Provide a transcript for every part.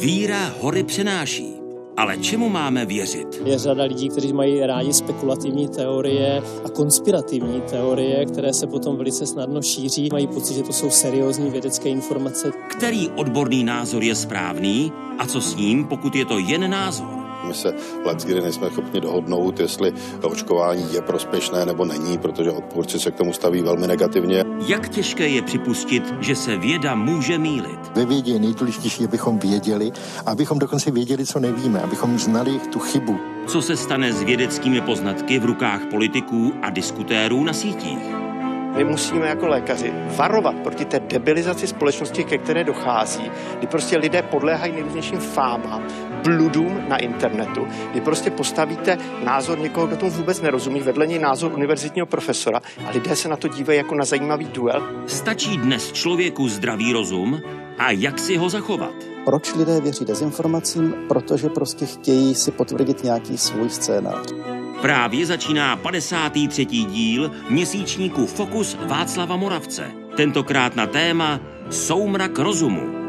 Víra hory přenáší. Ale čemu máme věřit? Je řada lidí, kteří mají rádi spekulativní teorie a konspirativní teorie, které se potom velice snadno šíří. Mají pocit, že to jsou seriózní vědecké informace. Který odborný názor je správný a co s ním, pokud je to jen názor? My se let, kdy nejsme schopni dohodnout, jestli očkování je prospěšné nebo není, protože odpůrci se k tomu staví velmi negativně. Jak těžké je připustit, že se věda může mílit? Ve vědě je nejdůležitější, abychom věděli, abychom dokonce věděli, co nevíme, abychom znali tu chybu. Co se stane s vědeckými poznatky v rukách politiků a diskutérů na sítích? My musíme jako lékaři varovat proti té debilizaci společnosti, ke které dochází, kdy prostě lidé podléhají nejrůznějším fámám, bludům na internetu, kdy prostě postavíte názor někoho, kdo tomu vůbec nerozumí, vedle něj názor univerzitního profesora a lidé se na to dívají jako na zajímavý duel. Stačí dnes člověku zdravý rozum a jak si ho zachovat? Proč lidé věří dezinformacím? Protože prostě chtějí si potvrdit nějaký svůj scénář. Právě začíná 53. díl měsíčníku Fokus Václava Moravce. Tentokrát na téma Soumrak rozumu.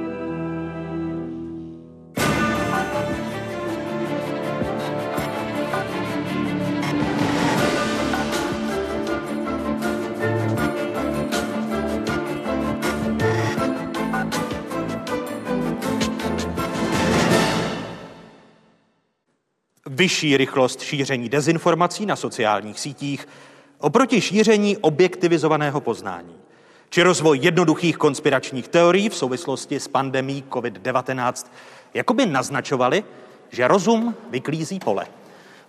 Vyšší rychlost šíření dezinformací na sociálních sítích oproti šíření objektivizovaného poznání, či rozvoj jednoduchých konspiračních teorií v souvislosti s pandemí COVID-19, jakoby naznačovali, že rozum vyklízí pole.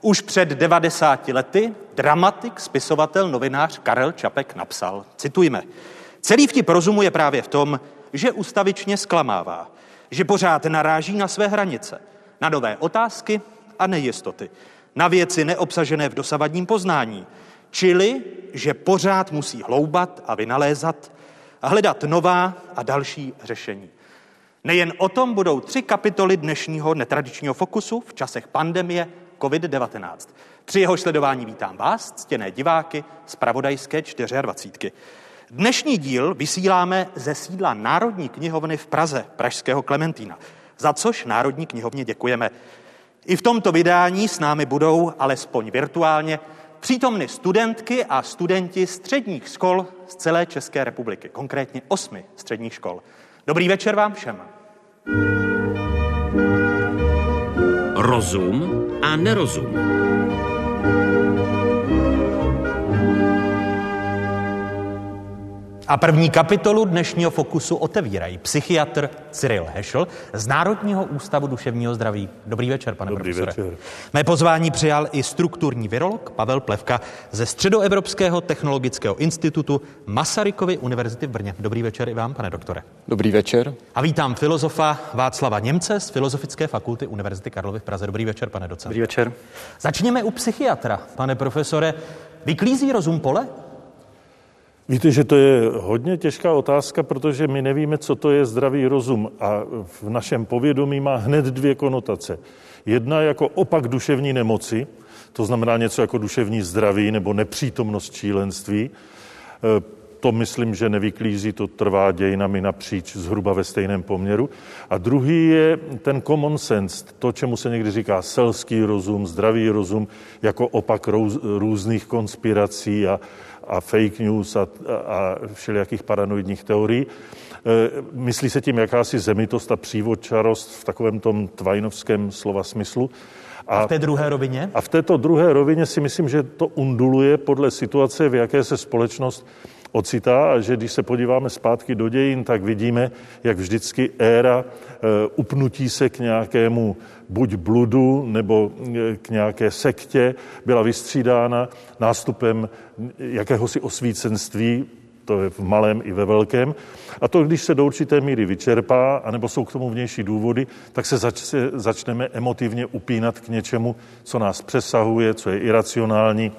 Už před 90 lety dramatik, spisovatel, novinář Karel Čapek napsal, citujme, celý vtip rozumu je právě v tom, že ustavičně zklamává, že pořád naráží na své hranice, na nové otázky, a nejistoty, na věci neobsažené v dosavadním poznání, čili, že pořád musí hloubat a vynalézat a hledat nová a další řešení. Nejen o tom budou tři kapitoly dnešního netradičního fokusu v časech pandemie COVID-19. Při jeho sledování vítám vás, ctěné diváky z Pravodajské 24. Dnešní díl vysíláme ze sídla Národní knihovny v Praze, Pražského Klementína, za což Národní knihovně děkujeme. I v tomto vydání s námi budou, alespoň virtuálně, přítomny studentky a studenti středních škol z celé České republiky, konkrétně osmi středních škol. Dobrý večer vám všem. Rozum a nerozum. A první kapitolu dnešního fokusu otevírají psychiatr Cyril Hešel z Národního ústavu duševního zdraví. Dobrý večer, pane Dobrý profesore. večer. Mé pozvání přijal i strukturní virolog Pavel Plevka ze Středoevropského technologického institutu Masarykovy univerzity v Brně. Dobrý večer i vám, pane doktore. Dobrý večer. A vítám filozofa Václava Němce z Filozofické fakulty Univerzity Karlovy v Praze. Dobrý večer, pane docent. Dobrý večer. Začněme u psychiatra, pane profesore. Vyklízí rozum pole? Víte, že to je hodně těžká otázka, protože my nevíme, co to je zdravý rozum a v našem povědomí má hned dvě konotace. Jedna jako opak duševní nemoci, to znamená něco jako duševní zdraví nebo nepřítomnost šílenství. E, To myslím, že nevyklízí, to trvá dějinami napříč zhruba ve stejném poměru. A druhý je ten common sense, to, čemu se někdy říká selský rozum, zdravý rozum, jako opak růz, různých konspirací a, a fake news a, a všelijakých paranoidních teorií. E, Myslí se tím jakási zemitost a přívodčarost v takovém tom tvajnovském slova smyslu. A v té druhé rovině? A v této druhé rovině si myslím, že to unduluje podle situace, v jaké se společnost ocitá a že když se podíváme zpátky do dějin, tak vidíme, jak vždycky éra e, upnutí se k nějakému buď bludu nebo e, k nějaké sektě byla vystřídána nástupem jakéhosi osvícenství, to je v malém i ve velkém. A to, když se do určité míry vyčerpá, anebo jsou k tomu vnější důvody, tak se, zač, se začneme emotivně upínat k něčemu, co nás přesahuje, co je iracionální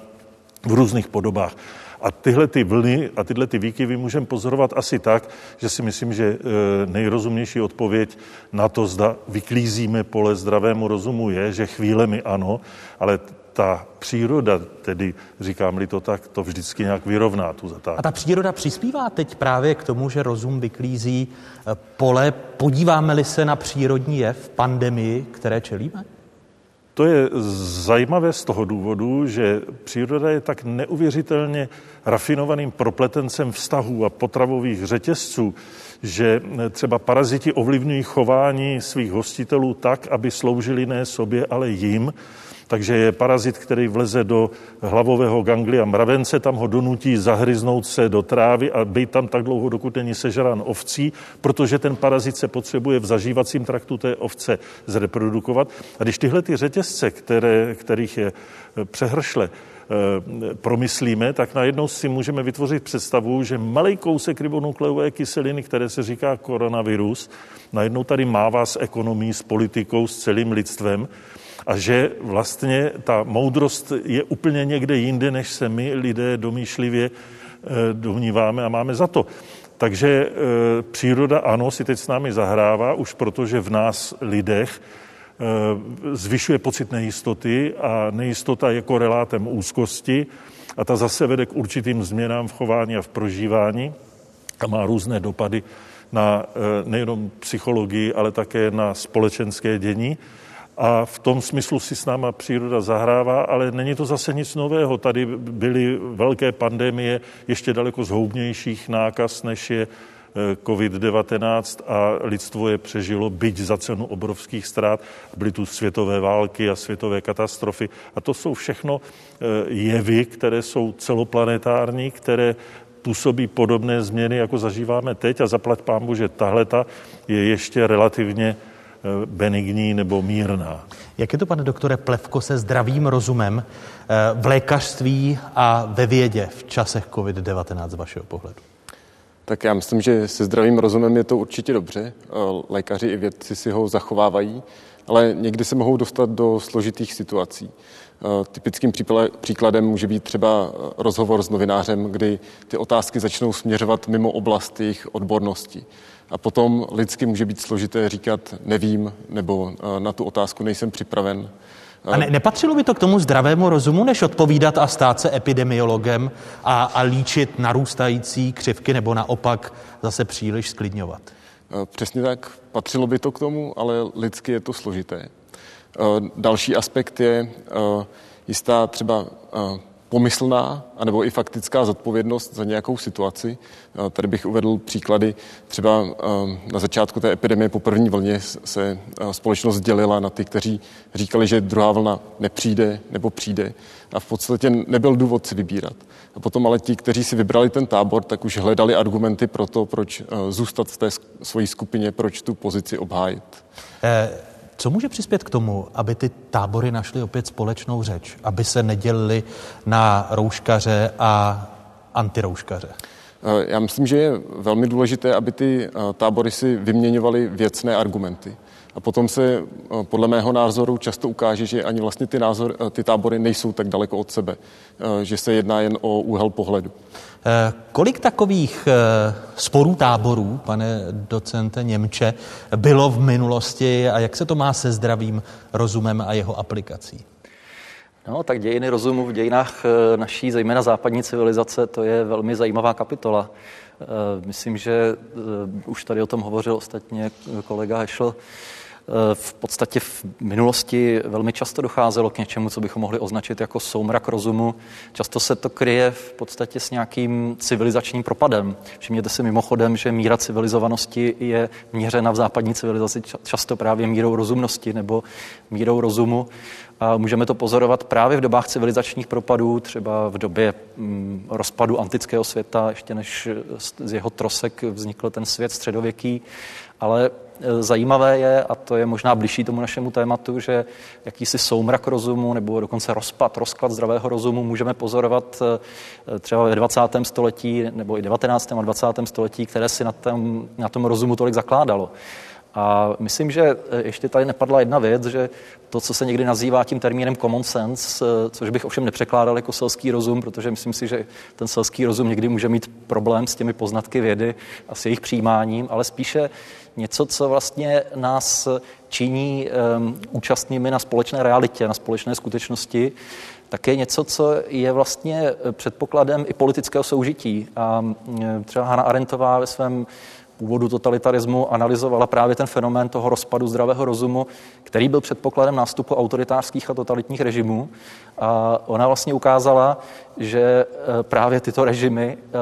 v různých podobách. A tyhle ty vlny a tyhle ty výkyvy můžeme pozorovat asi tak, že si myslím, že e, nejrozumnější odpověď na to, zda vyklízíme pole zdravému rozumu, je, že chvílemi ano, ale ta příroda, tedy říkám-li to tak, to vždycky nějak vyrovná tu zatáčku. A ta příroda přispívá teď právě k tomu, že rozum vyklízí eh, pole. Podíváme-li se na přírodní jev, pandemii, které čelíme? To je zajímavé z toho důvodu, že příroda je tak neuvěřitelně rafinovaným propletencem vztahů a potravových řetězců, že třeba paraziti ovlivňují chování svých hostitelů tak, aby sloužili ne sobě, ale jim takže je parazit, který vleze do hlavového ganglia mravence, tam ho donutí zahryznout se do trávy a být tam tak dlouho, dokud není sežrán ovcí, protože ten parazit se potřebuje v zažívacím traktu té ovce zreprodukovat. A když tyhle ty řetězce, které, kterých je eh, přehršle, eh, promyslíme, tak najednou si můžeme vytvořit představu, že malý kousek ribonukleové kyseliny, které se říká koronavirus, najednou tady mává s ekonomí, s politikou, s celým lidstvem a že vlastně ta moudrost je úplně někde jinde, než se my lidé domýšlivě eh, domníváme a máme za to. Takže e, příroda, ano, si teď s námi zahrává, už protože v nás lidech e, zvyšuje pocit nejistoty a nejistota je korelátem úzkosti a ta zase vede k určitým změnám v chování a v prožívání a má různé dopady na nejenom psychologii, ale také na společenské dění a v tom smyslu si s náma příroda zahrává, ale není to zase nic nového. Tady byly velké pandemie ještě daleko zhoubnějších nákaz, než je eh, COVID-19 a lidstvo je přežilo, byť za cenu obrovských ztrát. Byly tu světové války a světové katastrofy. A to jsou všechno eh, jevy, které jsou celoplanetární, které působí podobné změny, jako zažíváme teď a zaplať pámbu, že tahle je ještě relativně benigní nebo mírná. Jak je to, pane doktore Plevko, se zdravým rozumem eh, v lékařství a ve vědě v časech COVID-19 z vašeho pohledu? Tak já myslím, že se zdravým rozumem je to určitě dobře. Eh, lékaři i vědci si ho zachovávají, ale někdy se mohou dostat do složitých situací. Typickým příkladem může být třeba rozhovor s novinářem, kdy ty otázky začnou směřovat mimo oblast jejich odbornosti. A potom lidsky může být složité říkat nevím, nebo eh, na tu otázku nejsem připraven. A ne, nepatřilo by to k tomu zdravému rozumu, než odpovídat a stát se epidemiologem a, a líčit narůstající křivky nebo naopak zase příliš sklidňovat? Eh, přesně tak, patřilo by to k tomu, ale lidsky je to složité. Eh, další aspekt je jistá třeba pomyslná anebo i faktická zodpovědnost za nějakou situaci. Tady bych uvedl příklady. Třeba na začátku té epidemie po první vlně se společnost dělila na ty, kteří říkali, že druhá vlna nepřijde nebo přijde a v podstatě nebyl důvod si vybírat. A potom ale ti, kteří si vybrali ten tábor, tak už hledali argumenty pro to, proč zůstat v té svojí skupině, proč tu pozici obhájit. Eh. Co může přispět k tomu, aby ty tábory našly opět společnou řeč, aby se nedělili na rouškaře a antirouškaře? Eh, já myslím, že je velmi důležité, aby ty eh, tábory si vyměňovaly věcné argumenty. A potom se eh, podle mého názoru často ukáže, že ani vlastně ty, názor, ty tábory nejsou tak daleko od sebe, že se jedná jen o úhel pohledu. Kolik takových sporů táborů, pane docente Němče, bylo v minulosti a jak se to má se zdravým rozumem a jeho aplikací? No, tak dějiny rozumu v dějinách naší, zejména západní civilizace, to je velmi zajímavá kapitola. Myslím, že už tady o tom hovořil ostatně kolega Hešl. Eh, v podstatě v minulosti velmi často docházelo k něčemu, co bychom mohli označit jako soumrak rozumu. Často se to kryje v podstatě s nějakým civilizačním propadem. Všimněte si mimochodem, že míra civilizovanosti je měřena v západní civilizaci často právě mírou rozumnosti nebo mírou rozumu. A můžeme to pozorovat právě v dobách civilizačních propadů, třeba v době mm, rozpadu antického světa, ještě než z jeho trosek vznikl ten svět středověký. Ale e, zajímavé je, a to je možná blížší tomu našemu tématu, že jakýsi soumrak rozumu nebo dokonce rozpad, rozklad zdravého rozumu můžeme pozorovat e, třeba ve 20. století nebo i 19. a 20. století, které si na tom, na tom rozumu tolik zakládalo. A myslím, že ještě tady nepadla jedna věc, že to, co se někdy nazývá tím termínem common sense, což bych ovšem nepřekládal jako selský rozum, protože myslím si, že ten selský rozum někdy může mít problém s těmi poznatky vědy a s jejich přijímáním, ale spíše něco, co vlastně nás činí um, účastnými na společné realitě, na společné skutečnosti, také něco, co je vlastně předpokladem i politického soužití. A třeba Hanna Arendtová ve svém původu totalitarismu analyzovala právě ten fenomén toho rozpadu zdravého rozumu, který byl předpokladem nástupu autoritářských a totalitních režimů. A ona vlastně ukázala, že e, právě tyto režimy e,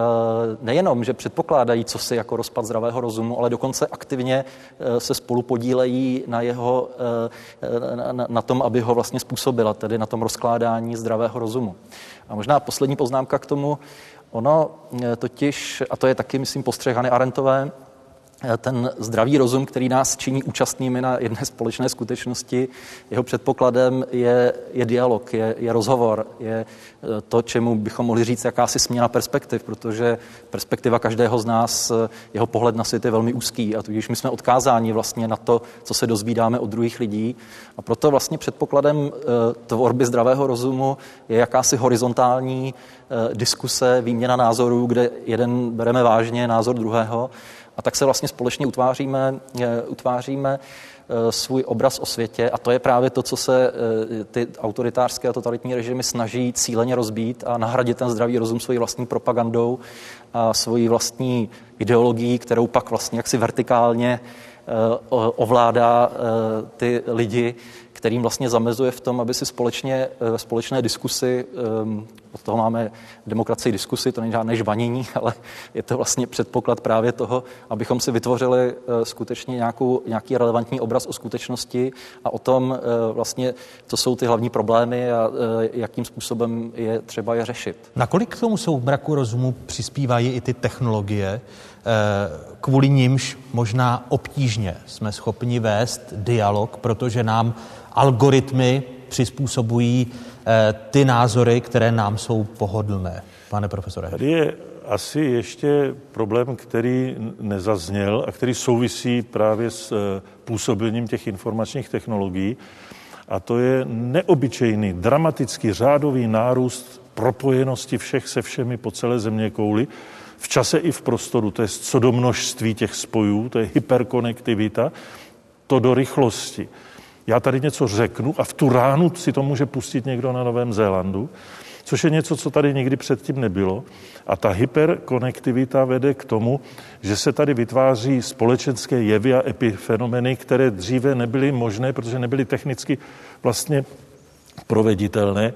nejenom, že předpokládají co si jako rozpad zdravého rozumu, ale dokonce aktivně e, se spolu podílejí na jeho, na, tom, aby ho vlastně způsobila, tedy na tom rozkládání zdravého rozumu. A možná poslední poznámka k tomu, Ono totiž, a to je taky, myslím, postřeh Hany Arentové, ten zdravý rozum, který nás činí účastnými na jedné společné skutečnosti, jeho předpokladem je, je dialog, je, je rozhovor, je eh, to, čemu bychom mohli říct jakási směna perspektiv, protože perspektiva každého z nás, eh, jeho pohled na svět je velmi úzký a tudíž my jsme odkázáni vlastně na to, co se dozvídáme od druhých lidí. A proto vlastně předpokladem eh, tvorby zdravého rozumu je jakási horizontální diskuse, výměna názorů, kde jeden bereme vážně názor druhého a tak se vlastně společně utváříme, eh, utváříme eh, svůj obraz o světě. A to je právě to, co se eh, ty autoritářské a totalitní režimy snaží cíleně rozbít a nahradit ten zdravý rozum svojí vlastní propagandou a svojí vlastní ideologií, kterou pak vlastně jaksi vertikálně ovládá ty lidi kterým vlastně zamezuje v tom, aby si společně ve společné diskusi, ehm, od toho máme demokracii diskusy, to není žádné žvanění, ale je to vlastně předpoklad právě toho, abychom si vytvořili eh, skutečně nějakou, nějaký relevantní obraz o skutečnosti a o tom eh, vlastně, co jsou ty hlavní problémy a eh, jakým způsobem je třeba je řešit. Nakolik k tomu soumraku rozumu přispívají i ty technologie, kvůli nimž možná obtížně jsme schopni vést dialog, protože nám algoritmy přizpůsobují eh, ty názory, které nám jsou pohodlné. Pane profesore. Tady je asi ještě problém, který nezazněl a který souvisí právě s eh, působením těch informačních technologií. A to je neobyčejný, dramatický, řádový nárůst propojenosti všech se všemi po celé země kouli, v čase i v prostoru. To je co do množství těch spojů, to je hyperkonektivita, to do rychlosti já tady něco řeknu a v tu ránu si to může pustit někdo na Novém Zélandu, což je něco, co tady nikdy předtím nebylo. A ta hyperkonektivita vede k tomu, že se tady vytváří společenské jevy a epifenomeny, které dříve nebyly možné, protože nebyly technicky vlastně proveditelné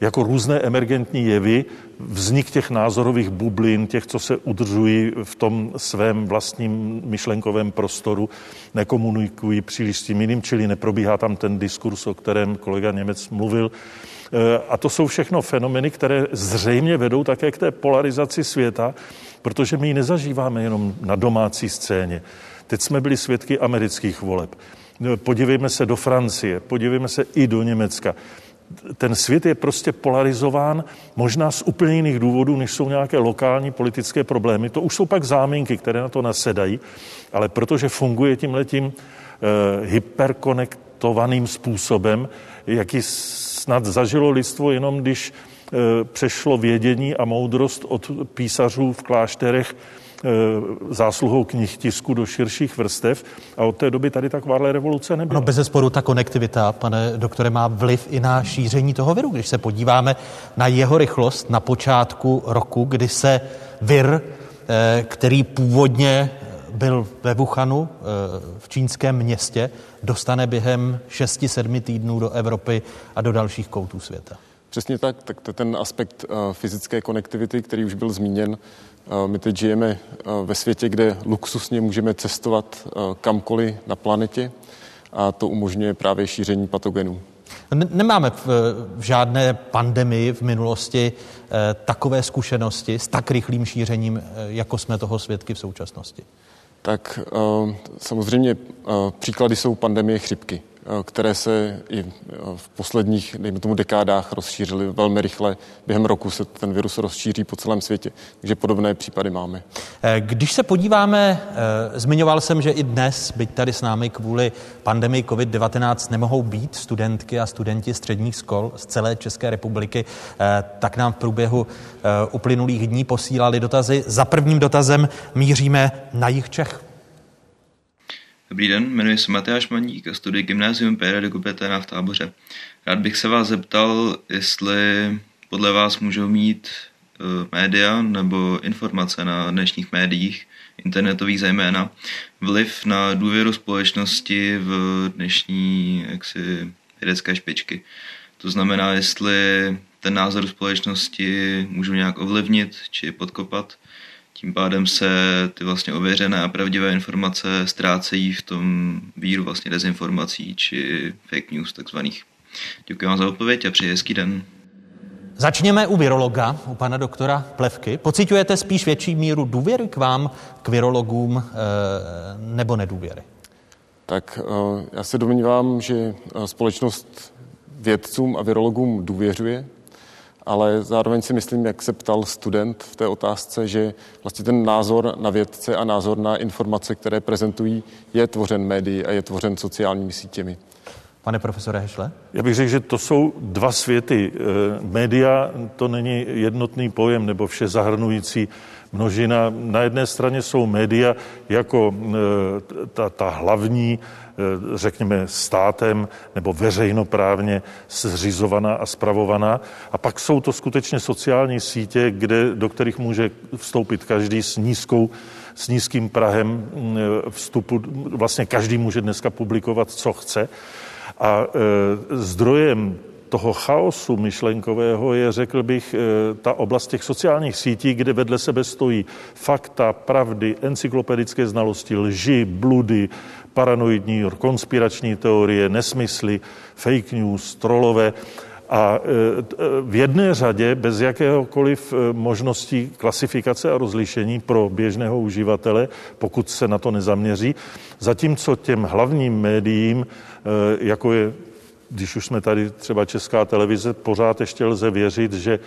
jako různé emergentní jevy, vznik těch názorových bublin, těch, co se udržují v tom svém vlastním myšlenkovém prostoru, nekomunikují příliš s tím jiným, čili neprobíhá tam ten diskurs, o kterém kolega Němec mluvil. E, a to jsou všechno fenomeny, které zřejmě vedou také k té polarizaci světa, protože my ji nezažíváme jenom na domácí scéně. Teď jsme byli svědky amerických voleb. E, podívejme se do Francie, podívejme se i do Německa ten svět je prostě polarizován možná z úplně jiných důvodů, než jsou nějaké lokální politické problémy. To už jsou pak záminky, které na to nasedají, ale protože funguje tím letím e, hyperkonektovaným způsobem, jaký snad zažilo lidstvo jenom, když e, přešlo vědění a moudrost od písařů v klášterech Eh, zásluhou knih tisku do širších vrstev a od té doby tady takováhle revoluce nebyla. No bez zesporu ta konektivita, pane doktore, má vliv i na šíření toho viru. Když se podíváme na jeho rychlost na počátku roku, kdy se vir, eh, který původně byl ve Wuhanu eh, v čínském městě, dostane během 6-7 týdnů do Evropy a do dalších koutů světa. Přesně tak, tak to je ten aspekt fyzické konektivity, který už byl zmíněn. My teď žijeme ve světě, kde luxusně můžeme cestovat kamkoliv na planetě a to umožňuje právě šíření patogenů. Nemáme v, v žádné pandemii v minulosti eh, takové zkušenosti s tak rychlým šířením, eh, jako jsme toho svědky v současnosti. Tak eh, samozřejmě příklady jsou pandemie chřipky. Které se i v posledních, dejme tomu, dekádách rozšířily velmi rychle. Během roku se ten virus rozšíří po celém světě, takže podobné případy máme. Když se podíváme, zmiňoval jsem, že i dnes, byť tady s námi kvůli pandemii COVID-19 nemohou být studentky a studenti středních škol z celé České republiky, tak nám v průběhu uplynulých dní posílali dotazy. Za prvním dotazem míříme na jich Čech. Dobrý den, jmenuji se Matyáš Maník a studuji gymnázium PR de Kupeténa v táboře. Rád bych se vás zeptal, jestli podle vás můžou mít uh, média nebo informace na dnešních médiích, internetových zejména, vliv na důvěru společnosti v dnešní jaksi, vědecké špičky. To znamená, jestli ten názor společnosti můžou nějak ovlivnit či podkopat tím pádem se ty vlastně ověřené a pravdivé informace ztrácejí v tom víru vlastně dezinformací či fake news takzvaných. Děkuji vám za odpověď a přeji hezký den. Začněme u virologa, u pana doktora Plevky. Pocitujete spíš větší míru důvěry k vám, k virologům, eh, nebo nedůvěry? Tak eh, já se domnívám, že eh, společnost vědcům a virologům důvěřuje, ale zároveň si myslím, jak se ptal student v té otázce, že vlastně ten názor na vědce a názor na informace, které prezentují, je tvořen médií a je tvořen sociálními sítěmi. Pane profesore Hešle? Já bych řekl, že to jsou dva světy. E, média to není jednotný pojem nebo vše zahrnující množina. Na jedné straně jsou média jako e, ta, ta hlavní řekněme, státem nebo veřejnoprávně zřizovaná a spravovaná. A pak jsou to skutečně sociální sítě, kde, do kterých může vstoupit každý s nízkou s nízkým prahem eh, vstupu. Vlastně každý může dneska publikovat, co chce. A e, zdrojem toho chaosu myšlenkového je, řekl bych, ta oblast těch sociálních sítí, kde vedle sebe stojí fakta, pravdy, encyklopedické znalosti, lži, bludy, paranoidní, konspirační teorie, nesmysly, fake news, trolové. A e, v jedné řadě, bez jakéhokoliv e, možností klasifikace a rozlišení pro běžného uživatele, pokud se na to nezaměří, zatímco těm hlavním médiím, e, jako je když už jsme tady třeba Česká televize, pořád ještě lze věřit, že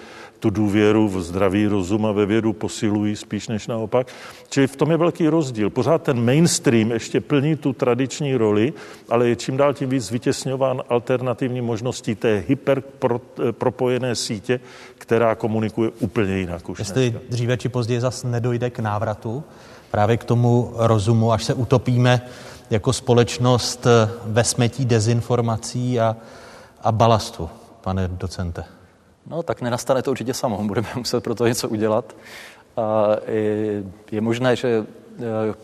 tu důvěru v zdravý rozum a ve vědu posilují spíš než naopak. Čili v tom je velký rozdíl. Pořád ten mainstream ještě plní tu tradiční roli, ale je čím dál tím víc vytěsňován alternativní možností té hyperpropojené sítě, která komunikuje úplně jinak už Jestli dneska. dříve či později zase nedojde k návratu právě k tomu rozumu, až se utopíme jako společnost ve smetí dezinformací a, a balastu, pane docente? No tak nenastane to určitě samo, budeme muset pro to něco udělat. A je možné, že e,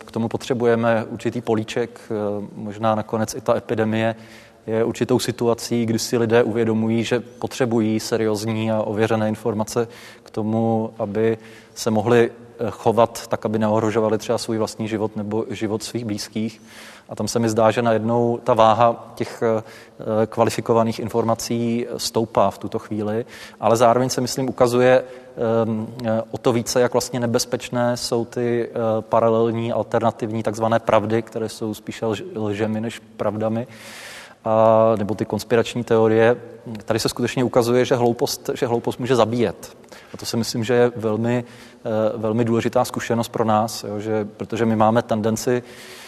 k tomu potřebujeme určitý políček, e, možná nakonec i ta epidemie je určitou situací, kdy si lidé uvědomují, že potřebují seriózní a ověřené informace k tomu, aby se mohli e, chovat tak, aby neohrožovali třeba svůj vlastní život nebo život svých blízkých. A tam se mi zdá, že najednou ta váha těch eh, kvalifikovaných informací stoupá v tuto chvíli, ale zároveň se, myslím, ukazuje ehm, eh, o to více, jak vlastně nebezpečné jsou ty eh, paralelní, alternativní takzvané pravdy, které jsou spíše lžemi než pravdami a, nebo ty konspirační teorie. Tady se skutečně ukazuje, že hloupost, že hloupost může zabíjet. A to si myslím, že je velmi, velmi důležitá zkušenost pro nás, jo, že, protože my máme tendenci Eh,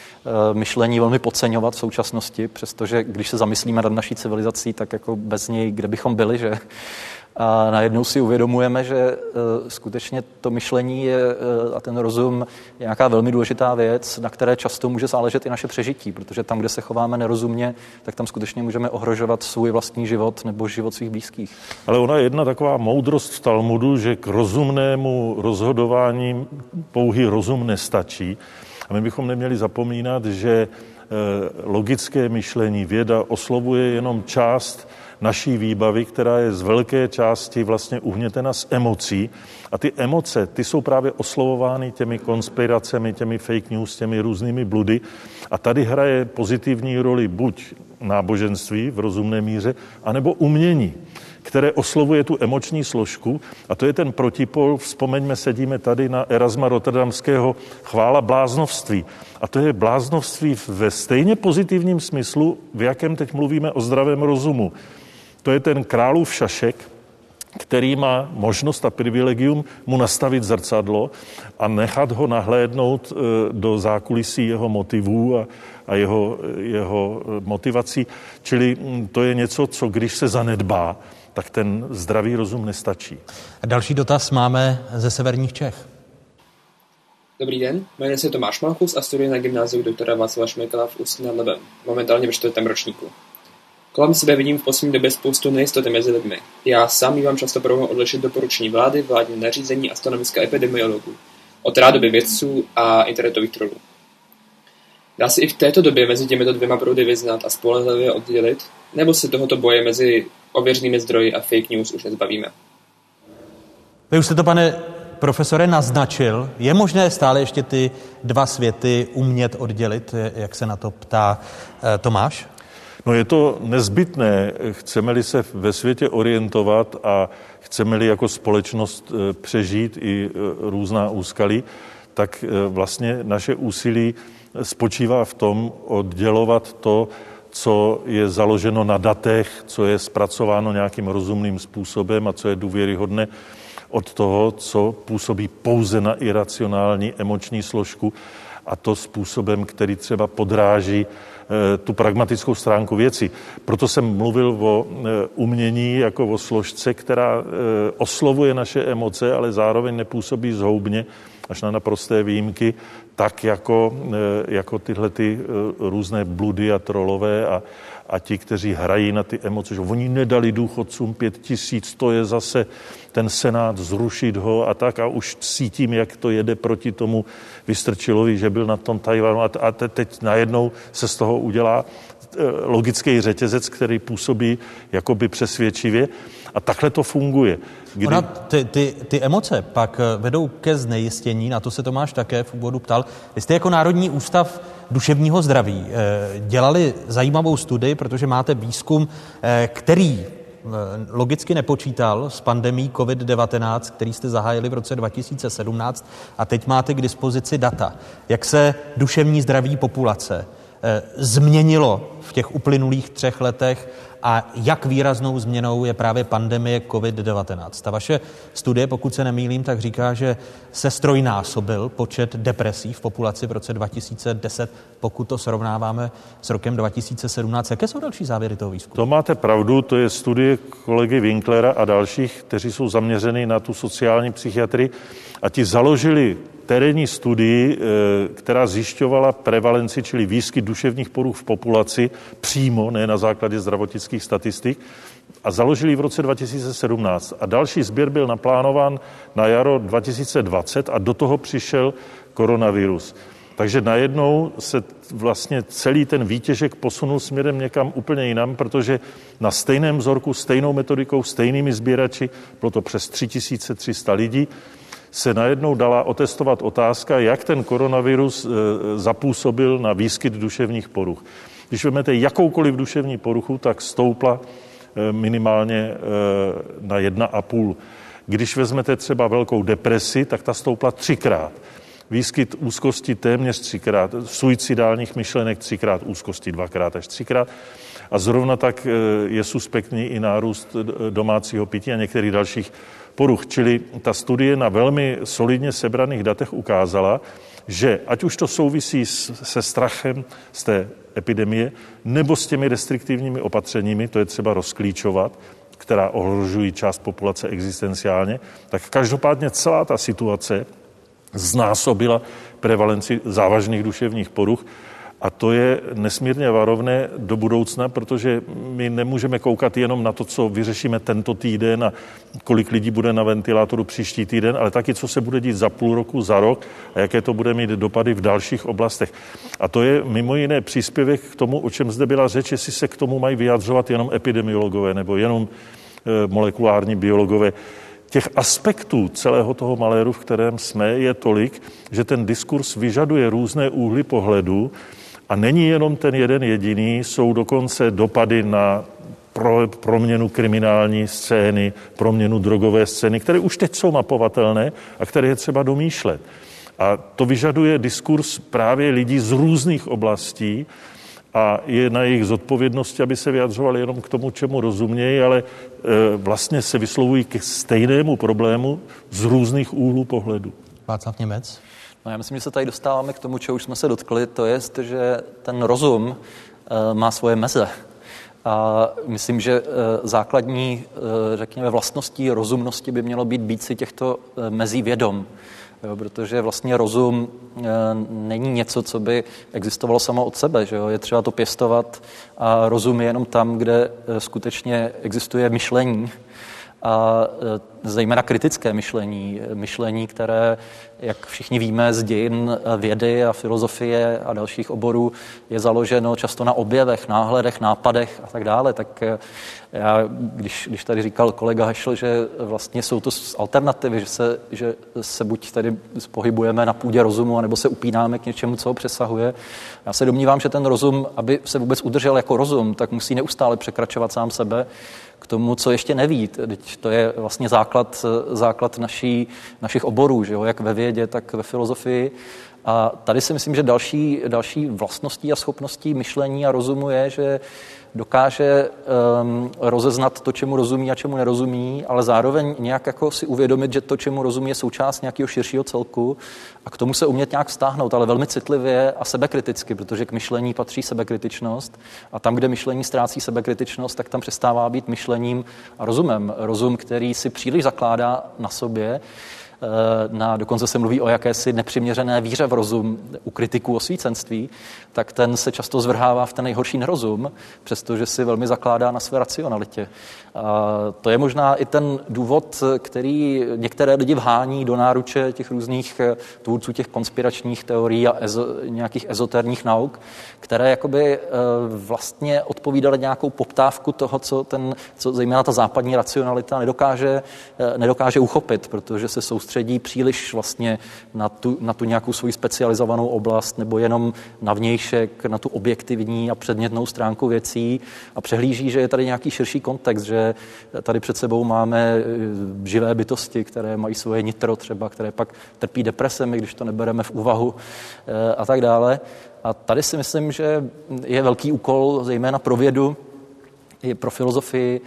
myšlení velmi podceňovat v současnosti, přestože když se zamyslíme nad naší civilizací, tak jako bez něj, kde bychom byli, že a najednou si uvědomujeme, že uh, skutečně to myšlení je, uh, a ten rozum je nějaká velmi důležitá věc, na které často může záležet i naše přežití, protože tam, kde se chováme nerozumně, tak tam skutečně můžeme ohrožovat svůj vlastní život nebo život svých blízkých. Ale ona je jedna taková moudrost Talmudu, že k rozumnému rozhodování pouhý rozum nestačí. A my bychom neměli zapomínat, že eh, logické myšlení, věda oslovuje jenom část naší výbavy, která je z velké části vlastně uhnětena z emocí. A ty emoce, ty jsou právě oslovovány těmi konspiracemi, těmi fake news, těmi různými bludy. A tady hraje pozitivní roli buď náboženství v rozumné míře, anebo umění které oslovuje tu emoční složku a to je ten protipol, vzpomeňme, sedíme tady na Erasma Rotterdamského chvála bláznovství. A to je bláznovství ve stejně pozitivním smyslu, v jakém teď mluvíme o zdravém rozumu. To je ten králův šašek, který má možnost a privilegium mu nastavit zrcadlo a nechat ho nahlédnout e, do zákulisí jeho motivů a, a jeho, jeho motivací. Čili to je něco, co když se zanedbá, tak ten zdravý rozum nestačí. Další dotaz máme ze severních Čech. Dobrý den, jmenuji se Tomáš Malchus a studuji na gymnáziu doktora Václava Šmejkala v Ústí nad Labem, momentálně ve čtvrtém ročníku. Kolem sebe vidím v poslední době spoustu nejistoty mezi lidmi. Já sám vám často problém odlišit doporučení vlády, vládní nařízení a stanoviska epidemiologů, od rádoby vědců a internetových trolů. Dá se i v této době mezi těmito dvěma proudy vyznat a spolehlivě oddělit, nebo se tohoto boje mezi ověřenými zdroji a fake news už nezbavíme? Vy už jste to, pane profesore, naznačil. Je možné stále ještě ty dva světy umět oddělit, jak se na to ptá eh, Tomáš? No je to nezbytné, chceme-li se ve světě orientovat a chceme-li jako společnost eh, přežít i eh, různá úskalí, tak vlastně naše úsilí spočívá v tom oddělovat to, co je založeno na datech, co je zpracováno nějakým rozumným způsobem a co je důvěryhodné od toho, co působí pouze na iracionální emoční složku a to způsobem, který třeba podráží eh, tu pragmatickou stránku věci. Proto jsem mluvil o eh, umění jako o složce, která eh, oslovuje naše emoce, ale zároveň nepůsobí zhoubně až na naprosté výjimky, tak jako, eh, jako tyhle ty eh, různé bludy a trolové a, a ti, kteří hrají na ty emoce, že oni nedali důchodcům pět tisíc, to je zase ten senát zrušit ho a tak a už cítím, jak to jede proti tomu Vystrčilovi, že byl na tom Tajvanu a, a teď najednou se z toho udělá eh, logický řetězec, který působí jakoby přesvědčivě a takhle to funguje. Kdy... Ona, ty, ty, ty emoce pak eh, vedou ke znejistění, na to se Tomáš také v úvodu ptal. Vy jste jako Národní ústav duševního zdraví eh, dělali zajímavou studii, protože máte výzkum, eh, který logicky nepočítal s pandemí COVID-19, který jste zahájili v roce 2017 a teď máte k dispozici data. Jak se duševní zdraví populace změnilo v těch uplynulých třech letech a jak výraznou změnou je právě pandemie COVID-19. Ta vaše studie, pokud se nemýlím, tak říká, že se strojnásobil počet depresí v populaci v roce 2010, pokud to srovnáváme s rokem 2017. Jaké jsou další závěry toho výzkumu? To máte pravdu, to je studie kolegy Winklera a dalších, kteří jsou zaměřeni na tu sociální psychiatrii a ti založili terénní studii, eh, která zjišťovala prevalenci, čili výskyt duševních poruch v populaci přímo, ne na základě zdravotnických statistik, a založili v roce 2017. A další sběr byl naplánován na jaro 2020 a do toho přišel koronavirus. Takže najednou se vlastně celý ten výtěžek posunul směrem někam úplně jinam, protože na stejném vzorku, stejnou metodikou, stejnými sběrači, bylo to přes 3300 lidí, se najednou dala otestovat otázka, jak ten koronavirus e, zapůsobil na výskyt duševních poruch. Když vezmete jakoukoliv duševní poruchu, tak stoupla e, minimálně e, na 1,5. Když vezmete třeba velkou depresi, tak ta stoupla třikrát. Výskyt úzkosti téměř třikrát, suicidálních myšlenek třikrát, úzkosti dvakrát až třikrát. A zrovna tak je suspektní i nárůst domácího pití a některých dalších poruch. Čili ta studie na velmi solidně sebraných datech ukázala, že ať už to souvisí se strachem z té epidemie, nebo s těmi restriktivními opatřeními, to je třeba rozklíčovat, která ohrožují část populace existenciálně, tak každopádně celá ta situace znásobila prevalenci závažných duševních poruch a to je nesmírně varovné do budoucna, protože my nemůžeme koukat jenom na to, co vyřešíme tento týden a kolik lidí bude na ventilátoru příští týden, ale taky, co se bude dít za půl roku, za rok a jaké to bude mít dopady v dalších oblastech. A to je mimo jiné příspěvek k tomu, o čem zde byla řeč, jestli se k tomu mají vyjadřovat jenom epidemiologové nebo jenom e, molekulární biologové těch aspektů celého toho maléru, v kterém jsme, je tolik, že ten diskurs vyžaduje různé úhly pohledu A není jenom ten jeden jediný, jsou dokonce dopady na pro, proměnu kriminální scény, proměnu drogové scény, které už teď jsou mapovatelné a které je třeba domýšlet. A to vyžaduje diskurs právě lidí z různých oblastí a je na jejich zodpovědnosti, aby se vyjadřovali jenom k tomu, čemu rozumějí, ale e, vlastně se vyslovují k stejnému problému z různých úhlů pohledu. Václav Němec? No já myslím, že se tady dostáváme k tomu, čeho už jsme se dotkli, to je, že ten rozum e, má svoje meze. A myslím, že e, základní, řekněme, vlastností rozumnosti by mělo být být si těchto mezí vědom jo, protože vlastně rozum není něco, co by existovalo samo od sebe. Že jo? Je třeba to pěstovat a rozum je jenom tam, kde skutečně existuje myšlení a e, zejména kritické myšlení, myšlení, které, jak všichni víme z dějin vědy a filozofie a dalších oborů, je založeno často na objevech, náhledech, nápadech a tak dále. Tak e, já, když, když tady říkal kolega Hešl, že vlastně jsou to alternativy, že se, že se buď tady pohybujeme na půdě rozumu, nebo se upínáme k něčemu, co ho přesahuje. Já se domnívám, že ten rozum, aby se vůbec udržel jako rozum, tak musí neustále překračovat sám sebe k tomu, co ještě neví. Teď to je vlastně základ, základ naší, našich oborů, že jo? jak ve vědě, tak ve filozofii. A tady si myslím, že další, další vlastností a schopností myšlení a rozumu je, že dokáže um, rozeznat to, čemu rozumí a čemu nerozumí, ale zároveň nějak jako si uvědomit, že to, čemu rozumí, je součást nějakého širšího celku a k tomu se umět nějak vztáhnout, ale velmi citlivě a sebekriticky, protože k myšlení patří sebekritičnost a tam, kde myšlení ztrácí sebekritičnost, tak tam přestává být myšlením a rozumem. Rozum, který si příliš zakládá na sobě, na, dokonce se mluví o jakési nepřiměřené víře v rozum u kritiků osvícenství, tak ten se často zvrhává v ten nejhorší nerozum, přestože si velmi zakládá na své racionalitě. A to je možná i ten důvod, který některé lidi vhání do náruče těch různých eh, tvůrců těch konspiračních teorií a ezo, nějakých ezoterních nauk, které jakoby eh, vlastně odpovídaly nějakou poptávku toho, co, ten, co zejména ta západní racionalita nedokáže, nedokáže uchopit, protože se soustředí soustředí příliš vlastně na tu, na tu nějakou svoji specializovanou oblast nebo jenom na vnějšek, na tu objektivní a předmětnou stránku věcí a přehlíží, že je tady nějaký širší kontext, že tady před sebou máme eh, živé bytosti, které mají svoje nitro třeba, které pak trpí depresemi, když to nebereme v úvahu eh, a tak dále. A tady si myslím, že je velký úkol, zejména pro vědu, i pro filozofii,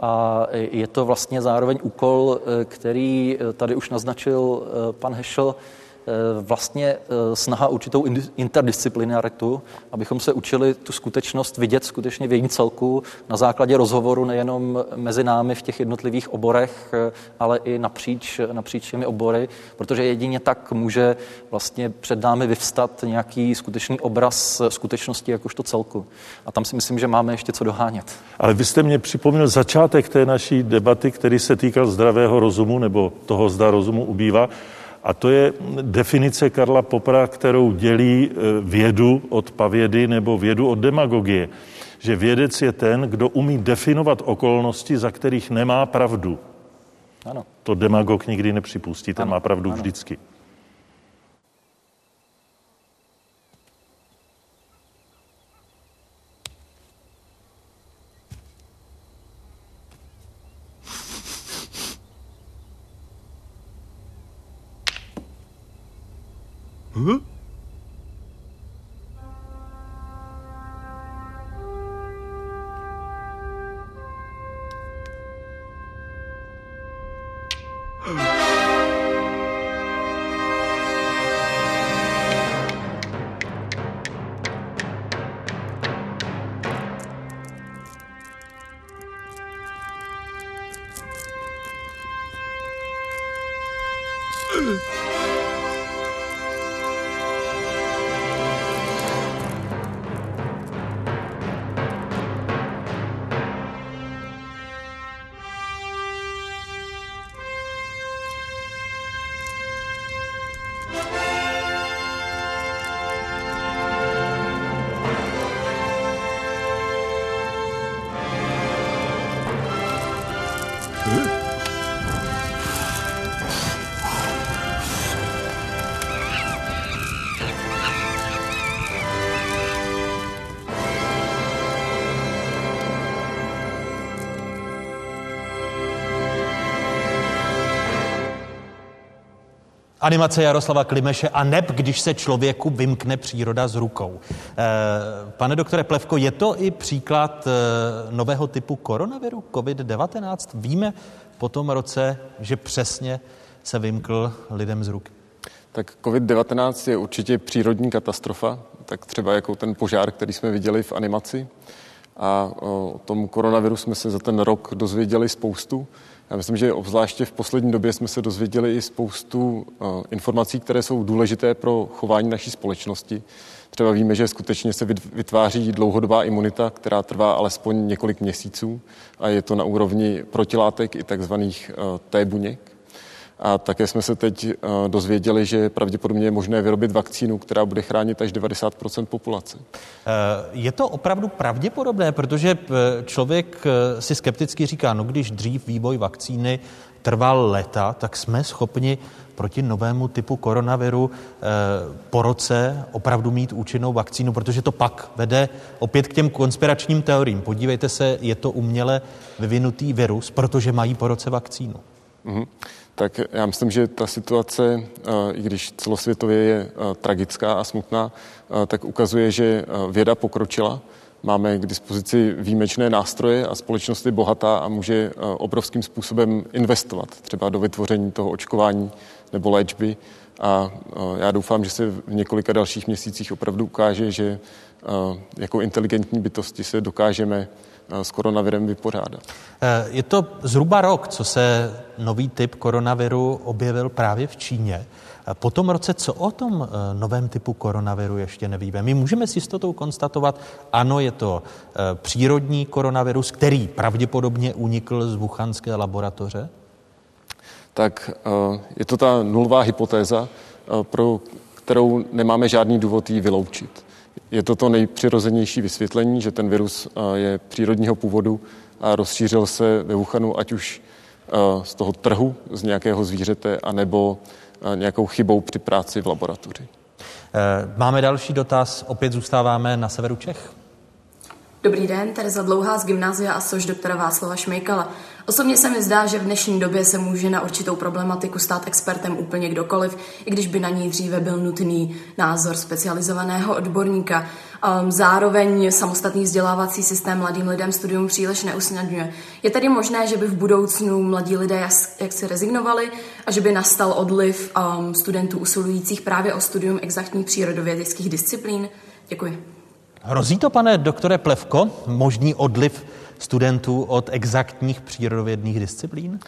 a je to vlastně zároveň úkol, eh, který eh, tady už naznačil eh, pan Hešel, vlastně eh, snaha určitou interdisciplinaritu, abychom se učili tu skutečnost vidět skutečně v jejím celku na základě rozhovoru nejenom mezi námi v těch jednotlivých oborech, eh, ale i napříč, napříč těmi obory, protože jedině tak může vlastně před námi vyvstat nějaký skutečný obraz skutečnosti jakožto celku. A tam si myslím, že máme ještě co dohánět. Ale vy jste mě připomněl začátek té naší debaty, který se týkal zdravého rozumu nebo toho, zda rozumu ubývá. A to je definice Karla Popra, kterou dělí e, vědu od pavědy nebo vědu od demagogie. Že vědec je ten, kdo umí definovat okolnosti, za kterých nemá pravdu. Ano. To demagog nikdy nepřipustí, ten ano. má pravdu ano. vždycky. Huh? Animace Jaroslava Klimeše a neb, když se člověku vymkne příroda z rukou. Pane doktore Plevko, je to i příklad nového typu koronaviru COVID-19? Víme po tom roce, že přesně se vymkl lidem z ruky. Tak COVID-19 je určitě přírodní katastrofa, tak třeba jako ten požár, který jsme viděli v animaci. A o tom koronaviru jsme se za ten rok dozvěděli spoustu. Já myslím, že obzvláště v poslední době jsme se dozvěděli i spoustu informací, které jsou důležité pro chování naší společnosti. Třeba víme, že skutečně se vytváří dlouhodobá imunita, která trvá alespoň několik měsíců a je to na úrovni protilátek i takzvaných T buněk. A také jsme se teď eh, dozvěděli, že pravděpodobně je možné vyrobit vakcínu, která bude chránit až 90% populace. Eh, je to opravdu pravděpodobné, protože eh, člověk si skepticky říká, no když dřív vývoj vakcíny trval leta, tak jsme schopni proti novému typu koronaviru po roce opravdu mít účinnou vakcínu, protože to pak vede opět k těm konspiračním teoriím. Podívejte se, je to uměle vyvinutý virus, protože mají po roce vakcínu. Mm-hmm tak já myslím, že ta situace, eh, i když celosvětově je eh, tragická a smutná, eh, tak ukazuje, že věda pokročila. Máme k dispozici výjimečné nástroje a společnost je bohatá a může obrovským způsobem investovat třeba do vytvoření toho očkování nebo léčby. A já doufám, že se v několika dalších měsících opravdu ukáže, že jako inteligentní bytosti se dokážeme s koronavirem vypořádat. Eh, je to zhruba rok, co se nový typ koronaviru objevil právě v Číně. Eh, po tom roce, co o tom eh, novém typu koronaviru ještě nevíme? My můžeme s jistotou konstatovat, ano, je to přírodní koronavirus, který pravděpodobně unikl z wuchanské laboratoře? Tak je to ta nulová hypotéza, pro kterou nemáme žádný důvod ji vyloučit. Je to to nejpřirozenější vysvětlení, že ten virus eh, je přírodního původu a rozšířil se ve Wuhanu ať už eh, z toho trhu, z nějakého zvířete, anebo eh, nějakou chybou při práci v laboratoři. Máme další dotaz, opět zůstáváme na severu Čech. Dobrý den, Tereza Dlouhá z Gymnázia a sož doktora Václava Šmejkala. Osobně se mi zdá, že v dnešní době se může na určitou problematiku stát expertem úplně kdokoliv, i když by na ní dříve byl nutný názor specializovaného odborníka. Um, zároveň samostatný vzdělávací systém mladým lidem studium příliš neusnadňuje. Je tedy možné, že by v budoucnu mladí lidé jak, se rezignovali a že by nastal odliv um, studentů usilujících právě o studium exaktních přírodovědeckých disciplín? Děkuji. Hrozí to, pane doktore Plevko, možný odliv studentů od exaktních přírodovědných disciplín?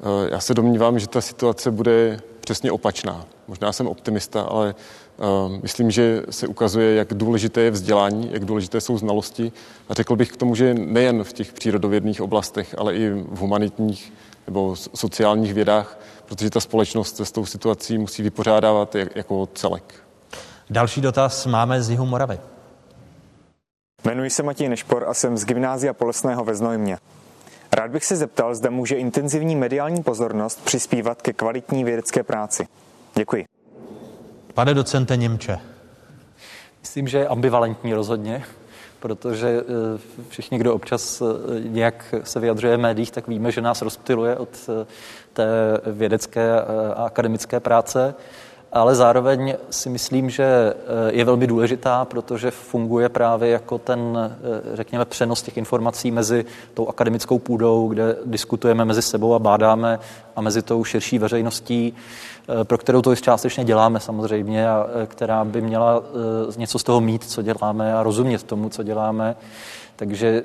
Eh, já se domnívám, že ta situace bude přesně opačná. Možná jsem optimista, ale uh, myslím, že se ukazuje, jak důležité je vzdělání, jak důležité jsou znalosti. A řekl bych k tomu, že nejen v těch přírodovědných oblastech, ale i v humanitních nebo sociálních vědách, protože ta společnost se s tou situací musí vypořádávat jako celek. Další dotaz máme z Jihu Moravy. Jmenuji se Matěj Nešpor a jsem z Gymnázia Polesného ve Znojmě. Rád bych se zeptal, zda může intenzivní mediální pozornost přispívat ke kvalitní vědecké práci. Děkuji. Pane docente Němče. Myslím, že je ambivalentní rozhodně, protože eh, všichni, kdo občas eh, nějak se vyjadřuje v médiích, tak víme, že nás rozptiluje od eh, té vědecké a akademické práce ale zároveň si myslím, že eh, je velmi důležitá, protože funguje právě jako ten, eh, řekněme, přenos těch informací mezi tou akademickou půdou, kde diskutujeme mezi sebou a bádáme, a mezi tou širší veřejností, eh, pro kterou to částečně děláme samozřejmě a která by měla něco z toho mít, co děláme a rozumět tomu, co děláme. Takže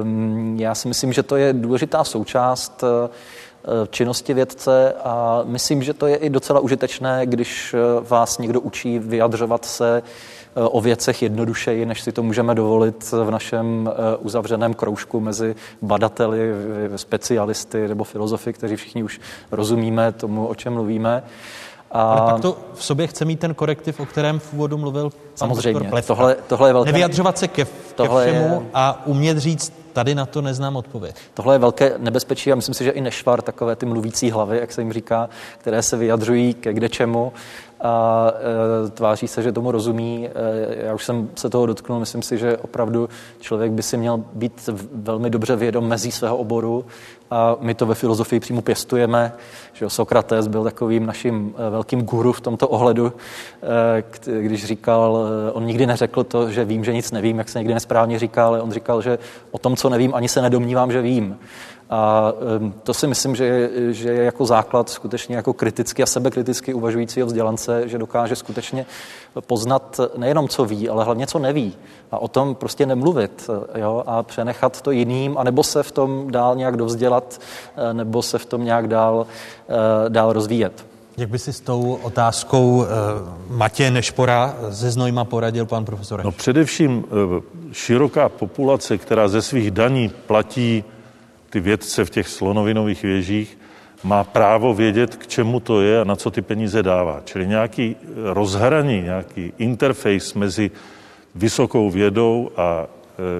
ehm, já si myslím, že to je důležitá součást činnosti vědce a myslím, že to je i docela užitečné, když eh, vás někdo učí vyjadřovat se eh, o věcech jednodušeji, než si to můžeme dovolit v našem uzavřeném kroužku mezi badateli, specialisty nebo filozofy, kteří všichni už rozumíme tomu, o čem mluvíme. A... Ale pak to v sobě chce mít ten korektiv, o kterém v úvodu mluvil pan Samozřejmě, tohle, tohle je velké... Nevyjadřovat se ke, ke všemu je... a umět říct, tady na to neznám odpověď. Tohle je velké nebezpečí a myslím si, že i nešvar, takové ty mluvící hlavy, jak se jim říká, které se vyjadřují ke kde čemu a e, tváří se, že tomu rozumí. E, já už jsem se toho dotknul, myslím si, že opravdu člověk by si měl být velmi dobře vědom mezí svého oboru a my to ve filozofii přímo pěstujeme, že Sokrates byl takovým naším e, velkým guru v tomto ohledu, když říkal, on nikdy neřekl to, že vím, že nic nevím, jak se někdy nesprávně říká, ale on říkal, že o tom, co nevím, ani se nedomnívám, že vím. A to si myslím, že je, že je jako základ skutečně jako kriticky a sebekriticky uvažujícího vzdělance, že dokáže skutečně poznat nejenom, co ví, ale hlavně, co neví. A o tom prostě nemluvit jo? a přenechat to jiným, anebo se v tom dál nějak dovzdělat, nebo se v tom nějak dál, dál rozvíjet. Jak by si s tou otázkou Matě Nešpora ze Znojma poradil pan profesor? No především široká populace, která ze svých daní platí ty vědce v těch slonovinových věžích, má právo vědět, k čemu to je a na co ty peníze dává. Čili nějaký rozhraní, nějaký interface mezi vysokou vědou a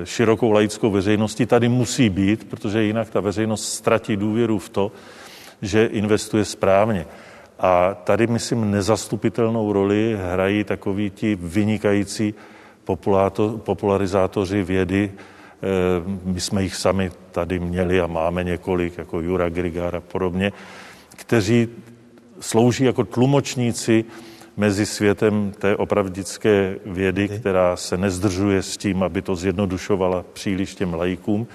e, širokou laickou veřejností tady musí být, protože jinak ta veřejnost ztratí důvěru v to, že investuje správně. A tady, myslím, nezastupitelnou roli hrají takoví ti vynikající popularizátoři vědy, Eh, my jsme jich sami tady měli a máme několik, jako Jura Grigar a podobně, kteří slouží jako tlumočníci mezi světem té opravdické vědy, která se nezdržuje s tím, aby to zjednodušovala příliš těm lajkům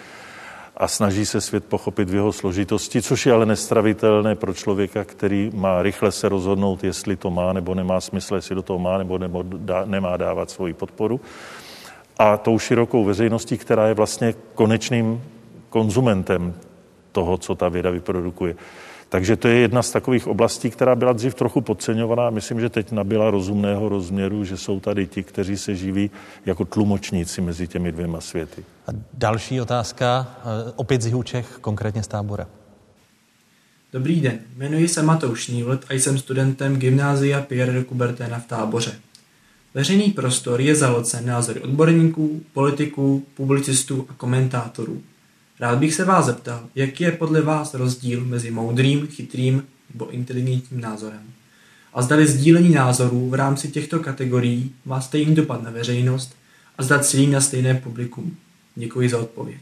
a snaží se svět pochopit v jeho složitosti, což je ale nestravitelné pro člověka, který má rychle se rozhodnout, jestli to má nebo nemá smysl, jestli do toho má nebo, nebo dá, nemá dávat svoji podporu. A tou širokou veřejností, která je vlastně konečným konzumentem toho, co ta věda vyprodukuje. Takže to je jedna z takových oblastí, která byla dřív trochu podceňovaná. Myslím, že teď nabyla rozumného rozměru, že jsou tady ti, kteří se živí jako tlumočníci mezi těmi dvěma světy. A další otázka, eh, opět z Jihučech, konkrétně z tábora. Dobrý den, jmenuji se Matouš Nývlet a jsem studentem Gymnázia Pierre de Coubertina v táboře. Veřejný prostor je zahlcen názory odborníků, politiků, publicistů a komentátorů. Rád bych se vás zeptal, jaký je podle vás rozdíl mezi moudrým, chytrým nebo inteligentním názorem? A zdali sdílení názorů v rámci těchto kategorií má stejný dopad na veřejnost a zda cílí na stejné publikum. Děkuji za odpověď.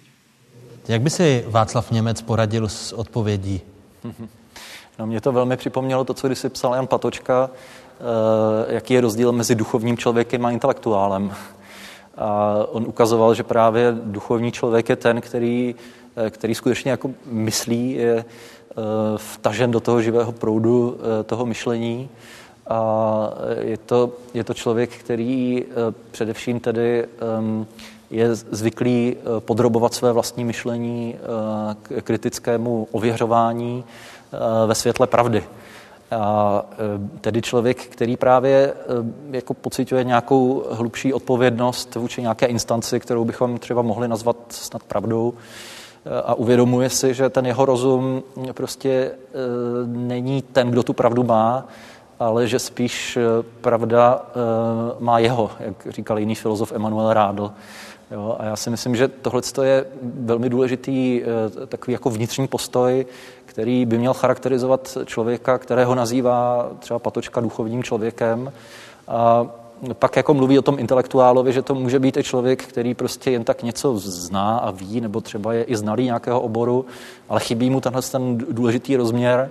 Jak by si Václav Němec poradil s odpovědí? No, mě to velmi připomnělo to, co když si psal Jan Patočka, Eh, jaký je rozdíl mezi duchovním člověkem a intelektuálem. A on ukazoval, že právě duchovní člověk je ten, který, eh, který skutečně jako myslí, je eh, vtažen do toho živého proudu toho myšlení. A je to, je to člověk, který především tedy ehm, je zvyklý podrobovat své vlastní myšlení kritickému ověřování ve světle pravdy. A e, tedy člověk, který právě e, jako pocituje nějakou hlubší odpovědnost vůči nějaké instanci, kterou bychom třeba mohli nazvat snad pravdou, e, a uvědomuje si, že ten jeho rozum prostě není ten, kdo tu pravdu má, ale že spíš pravda má jeho, jak říkal jiný filozof Emanuel Rádl. Jo, a já si myslím, že tohle je velmi důležitý takový jako vnitřní postoj, který by měl charakterizovat člověka, kterého nazývá třeba Patočka duchovním člověkem. A pak jako mluví o tom intelektuálovi, že to může být i člověk, který prostě jen tak něco zná a ví, nebo třeba je i znalý nějakého oboru, ale chybí mu tenhle ten důležitý rozměr,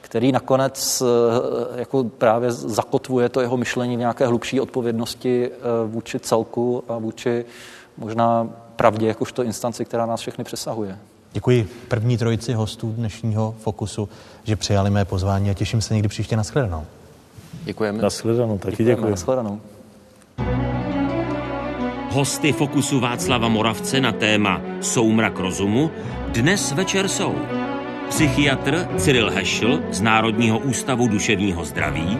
který nakonec eh, jako právě zakotvuje to jeho myšlení v nějaké hlubší odpovědnosti eh, vůči celku a vůči možná pravdě jakožto instanci, která nás všechny přesahuje. Děkuji první trojici hostů dnešního Fokusu, že přijali mé pozvání a těším se někdy příště na shledanou. Děkujeme. Na shledanou, taky děkuji. Na shledanou. Hosty Fokusu Václava Moravce na téma Soumrak rozumu dnes večer jsou psychiatr Cyril Hešl z Národního ústavu duševního zdraví,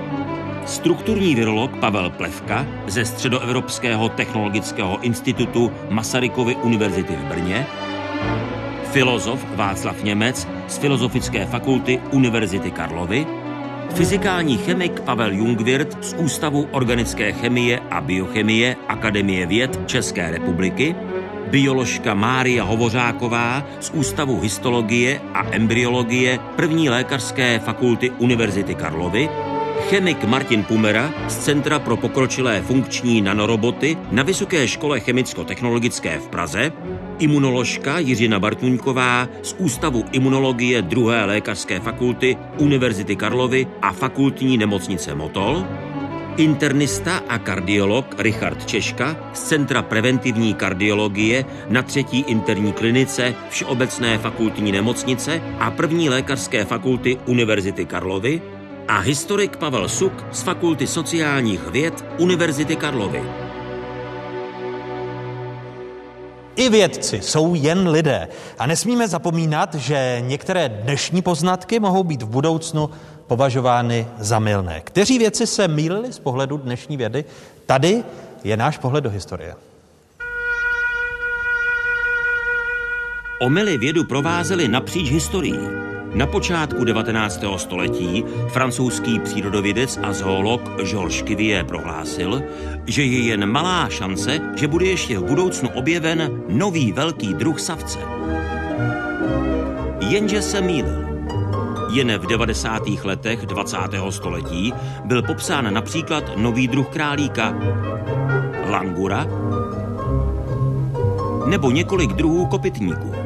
strukturní virolog Pavel Plevka ze Středoevropského technologického institutu Masarykovy univerzity v Brně, filozof Václav Němec z Filozofické fakulty Univerzity Karlovy, fyzikální chemik Pavel Jungwirth z Ústavu organické chemie a biochemie Akademie věd České republiky, bioložka Mária Hovořáková z Ústavu histologie a embryologie první lékařské fakulty Univerzity Karlovy, chemik Martin Pumera z Centra pro pokročilé funkční nanoroboty na Vysoké škole chemicko-technologické v Praze, imunoložka Jiřina Bartuňková z Ústavu imunologie druhé lékařské fakulty Univerzity Karlovy a fakultní nemocnice Motol, internista a kardiolog Richard Češka z Centra preventivní kardiologie na třetí interní klinice Všeobecné fakultní nemocnice a první lékařské fakulty Univerzity Karlovy a historik Pavel Suk z Fakulty sociálních věd Univerzity Karlovy. I vědci jsou jen lidé a nesmíme zapomínat, že některé dnešní poznatky mohou být v budoucnu považovány za milné. Kteří věci se mýlili z pohledu dnešní vědy? Tady je náš pohled do historie. Omily vědu provázely napříč historií. Na počátku 19. století francouzský přírodovědec a zoolog Georges Cuvier prohlásil, že je jen malá šance, že bude ještě v budoucnu objeven nový velký druh savce. Jenže se mýlil. Jen v 90. letech 20. století byl popsán například nový druh králíka, langura nebo několik druhů kopytníků.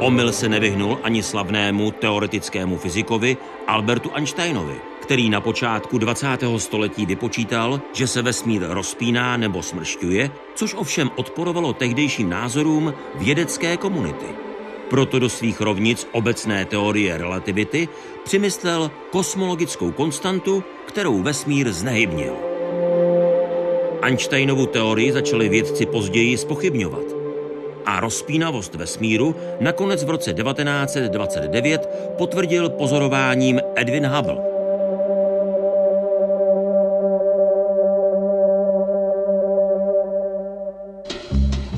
Omyl se nevyhnul ani slavnému teoretickému fyzikovi Albertu Einsteinovi, který na počátku 20. století vypočítal, že se vesmír rozpíná nebo smršťuje, což ovšem odporovalo tehdejším názorům vědecké komunity. Proto do svých rovnic obecné teorie relativity přimyslel kosmologickou konstantu, kterou vesmír znehybnil. Einsteinovu teorii začali vědci později spochybňovat a rozpínavost vesmíru nakonec v roce 1929 potvrdil pozorováním Edwin Hubble.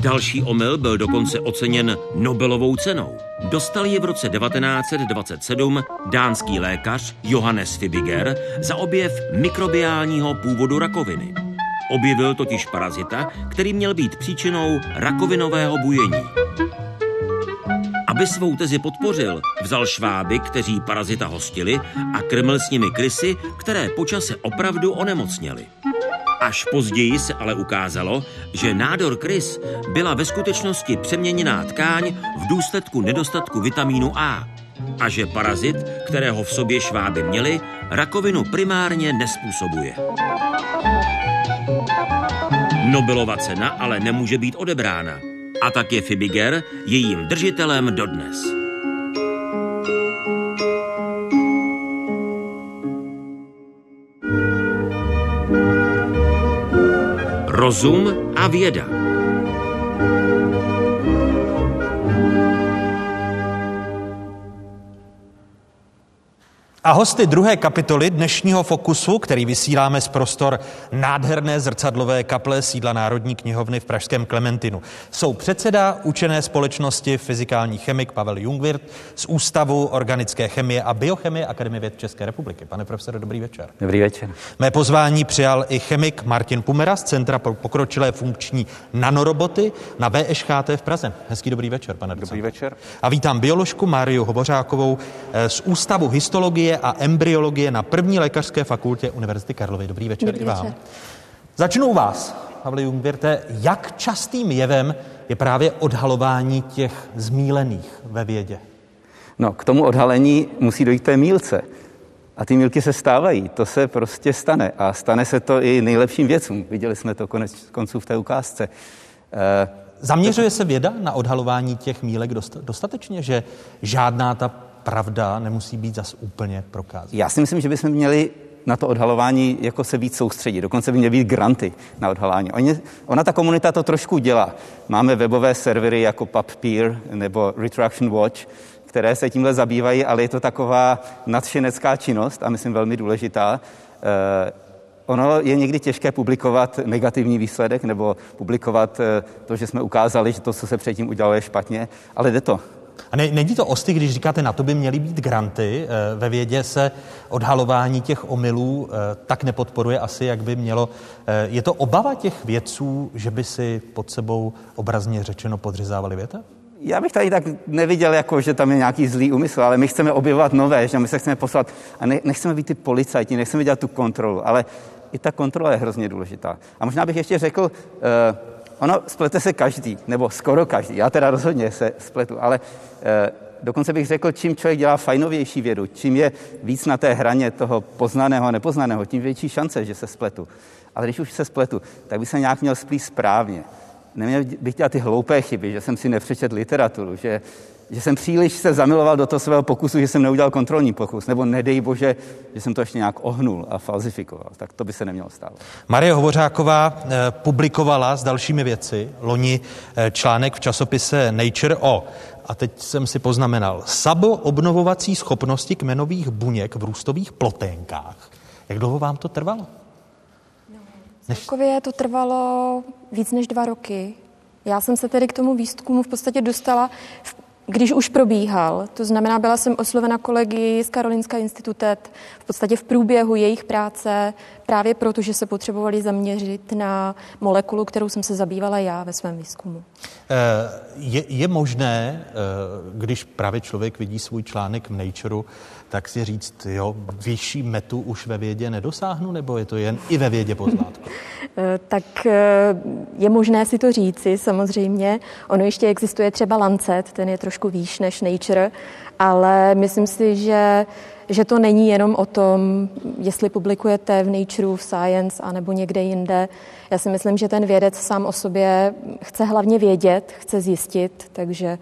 Další omyl byl dokonce oceněn Nobelovou cenou. Dostal ji v roce 1927 dánský lékař Johannes Fibiger za objev mikrobiálního původu rakoviny. Objevil totiž parazita, který měl být příčinou rakovinového bujení. Aby svou tezi podpořil, vzal šváby, kteří parazita hostili a krmil s nimi krysy, které počase opravdu onemocněly. Až později se ale ukázalo, že nádor krys byla ve skutečnosti přeměněná tkáň v důsledku nedostatku vitamínu A a že parazit, kterého v sobě šváby měli, rakovinu primárně nespůsobuje. Nobelova cena ale nemůže být odebrána. A tak je Fibiger jejím držitelem dodnes. Rozum a věda. A hosty druhé kapitoly dnešního Fokusu, který vysíláme z prostor nádherné zrcadlové kaple sídla Národní knihovny v Pražském Klementinu, jsou předseda učené společnosti fyzikální chemik Pavel Jungwirth z Ústavu organické chemie a biochemie Akademie věd České republiky. Pane profesore, dobrý večer. Dobrý večer. Mé pozvání přijal i chemik Martin Pumera z Centra pro pokročilé funkční nanoroboty na VŠHT v Praze. Hezký dobrý večer, pane Dobrý večer. A vítám bioložku Máriu Hovořákovou eh, z Ústavu histologie a embryologie na první lékařské fakultě Univerzity Karlovy. Dobrý večer Dobrý i vám. večer. Začnu u vás, Pavle Jungwirte. Jak častým jevem je právě odhalování těch zmílených ve vědě? No, k tomu odhalení musí dojít té mílce. A ty mílky se stávají, to se prostě stane. A stane se to i nejlepším věcům. Viděli jsme to konec konců v té ukázce. Eh, Zaměřuje se věda na odhalování těch mílek dost- dostatečně, že žádná ta pravda nemusí být zas úplně prokázána? Já si myslím, že bychom měli na to odhalování jako se víc soustředit. Dokonce by měly být granty na odhalání. Oni, ona ta komunita to trošku dělá. Máme webové servery jako PubPeer nebo Retraction Watch, které se tímhle zabývají, ale je to taková nadšenecká činnost a myslím velmi důležitá. Eh, ono je někdy těžké publikovat negativní výsledek nebo publikovat eh, to, že jsme ukázali, že to, co se předtím udělalo, je špatně, ale jde to. A ne, není to osty, když říkáte, na to by měly být granty. eh, Ve vědě se odhalování těch omylů eh, tak nepodporuje asi, jak by mělo. Eh, Je to obava těch vědců, že by si pod sebou obrazně řečeno podřezávali věta? já bych tady tak neviděl, jako, že tam je nějaký zlý úmysl, ale my chceme objevovat nové, že my se chceme poslat a ne, nechceme být ty policajti, nechceme dělat tu kontrolu, ale i ta kontrola je hrozně důležitá. A možná bych ještě řekl, uh, ono splete se každý, nebo skoro každý, já teda rozhodně se spletu, ale uh, dokonce bych řekl, čím člověk dělá fajnovější vědu, čím je víc na té hraně toho poznaného a nepoznaného, tím větší šance, že se spletu. Ale když už se spletu, tak by se nějak měl splít správně. Neměl bych dělat ty hloupé chyby, že jsem si nepřečet literaturu, že, že jsem příliš se zamiloval do toho svého pokusu, že jsem neudělal kontrolní pokus, nebo nedej bože, že jsem to ještě nějak ohnul a falzifikoval. Tak to by se nemělo stát. Marie Hovořáková eh, publikovala s dalšími věci loni eh, článek v časopise Nature o a teď jsem si poznamenal, sabo obnovovací schopnosti kmenových buněk v růstových ploténkách. Jak dlouho vám to trvalo? Celkově to trvalo víc než dva roky. Já jsem se tedy k tomu výzkumu v podstatě dostala, v, když už probíhal. To znamená, byla jsem oslovena kolegy z Karolinska institutet v podstatě v průběhu jejich práce, právě proto, že se potřebovali zaměřit na molekulu, kterou jsem se zabývala já ve svém výzkumu. Eh, je, je možné, eh, když právě člověk vidí svůj článek v Nature, tak si říct, jo, vyšší metu už ve vědě nedosáhnu, nebo je to jen i ve vědě pozlátku? Eh, tak eh, je možné si to říci, samozřejmě. Ono ještě existuje třeba Lancet, ten je trošku výš než Nature, ale myslím si, že že to není jenom o tom, jestli publikujete v Nature, v Science a nebo někde jinde. Já si myslím, že ten vědec sám o sobě chce hlavně vědět, chce zjistit, takže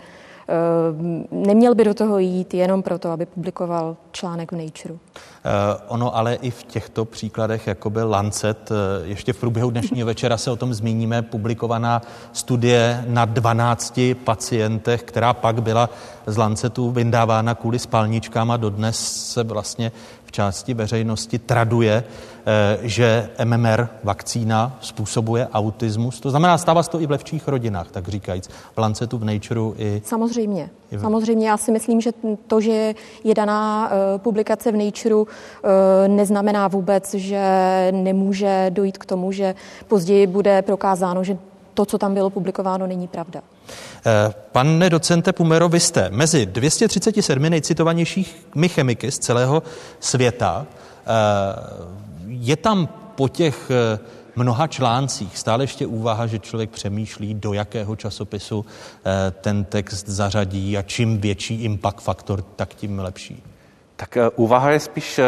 neměl by do toho jít jenom proto, aby publikoval článek v Nature. Eh, ono ale i v těchto příkladech, jako byl Lancet, eh, ještě v průběhu dnešního večera se o tom zmíníme, publikovaná studie na 12 pacientech, která pak byla z Lancetu vyndávána kvůli spalničkám a dodnes se vlastně v části veřejnosti traduje, eh, že MMR vakcína způsobuje autismus. To znamená, stává se to i v levčích rodinách, tak říkajíc. V Lancetu, v Nature i... Samozřejmě. I v... Samozřejmě, já si myslím, že to, že je daná uh, publikace v Nature, uh, neznamená vůbec, že nemůže dojít k tomu, že později bude prokázáno, že to, co tam bylo publikováno, není pravda. Eh, pane docente Pumero, vy jste mezi 237 nejcitovanějšími chemiky z celého světa. Eh, je tam po těch eh, mnoha článcích stále ještě úvaha, že člověk přemýšlí, do jakého časopisu ten text zařadí a čím větší impact faktor, tak tím lepší. Tak úvaha je spíš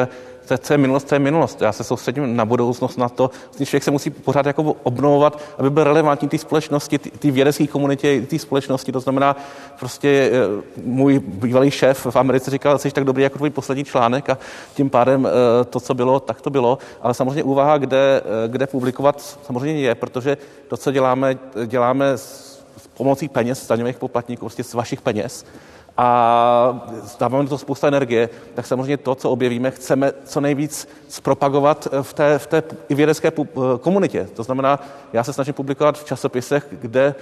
to, co je minulost, to je minulost. Já se soustředím na budoucnost, na to, že člověk se musí pořád jako obnovovat, aby byl relevantní té společnosti, té vědecké komunitě, té společnosti. To znamená, prostě eh, můj bývalý šéf v Americe říkal, jsi tak dobrý jako tvůj poslední článek a tím pádem eh, to, co bylo, tak to bylo. Ale samozřejmě úvaha, kde, eh, kde publikovat, samozřejmě je, protože to, co děláme, děláme s pomocí peněz, daňových poplatníků, prostě z vašich peněz a dáváme to spousta energie, tak samozřejmě to, co objevíme, chceme co nejvíc zpropagovat v té, v té vědecké komunitě. To znamená, já se snažím publikovat v časopisech, kde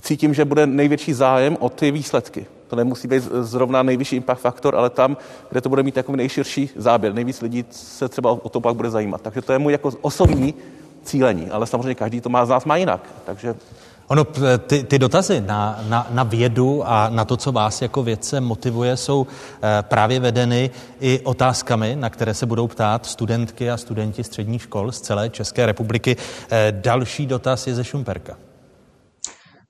cítím, že bude největší zájem o ty výsledky. To nemusí být zrovna nejvyšší impact faktor, ale tam, kde to bude mít takový nejširší záběr. Nejvíc lidí se třeba o to pak bude zajímat. Takže to je můj jako osobní cílení, ale samozřejmě každý to má z nás má jinak. Takže Ono, ty, ty dotazy na, na, na vědu a na to, co vás jako vědce motivuje, jsou eh, právě vedeny i otázkami, na které se budou ptát studentky a studenti středních škol z celé České republiky. Eh, další dotaz je ze Šumperka.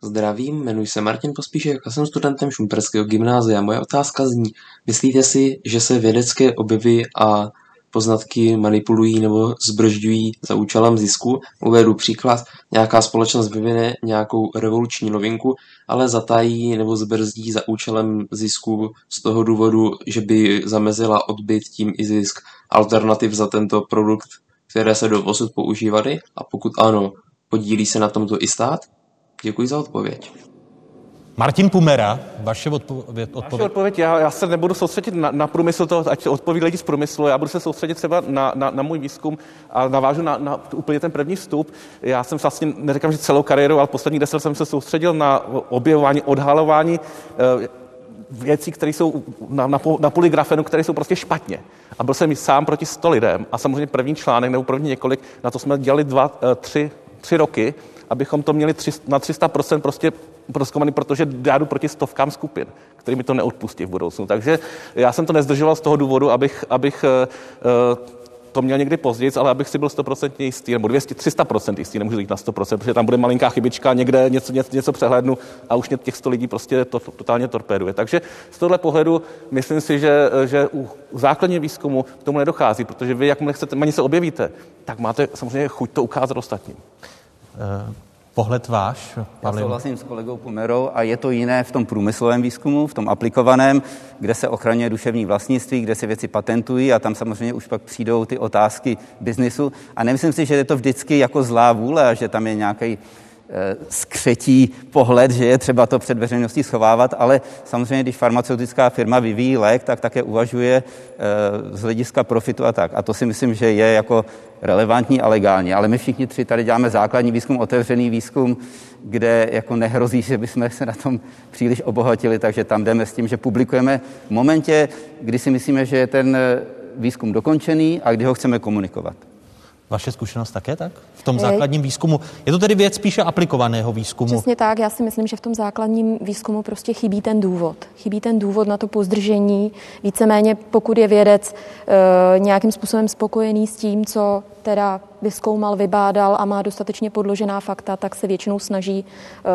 Zdravím, jmenuji se Martin Pospíšek a jsem studentem Šumperského gymnázia. Moje otázka zní, myslíte si, že se vědecké objevy a poznatky manipulují nebo zbržďují za účelem zisku. Uvedu příklad, nějaká společnost vyvine nějakou revoluční novinku, ale zatají nebo zbrzdí za účelem zisku z toho důvodu, že by zamezila odbyt tím i zisk alternativ za tento produkt, které se do posud používaly a pokud ano, podílí se na tomto i stát? Děkuji za odpověď. Martin Pumera, vaše odpověď. Vaše odpověď, já, já se nebudu soustředit na, na průmysl, to, ať se odpoví lidi z průmyslu, já budu se soustředit třeba na, na, na můj výzkum a navážu na, na úplně ten první vstup. Já jsem vlastně, neříkám, že celou kariéru, ale poslední deset jsem se soustředil na objevování, odhalování eh, věcí, které jsou na, na, na poligrafenu, které jsou prostě špatně. A byl jsem sám proti sto lidem a samozřejmě první článek nebo první několik, na to jsme dělali dva, eh, tři, tři roky, abychom to měli tři, na 300% prostě proskoumaný, protože já jdu proti stovkám skupin, který mi to neodpustí v budoucnu. Takže já jsem to nezdržoval z toho důvodu, abych, abych uh, to měl někdy později, ale abych si byl 100% jistý, nebo 200, 300% jistý, nemůžu jít na 100%, protože tam bude malinká chybička, někde něco, něco, něco přehlednu a už mě těch 100 lidí prostě to, to totálně torpéduje. Takže z tohle pohledu myslím si, že, že u základního výzkumu k tomu nedochází, protože vy, jakmile chcete, ani se objevíte, tak máte samozřejmě chuť to ukázat ostatním. Pohled váš, Pavle? Já souhlasím s kolegou Pumerou a je to jiné v tom průmyslovém výzkumu, v tom aplikovaném, kde se ochraňuje duševní vlastnictví, kde se věci patentují a tam samozřejmě už pak přijdou ty otázky biznisu. A nemyslím si, že je to vždycky jako zlá vůle a že tam je nějaký skřetí pohled, že je třeba to před veřejností schovávat, ale samozřejmě, když farmaceutická firma vyvíjí lék, tak také uvažuje eh, z hlediska profitu a tak. A to si myslím, že je jako relevantní a legální. Ale my všichni tři tady děláme základní výzkum, otevřený výzkum, kde jako nehrozí, že bychom se na tom příliš obohatili, takže tam jdeme s tím, že publikujeme v momentě, kdy si myslíme, že je ten eh, výzkum dokončený a kdy ho chceme komunikovat. Vaše zkušenost také tak? Tom základním výzkumu? Je to tedy věc spíše aplikovaného výzkumu? Přesně tak. Já si myslím, že v tom základním výzkumu prostě chybí ten důvod. Chybí ten důvod na to pozdržení. Víceméně, pokud je vědec e, nějakým způsobem spokojený s tím, co teda vyskoumal, vybádal a má dostatečně podložená fakta, tak se většinou snaží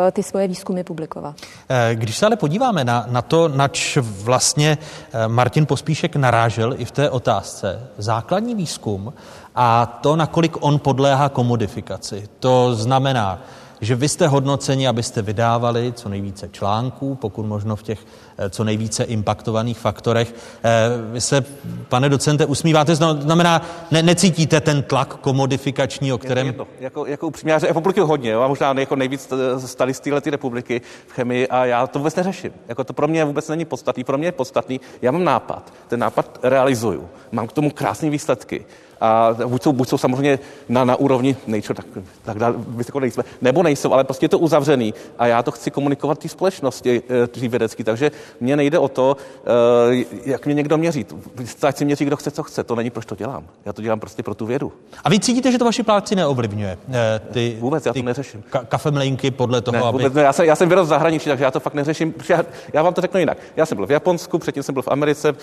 e, ty svoje výzkumy publikovat. Eh, když se ale podíváme na, na to, nač vlastně Martin Pospíšek narážel i v té otázce, základní výzkum a to, nakolik on podléhá komodifikaci. To znamená, že vy jste hodnoceni, abyste vydávali co nejvíce článků, pokud možno v těch eh, co nejvíce impaktovaných faktorech. Eh, vy se, pane docente, usmíváte, znamená, ne, necítíte ten tlak komodifikační, o kterém... Je to, jako, jako upřímně, já republiky hodně, jo, a možná jako nejvíc stali z téhle republiky v chemii a já to vůbec neřeším. Jako to pro mě vůbec není podstatný. Pro mě je podstatný, já mám nápad, ten nápad realizuju, mám k tomu krásné výsledky a buď jsou, buď jsou samozřejmě na, na úrovni nature, tak, tak dál, vysoko nejsme, nebo nejsou, ale prostě je to uzavřený a já to chci komunikovat té společnosti, eh, tý vědecký, takže mně nejde o to, eh, jak mě někdo měří. Ať si měří, kdo chce, co chce, to není, proč to dělám. Já to dělám prostě pro tu vědu. A vy cítíte, že to vaši práci neovlivňuje? Eh, ty, vůbec, já to neřeším. Ka- kafemlejnky podle toho, ne, aby... Vůbec, ne, já, jsem, já jsem vyrost v zahraničí, takže já to fakt neřeším. Já, já vám to řeknu jinak. Já jsem byl v Japonsku, předtím jsem byl v Americe,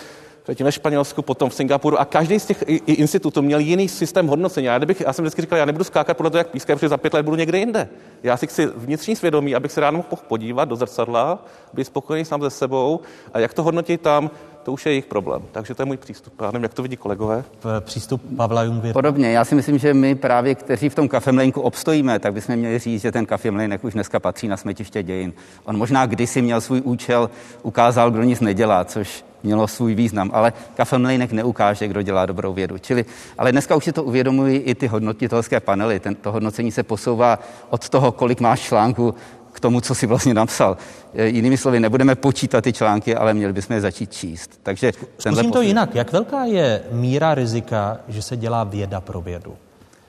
předtím ve Španělsku, potom v Singapuru a každý z těch institutů měl jiný systém hodnocení. Já, kdybych, já jsem vždycky říkal, já nebudu skákat podle toho, jak pískají, protože za pět let budu někde jinde. Já si chci vnitřní svědomí, abych se ráno mohl podívat do zrcadla, být spokojený sám se sebou a jak to hodnotit tam, to už je jejich problém. Takže to je můj přístup. Já nevím, jak to vidí kolegové. Přístup Pavla Jungvěr. Podobně. Já si myslím, že my právě, kteří v tom kafemlejnku obstojíme, tak bychom měli říct, že ten kafemlejnek už dneska patří na smetiště dějin. On možná kdysi měl svůj účel, ukázal, kdo nic nedělá, což mělo svůj význam, ale kafemlejnek neukáže, kdo dělá dobrou vědu. Čili, ale dneska už si to uvědomují i ty hodnotitelské panely. Ten, to hodnocení se posouvá od toho, kolik máš článku, k tomu, co si vlastně napsal. E, jinými slovy, nebudeme počítat ty články, ale měli bychom je začít číst. Takže Zkusím to jinak. Jak velká je míra rizika, že se dělá věda pro vědu?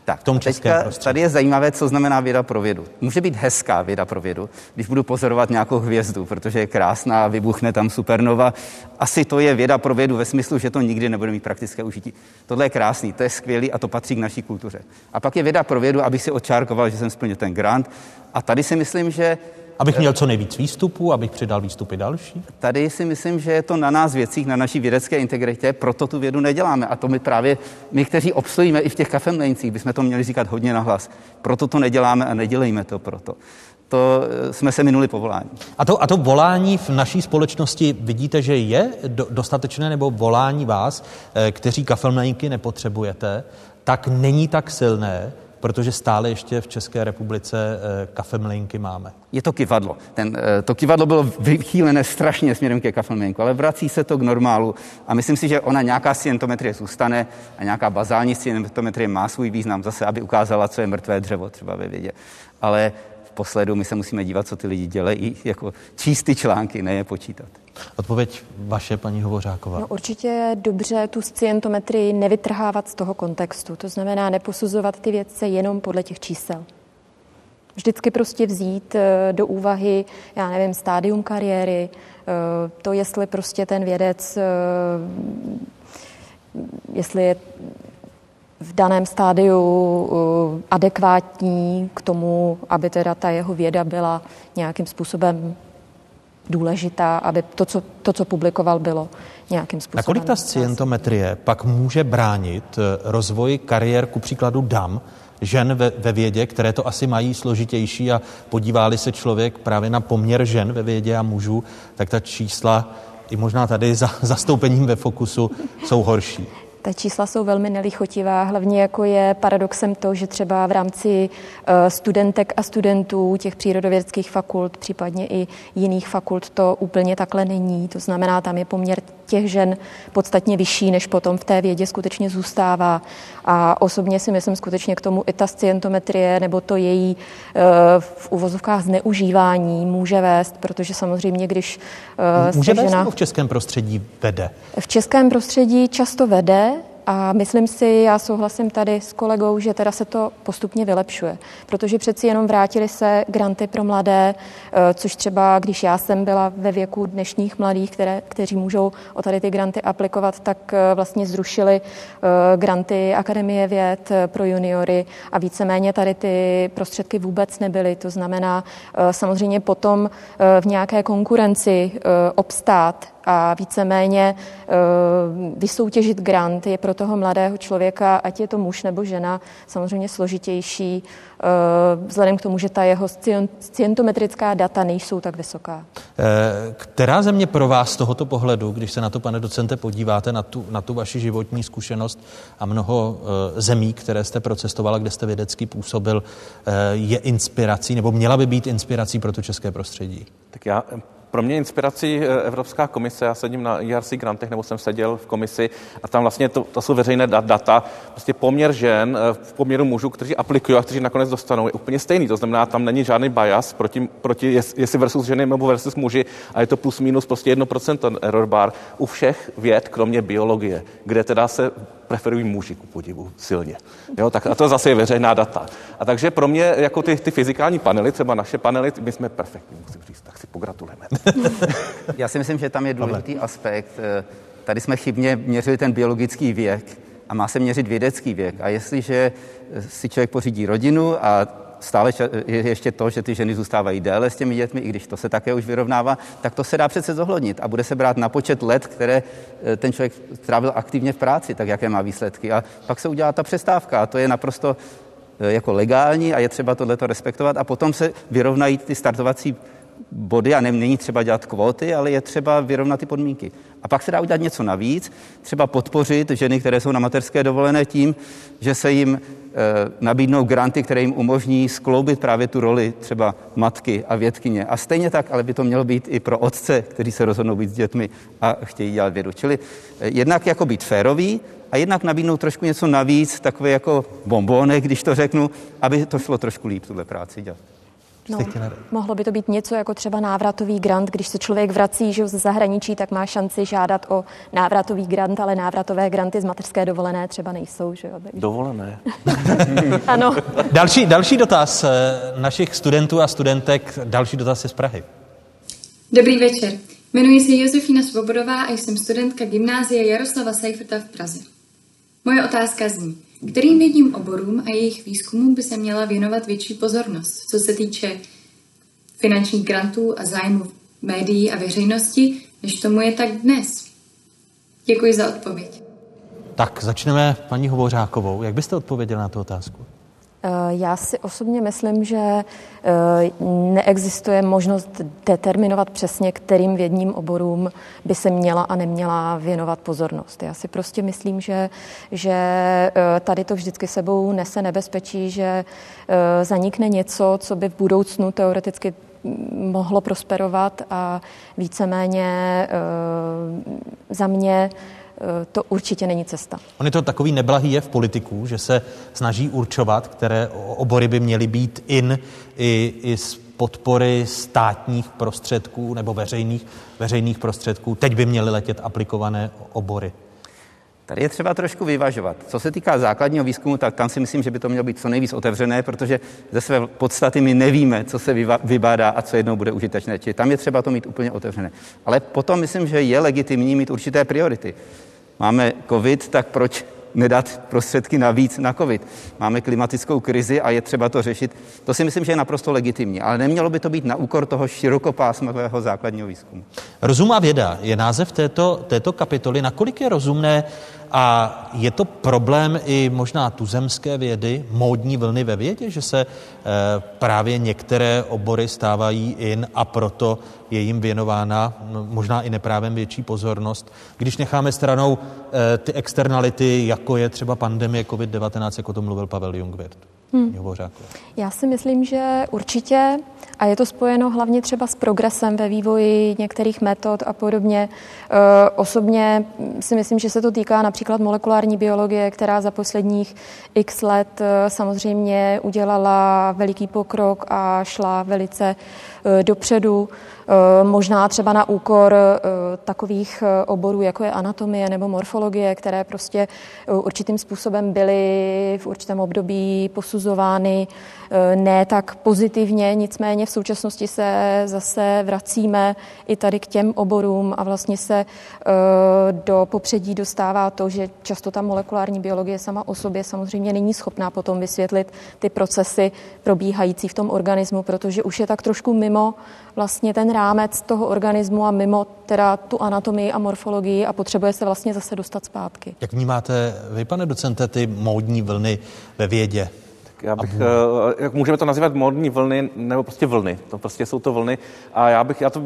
Tak, v tom teďka, tady je zajímavé, co znamená věda pro vědu. Může být hezká věda pro vědu, když budu pozorovat nějakou hvězdu, protože je krásná, vybuchne tam supernova. Asi to je věda pro vědu ve smyslu, že to nikdy nebude mít praktické užití. Tohle je krásný, to je skvělý a to patří k naší kultuře. A pak je věda pro vědu, abych si odčárkoval, že jsem splnil ten grant. A tady si myslím, že Abych měl co nejvíc výstupů, abych přidal výstupy další? Tady si myslím, že je to na nás věcích, na naší vědecké integritě, proto tu vědu neděláme. A to my právě, my, kteří obstojíme i v těch kafemlejncích, bychom to měli říkat hodně nahlas. Proto to neděláme a nedělejme to proto to eh, jsme se minuli povolání. A to, a to volání v naší společnosti vidíte, že je do, dostatečné, nebo volání vás, eh, kteří kafelmlejnky nepotřebujete, tak není tak silné, protože stále ještě v České republice eh, kafemlinky máme. Je to kivadlo. Ten, eh, to kivadlo bylo vychýlené strašně směrem ke kafemlinku, ale vrací se to k normálu a myslím si, že ona nějaká scientometrie zůstane a nějaká bazální scientometrie má svůj význam zase, aby ukázala, co je mrtvé dřevo třeba ve vědě. Ale posledu my se musíme dívat, co ty lidi dělají, jako číst ty články, ne je počítat. Odpověď vaše, paní Hovořáková. No, určitě je dobře tu scientometrii nevytrhávat z toho kontextu. To znamená neposuzovat ty vědce jenom podle těch čísel. Vždycky prostě vzít eh, do úvahy, já nevím, stádium kariéry, eh, to, jestli prostě ten vědec, eh, jestli je v daném stádiu adekvátní k tomu, aby teda ta jeho věda byla nějakým způsobem důležitá, aby to, co, to, co publikoval, bylo nějakým způsobem. Nakolik ta scientometrie pak může bránit eh, rozvoji kariér, ku příkladu dam, žen ve, ve vědě, které to asi mají složitější a podívá se člověk právě na poměr žen ve vědě a mužů, tak ta čísla i možná tady za zastoupením ve fokusu jsou horší. Ta čísla jsou velmi nelichotivá, hlavně jako je paradoxem to, že třeba v rámci eh, studentek a studentů těch přírodovědských fakult, případně i jiných fakult, to úplně takhle není. To znamená, tam je poměr těch žen podstatně vyšší, než potom v té vědě skutečně zůstává. A osobně si myslím skutečně k tomu i ta scientometrie nebo to její eh, v uvozovkách zneužívání může vést, protože samozřejmě, když eh, Může vést žena... v českém prostředí vede? V českém prostředí často vede, a myslím si, já souhlasím tady s kolegou, že teda se to postupně vylepšuje, protože přeci jenom vrátili se granty pro mladé, eh, což třeba, když já jsem byla ve věku dnešních mladých, které, kteří můžou o tady ty granty aplikovat, tak eh, vlastně zrušili eh, granty Akademie věd pro juniory a víceméně tady ty prostředky vůbec nebyly. To znamená samozřejmě potom v nějaké konkurenci obstát a víceméně eh, vysoutěžit grant je pro toho mladého člověka, ať je to muž nebo žena, samozřejmě složitější, eh, vzhledem k tomu, že ta jeho scientometrická data nejsou tak vysoká. Eh, která země pro vás z tohoto pohledu, když se na to, pane docente, podíváte, na tu, na tu vaši životní zkušenost a mnoho zemí, které jste procestovala, kde jste vědecky působil, je inspirací nebo měla by být inspirací pro to české prostředí? Tak já pro mě inspirací eh, Evropská komise, já sedím na ERC grantech, nebo jsem seděl v komisi a tam vlastně to, to jsou veřejné data, prostě poměr žen eh, v poměru mužů, kteří aplikují a kteří nakonec dostanou, je úplně stejný. To znamená, tam není žádný bias proti, proti jestli versus ženy nebo versus muži a je to plus minus prostě 1% error bar u všech věd, kromě biologie, kde teda se preferují muži ku podivu silně. Jo, tak, a to zase je veřejná data. A takže pro mě jako ty, ty fyzikální panely, třeba naše panely, my jsme perfektní, musím říct, tak si pogratulujeme. Já si myslím, že tam je důležitý aspekt. Eh, tady jsme chybně měřili ten biologický věk a má se měřit vědecký věk. A jestliže si člověk pořídí rodinu a stále je ještě to, že ty ženy zůstávají déle s těmi dětmi, i když to se také už vyrovnává, tak to se dá přece zohlednit a bude se brát na počet let, které eh, ten člověk strávil aktivně v práci, tak jaké má výsledky. A pak se udělá ta přestávka a to je naprosto eh, jako legální a je třeba tohleto respektovat a potom se vyrovnají ty startovací body a není třeba dělat kvóty, ale je třeba vyrovnat ty podmínky. A pak se dá udělat něco navíc, třeba podpořit ženy, které jsou na materské dovolené tím, že se jim e, nabídnou granty, které jim umožní skloubit právě tu roli třeba matky a vědkyně. A stejně tak, ale by to mělo být i pro otce, kteří se rozhodnou být s dětmi a chtějí dělat vědu. Čili e, jednak jako být férový a jednak nabídnout trošku něco navíc, takové jako bombónek, když to řeknu, aby to šlo trošku líp tuhle práci dělat. No, mohlo by to být něco jako třeba návratový grant. Když se člověk vrací že ze zahraničí, tak má šanci žádat o návratový grant, ale návratové granty z mateřské dovolené třeba nejsou. Že jo? Takže... Dovolené. ano. Další, další dotaz eh, našich studentů a studentek, další dotaz je z Prahy. Dobrý večer. Jmenuji se Josefína Svobodová a jsem studentka gymnázia Jaroslava Seiferta v Praze. Moje otázka zní, Kterým vědním oborům a jejich výzkumům by se měla věnovat větší pozornost, co se týče finančních grantů a zájmu médií a veřejnosti, než tomu je tak dnes? Děkuji za odpověď. Tak začneme paní Hovořákovou. Jak byste odpověděla na tu otázku? Eh, já si osobně myslím, že eh, neexistuje možnost determinovat přesně, kterým vědním oborům by se měla a neměla věnovat pozornost. Já si prostě myslím, že, že eh, tady to vždycky sebou nese nebezpečí, že zanikne něco, co by v budoucnu teoreticky mohlo prosperovat a víceméně za mě to určitě není cesta. On je to takový neblahý je v politiku, že se snaží určovat, které obory by měly být in i, i z podpory státních prostředků nebo veřejných, veřejných prostředků. Teď by měly letět aplikované obory. Tady je třeba trošku vyvažovat. Co se týká základního výzkumu, tak tam si myslím, že by to mělo být co nejvíc otevřené, protože ze své podstaty my nevíme, co se vybádá a co jednou bude užitečné. Čili tam je třeba to mít úplně otevřené. Ale potom myslím, že je legitimní mít určité priority. Máme covid, tak proč nedat prostředky navíc na COVID. Máme klimatickou krizi a je třeba to řešit. To si myslím, že je naprosto legitimní, ale nemělo by to být na úkor toho širokopásmového základního výzkumu. Rozum a věda je název této, této kapitoly. Nakolik je rozumné a je to problém i možná tuzemské vědy, módní vlny ve vědě, že se eh, právě některé obory stávají in a proto je jim věnována no, možná i neprávem větší pozornost. Když necháme stranou eh, ty externality, jako je třeba pandemie COVID-19, jako to mluvil Pavel Jungwirth. Hmm. Já si myslím, že určitě, a je to spojeno hlavně třeba s progresem ve vývoji některých metod a podobně. E, osobně si myslím, že se to týká například molekulární biologie, která za posledních x let e, samozřejmě udělala veliký pokrok a šla velice dopředu. Eh, možná třeba na úkor eh, takových eh, oborů, jako je anatomie nebo morfologie, které prostě určitým způsobem byly v určitém období posuzovány ne tak pozitivně, nicméně v současnosti se zase vracíme i tady k těm oborům a vlastně se do popředí dostává to, že často ta molekulární biologie sama o sobě samozřejmě není schopná potom vysvětlit ty procesy probíhající v tom organismu, protože už je tak trošku mimo vlastně ten rámec toho organismu a mimo teda tu anatomii a morfologii a potřebuje se vlastně zase dostat zpátky. Jak vnímáte vy, pane docente, ty módní vlny ve vědě? Já bych, eh, jak můžeme to nazývat módní vlny, nebo prostě vlny. To prostě jsou to vlny. A já bych, já to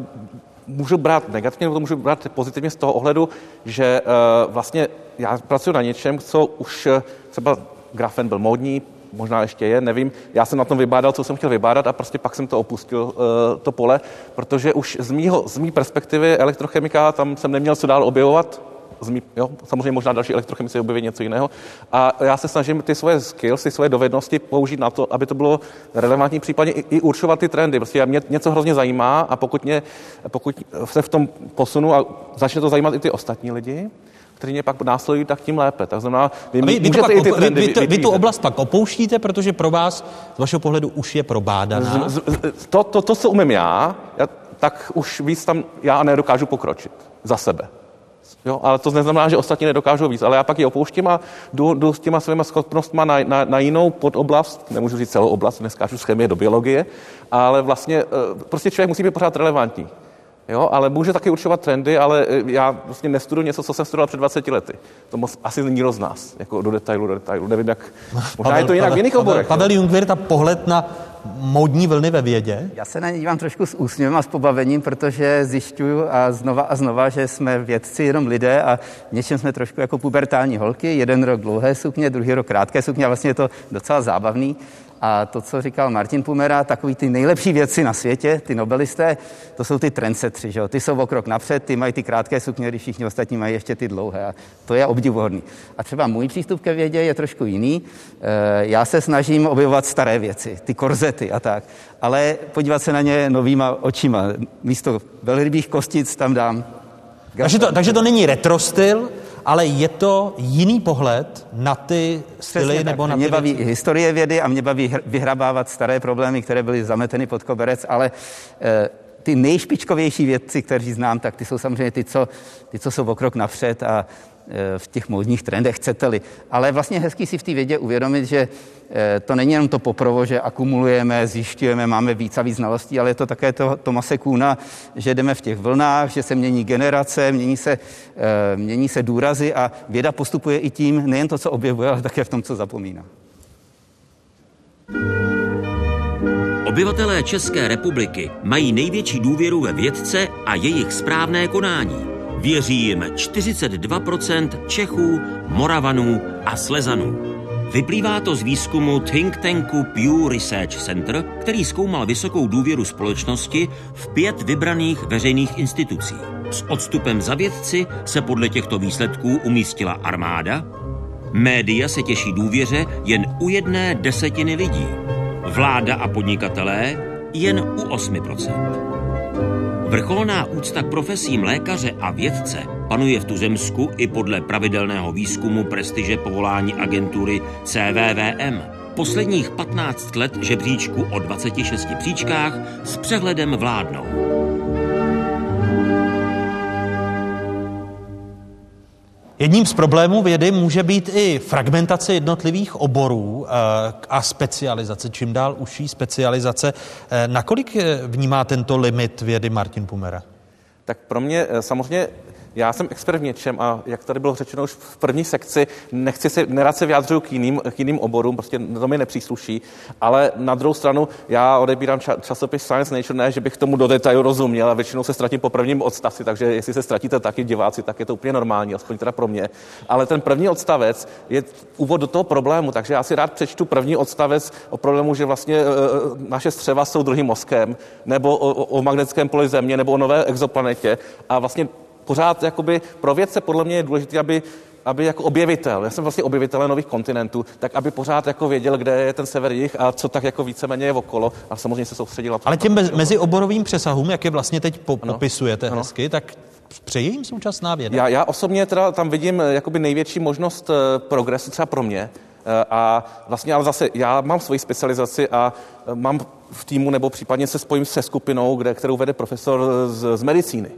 můžu brát negativně, nebo to můžu brát pozitivně z toho ohledu, že uh, vlastně já pracuji na něčem, co už uh, třeba grafen byl módní, možná ještě je, nevím. Já jsem na tom vybádal, co jsem chtěl vybádat a prostě pak jsem to opustil, uh, to pole, protože už z, mýho, z mý perspektivy elektrochemika tam jsem neměl co dál objevovat, z mý, jo, samozřejmě možná další elektrochemici objeví něco jiného. A já se snažím ty svoje skills, ty svoje dovednosti použít na to, aby to bylo relevantní, případně i, i určovat ty trendy. Prostě mě něco hrozně zajímá a pokud, mě, pokud se v tom posunu a začne to zajímat i ty ostatní lidi, kteří mě pak následují, tak tím lépe. Tak znamená, vy, vy, vy, pak, i ty trendy vy, vy, vy tu oblast pak opouštíte, protože pro vás, z vašeho pohledu, už je probádaná? Z, z, to, to, to, co umím já, já, tak už víc tam já nedokážu pokročit za sebe. Jo, ale to neznamená, že ostatní nedokážou víc. Ale já pak ji opouštím a jdu, jdu s těma svými schopnostmi na, na, na jinou podoblast, nemůžu říct celou oblast, neskážu z chemie do biologie, ale vlastně eh, prostě člověk musí být pořád relevantní. Jo, ale může taky určovat trendy, ale eh, já vlastně nestuduji něco, co jsem studoval před 20 lety. To moc asi nikdo z nás, jako do detailu, do detailu. Nevím, jak... Možná Pavel, je to jinak Pavel, v jiných oborech. Pavel, Pavel Jungwirth, ta pohled na módní vlny ve vědě? Já se na ně dívám trošku s úsměvem a s pobavením, protože zjišťuju a znova a znova, že jsme vědci jenom lidé a něčem jsme trošku jako pubertální holky. Jeden rok dlouhé sukně, druhý rok krátké sukně a vlastně je to docela zábavný. A to, co říkal Martin Pumera, takový ty nejlepší věci na světě, ty nobelisté, to jsou ty trendsetři, že jo? Ty jsou o krok napřed, ty mají ty krátké sukně, když všichni ostatní mají ještě ty dlouhé. A to je obdivuhodný. A třeba můj přístup ke vědě je trošku jiný. E, já se snažím objevovat staré věci, ty korzety a tak, ale podívat se na ně novýma očima. Místo velrybých kostic tam dám takže to, takže to není retrostyl, ale je to jiný pohled na ty styly Přesně nebo tak. na ty Mě baví věci. historie vědy a mě baví vyhrabávat staré problémy, které byly zameteny pod koberec, ale e, ty nejšpičkovější vědci, kteří znám, tak ty jsou samozřejmě ty, co, ty, co jsou o krok napřed a v těch módních trendech, chcete-li. Ale vlastně hezký si v té vědě uvědomit, že e, to není jenom to poprovo, že akumulujeme, zjišťujeme, máme víc a víc znalostí, ale je to také to Tomase Kůna, že jdeme v těch vlnách, že se mění generace, mění se, e, mění se důrazy a věda postupuje i tím, nejen to, co objevuje, ale také v tom, co zapomíná. Obyvatelé České republiky mají největší důvěru ve vědce a jejich správné konání. Věří jim 42% Čechů, Moravanů a Slezanů. Vyplývá to z výzkumu think tanku Pew Research Center, který zkoumal vysokou důvěru společnosti v pět vybraných veřejných institucí. S odstupem za vědci se podle těchto výsledků umístila armáda, média se těší důvěře jen u jedné desetiny lidí vláda a podnikatelé jen u 8%. Vrcholná úcta k profesím lékaře a vědce panuje v tuzemsku i podle pravidelného výzkumu prestiže povolání agentury CVVM. Posledních 15 let žebříčku o 26 příčkách s přehledem vládnou. Jedním z problémů vědy může být i fragmentace jednotlivých oborů eh, a specializace, čím dál užší specializace. Eh, nakolik vnímá tento limit vědy Martin Pumera? Tak pro mě samozřejmě já jsem expert v něčem a jak tady bylo řečeno už v první sekci, nechci se, nerad se vyjádřuju k jiným, k jiným oborům, prostě to mi nepřísluší, ale na druhou stranu já odebírám ča, časopis Science Nature, ne, že bych tomu do detailu rozuměl a většinou se ztratím po prvním odstavci, takže jestli se ztratíte taky diváci, tak je to úplně normální, aspoň teda pro mě. Ale ten první odstavec je úvod do toho problému, takže já si rád přečtu první odstavec o problému, že vlastně e, naše střeva jsou druhým mozkem, nebo o, o magnetickém poli Země, nebo o nové exoplanetě a vlastně pořád jakoby pro vědce podle mě je důležité, aby aby jako objevitel, já jsem vlastně objevitel nových kontinentů, tak aby pořád jako věděl, kde je ten sever jich a co tak jako víceméně je okolo a samozřejmě se soustředil. Ale těm mezi, mezioborovým přesahům, jak je vlastně teď po, ano. popisujete ano. hezky, tak přeje jim současná věda? Já, já osobně teda tam vidím eh, jakoby největší možnost eh, progresu třeba pro mě, eh, a vlastně ale zase já mám svoji specializaci a mám v týmu nebo případně se spojím se skupinou, kde, kterou vede profesor z, z medicíny.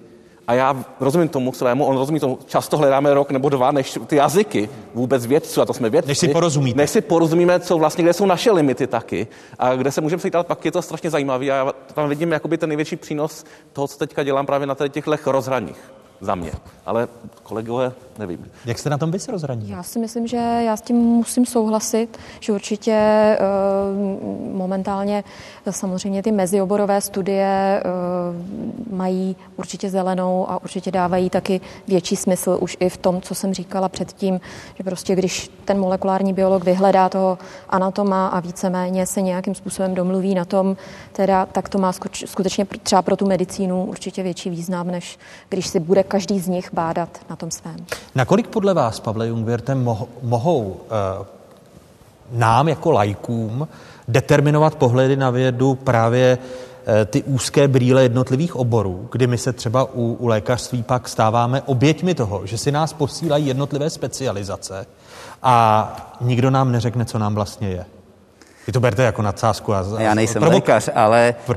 A já rozumím tomu svému, on rozumí tomu, často hledáme rok nebo dva, než ty jazyky vůbec vědců, a to jsme vědci. Než si porozumíte. Než si porozumíme, co vlastně, kde jsou naše limity taky a kde se můžeme sejít, ale pak je to strašně zajímavé a já tam vidím jakoby ten největší přínos toho, co teďka dělám právě na těchto rozhraních za mě. Ale kolegové, nevím. Jak jste na tom vy se rozhraní? Já si myslím, že já s tím musím souhlasit, že určitě uh, momentálně samozřejmě ty mezioborové studie uh, mají určitě zelenou a určitě dávají taky větší smysl už i v tom, co jsem říkala předtím, že prostě když ten molekulární biolog vyhledá toho anatoma a víceméně se nějakým způsobem domluví na tom, teda, tak to má skutečně třeba pro tu medicínu určitě větší význam, než když si bude každý z nich bádat na tom svém. Nakolik podle vás, Pavle Jungwirte, mohou uh, nám jako lajkům determinovat pohledy na vědu právě uh, ty úzké brýle jednotlivých oborů, kdy my se třeba u, u lékařství pak stáváme oběťmi toho, že si nás posílají jednotlivé specializace a nikdo nám neřekne, co nám vlastně je. Vy to berte jako nadsázku. A, a já nejsem provok- lékař, ale uh,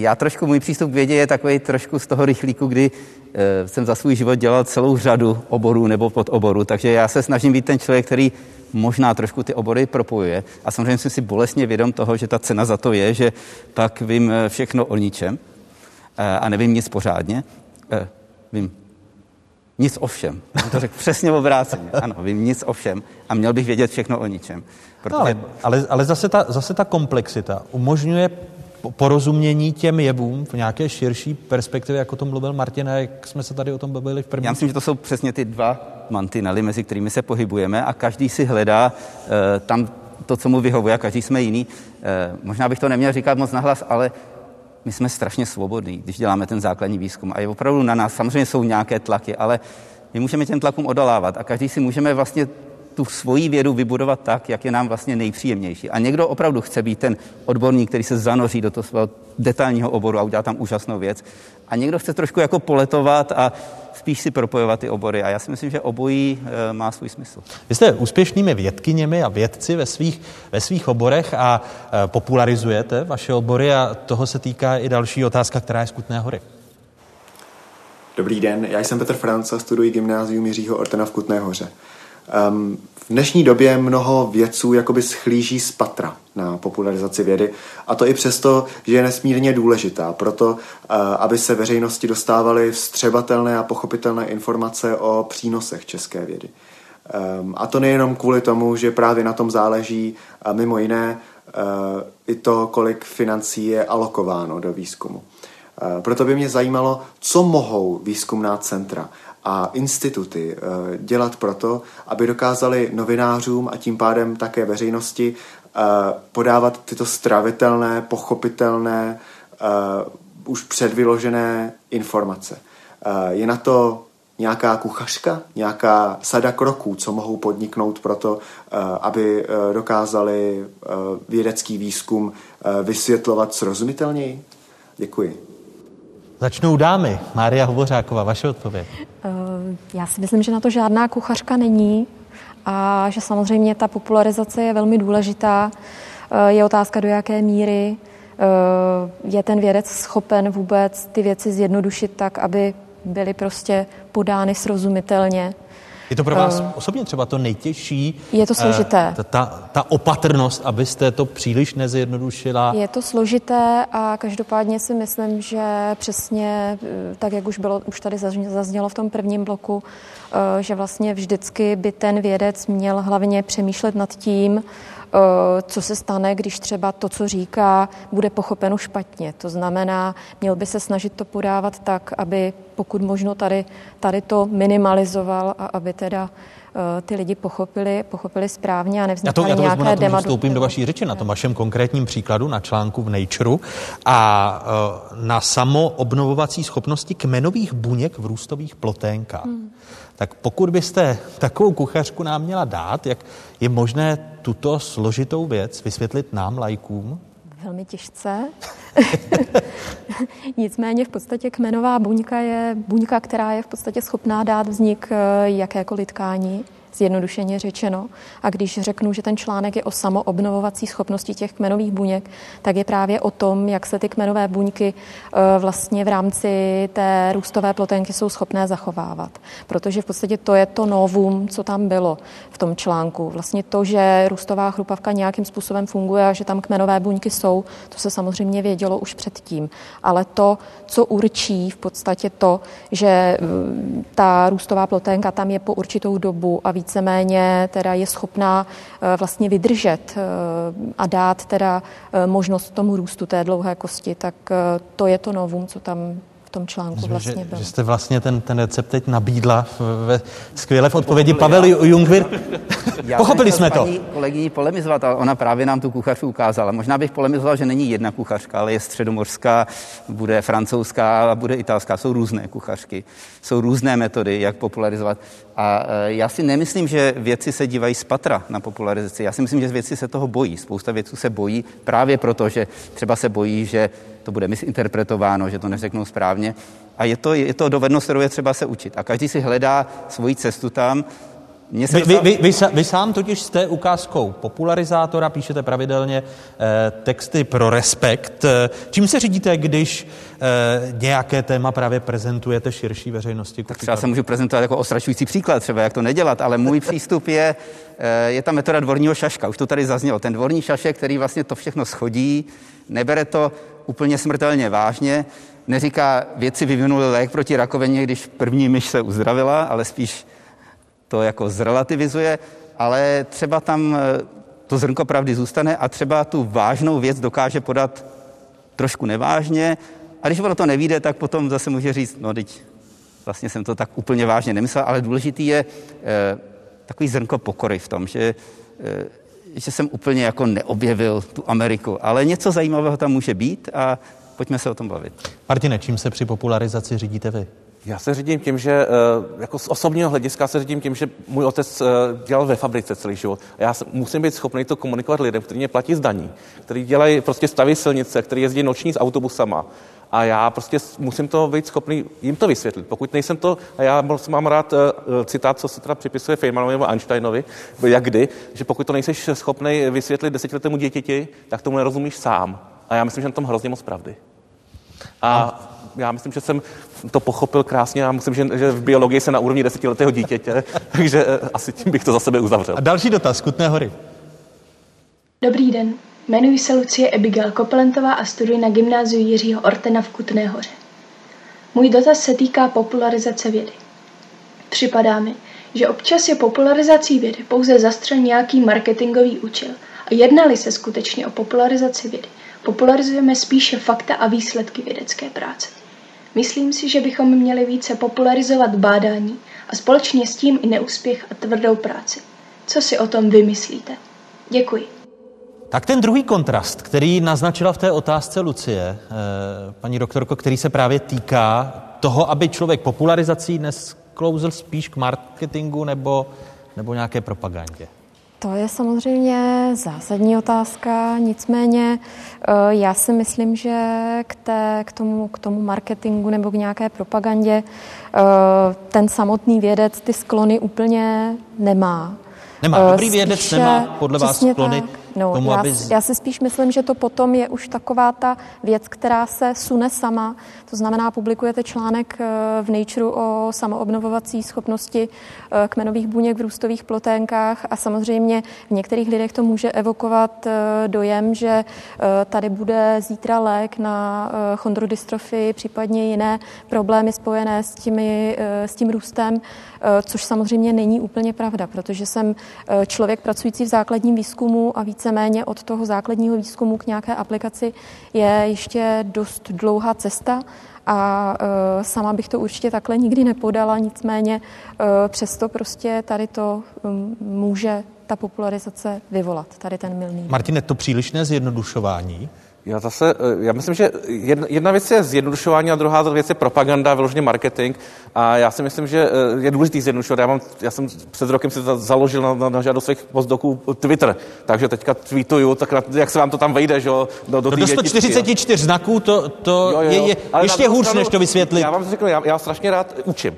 já trošku, můj přístup k vědě je takový trošku z toho rychlíku, kdy Eh, jsem za svůj život dělal celou řadu oborů nebo podoborů, takže já se snažím být ten člověk, který možná trošku ty obory propojuje. A samozřejmě jsem si bolestně vědom toho, že ta cena za to je, že pak vím eh, všechno o ničem eh, a nevím nic pořádně. Vím nic o všem. Jsem to řekl přesně obráceně. Ano, vím nic o všem a měl bych vědět všechno o ničem. Protože... No, ale, ale, ale zase, ta, zase ta komplexita umožňuje porozumění těm jevům v nějaké širší perspektivě, jako to mluvil Martin, a jak jsme se tady o tom bavili v první. Já myslím, že to jsou přesně ty dva mantinely, mezi kterými se pohybujeme a každý si hledá uh, tam to, co mu vyhovuje a každý jsme jiný. Uh, možná bych to neměl říkat moc nahlas, ale my jsme strašně svobodní, když děláme ten základní výzkum. A je opravdu na nás, samozřejmě jsou nějaké tlaky, ale my můžeme těm tlakům odolávat a každý si můžeme vlastně tu svoji vědu vybudovat tak, jak je nám vlastně nejpříjemnější. A někdo opravdu chce být ten odborník, který se zanoří do toho svého detailního oboru a udělá tam úžasnou věc. A někdo chce trošku jako poletovat a spíš si propojovat ty obory. A já si myslím, že obojí e, má svůj smysl. Vy jste úspěšnými vědkyněmi a vědci ve svých, ve svých oborech a e, popularizujete vaše obory a toho se týká i další otázka, která je z Kutné hory. Dobrý den, já jsem Petr Franca, studuji gymnázium Jiřího Ortena v Kutné hoře. Um, v dnešní době mnoho vědců jakoby schlíží z patra na popularizaci vědy a to i přesto, že je nesmírně důležitá proto, uh, aby se veřejnosti dostávaly vstřebatelné a pochopitelné informace o přínosech české vědy. Um, a to nejenom kvůli tomu, že právě na tom záleží a mimo jiné uh, i to, kolik financí je alokováno do výzkumu. Uh, proto by mě zajímalo, co mohou výzkumná centra a instituty eh, dělat proto, aby dokázali novinářům a tím pádem také veřejnosti eh, podávat tyto stravitelné, pochopitelné, eh, už předvyložené informace. Je na to nějaká kuchařka, nějaká sada kroků, co mohou podniknout pro to, aby dokázali vědecký výzkum vysvětlovat srozumitelněji? Děkuji. Začnou dámy. Mária Hovořáková, vaše odpověď. Eh, já si myslím, že na to žádná kuchařka není a že samozřejmě ta popularizace je velmi důležitá. Eh, je otázka, do jaké míry eh, je ten vědec schopen vůbec ty věci zjednodušit tak, aby byly prostě podány srozumitelně. Je to pro vás Eh, osobně třeba to nejtěžší? Je to eh, složité. Ta, ta, ta opatrnost, abyste to příliš nezjednodušila. Je to složité a každopádně si myslím, že přesně eh, tak, jak už bylo, už tady zazně- zaznělo v tom prvním bloku, že vlastně vždycky by ten vědec měl hlavně přemýšlet nad tím, co se stane, když třeba to, co říká, bude pochopeno špatně. To znamená, měl by se snažit to podávat tak, aby pokud možno tady, tady to minimalizoval a aby teda eh, ty lidi pochopili, pochopili správně a Já to, nevznikaly já to nějaké demadu- vstoupím do vaší řeči, na tom vašem konkrétním příkladu, na článku v Nature a eh, na samoobnovovací schopnosti kmenových buněk v růstových ploténkách. Hmm. Tak pokud byste takovou kuchařku nám měla dát, jak je možné tuto složitou věc vysvětlit nám, lajkům? Velmi těžce. Nicméně v podstatě kmenová buňka je buňka, která je v podstatě schopná dát vznik eh, jakékoliv tkání, zjednodušeně řečeno. A když řeknu, že ten článek je o samoobnovovací schopnosti těch kmenových buněk, tak je právě o tom, jak se ty kmenové buňky eh, vlastně v rámci té růstové plotenky jsou schopné zachovávat. Protože v podstatě to je to novum, co tam bylo v tom článku. Vlastně to, že růstová chrupavka nějakým způsobem funguje a že tam kmenové buňky jsou, to se samozřejmě vědělo už předtím. Ale to, co určí v podstatě to, že mm, ta růstová ploténka tam je po určitou dobu a víceméně teda je schopná eh, vlastně vydržet eh, a dát teda eh, možnost tomu růstu té dlouhé kosti, tak to je to novum, co tam v tom článku Myslím, vlastně že, bylo. že jste vlastně ten, ten recept teď nabídla v- ve skvěle v odpovědi Pavel Jungvir. Pochopili jsem jsme to. s Paní kolegyní polemizovat, ale ona právě nám tu kuchařku ukázala. Možná bych polemizoval, že není jedna kuchařka, ale je středomořská, bude francouzská a bude italská. Jsou různé kuchařky, jsou různé metody, jak popularizovat. A e, já si nemyslím, že vědci se dívají z patra na popularizaci. Já si myslím, že vědci se toho bojí. Spousta vědců se bojí právě proto, že třeba se bojí, že to bude misinterpretováno, že to neřeknou správně. A je to, je to dovednost, kterou je třeba se učit. A každý si hledá svoji cestu tam. Mně se Vy, vy, vy, vy, sám totiž jste ukázkou popularizátora, píšete pravidelně eh, texty pro respekt. Eh, čím se řídíte, když eh, nějaké téma právě prezentujete širší veřejnosti? Tak třeba se můžu prezentovat jako ostračující příklad, třeba jak to nedělat, ale můj přístup je, eh, je ta metoda dvorního šaška. Už to tady zaznělo. Ten dvorní šašek, který vlastně to všechno schodí, nebere to úplně smrtelně vážně, neříká, vědci vyvinuli lék proti rakovině, když první myš se uzdravila, ale spíš to jako zrelativizuje, ale třeba tam eh, to zrnko pravdy zůstane a třeba tu vážnou věc dokáže podat trošku nevážně a když ono to nevíde, tak potom zase může říct, no teď vlastně jsem to tak úplně vážně nemyslel, ale důležitý je eh, takový zrnko pokory v tom, že, eh, že jsem úplně jako neobjevil tu Ameriku, ale něco zajímavého tam může být a pojďme se o tom bavit. Martine, čím se při popularizaci řídíte vy? Já se řídím tím, že eh, jako z osobního hlediska se řídím tím, že můj otec eh, dělal ve fabrice celý život. A já musím být schopný to komunikovat lidem, kteří mě platí z daní, kteří dělají, prostě staví silnice, kteří jezdí noční s autobusama. A já prostě musím to být schopný jim to vysvětlit. Pokud nejsem to, a já mám rád uh, citát, co se teda připisuje Feynmanovi nebo Einsteinovi, jak kdy, že pokud to nejseš schopný vysvětlit desetiletému dítěti, tak tomu nerozumíš sám. A já myslím, že na tom hrozně moc pravdy. A já myslím, že jsem to pochopil krásně a myslím, že, že v biologii jsem na úrovni desetiletého dítěte, takže eh, asi tím bych to za sebe uzavřel. A další dotaz, Kutné hory. Dobrý den, jmenuji se Lucie Abigail Kopelentová a studuji na gymnáziu Jiřího Ortena v Kutné hoře. Můj dotaz se týká popularizace vědy. Připadá mi, že občas je popularizací vědy pouze zastřel nějaký marketingový účel a jednali se skutečně o popularizaci vědy. Popularizujeme spíše fakta a výsledky vědecké práce. Myslím si, že bychom měli více popularizovat bádání a společně s tím i neúspěch a tvrdou práci. Co si o tom vymyslíte? Děkuji. Tak ten druhý kontrast, který naznačila v té otázce Lucie, eh, paní doktorko, který se právě týká toho, aby člověk popularizací dnes klouzl spíš k marketingu nebo, nebo nějaké propagandě. To je samozřejmě zásadní otázka, nicméně eh, já si myslím, že k, té, k, tomu, k tomu marketingu nebo k nějaké propagandě eh, ten samotný vědec ty sklony úplně nemá. Nemá. Eh, Dobrý vědec spíše- nemá podle vás sklony tak. No, tomu, já, aby... já si spíš myslím, že to potom je už taková ta věc, která se sune sama. To znamená, publikujete článek eh, v Nature o samoobnovovací schopnosti eh, kmenových buněk v růstových ploténkách a samozřejmě v některých lidech to může evokovat eh, dojem, že tady bude zítra lék na chondrodystrofii, případně jiné problémy spojené s, těmi, s tím růstem, což samozřejmě není úplně pravda, protože jsem člověk pracující v základním výzkumu a víceméně od toho základního výzkumu k nějaké aplikaci je ještě dost dlouhá cesta a e, sama bych to určitě takhle nikdy nepodala, nicméně e, přesto prostě tady to může ta popularizace vyvolat, tady ten milný. Martine, to přílišné zjednodušování já zase, eh, já myslím, že jedna, jedna věc je zjednodušování a druhá věc je propaganda, vyloženě marketing. A já si myslím, že eh, je důležitý zjednodušovat. Já, mám, já jsem před rokem si založil na, na, na žádost svých postdoků Twitter, takže teďka tweetuju, tak na, jak se vám to tam vejde, že jo? Do, do, no do 144 znaků to, to jo, jo. je, je ještě hůř, než to vysvětlit. Já vám řeknu, já, já strašně rád učím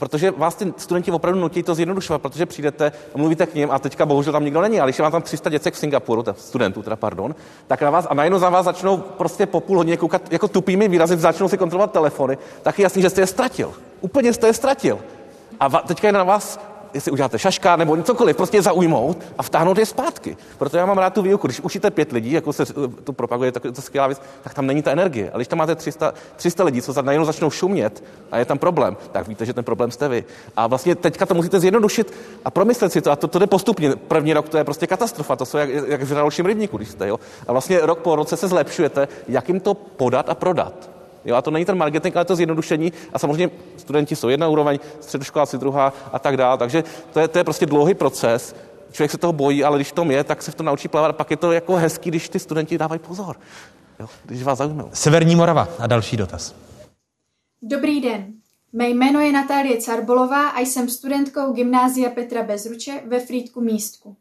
protože vás ty studenti opravdu nutí to zjednodušovat, protože přijdete, mluvíte k ním a teďka bohužel tam nikdo není, ale když je vám tam 300 děcek v Singapuru, studentů teda, pardon, tak na vás a najednou za vás začnou prostě po půl hodině koukat jako tupými výrazy, začnou si kontrolovat telefony, tak je jasný, že jste je ztratil. Úplně jste je ztratil. A teďka je na vás jestli uděláte šaška nebo cokoliv, prostě zaujmout a vtáhnout je zpátky. Proto já mám rád tu výuku. Když učíte pět lidí, jako se to propaguje, tak to skvělá věc, tak tam není ta energie. Ale když tam máte 300, 300 lidí, co najednou začnou šumět a je tam problém, tak víte, že ten problém jste vy. A vlastně teďka to musíte zjednodušit a promyslet si to. A to, to jde postupně. První rok to je prostě katastrofa, to jsou jak, jak v dalším rybníku, když jste. Jo? A vlastně rok po roce se zlepšujete, jak jim to podat a prodat. Jo, a to není ten marketing, ale to zjednodušení. A samozřejmě studenti jsou jedna úroveň, středoškoláci druhá a tak dále. Takže to je, to je prostě dlouhý proces. Člověk se toho bojí, ale když tom je, tak se v tom naučí plavat. A pak je to jako hezký, když ty studenti dávají pozor. Jo, když vás zaujmou. Severní Morava a další dotaz. Dobrý den. Mé jméno je Natálie Carbolová a jsem studentkou Gymnázia Petra Bezruče ve Frýdku Místku.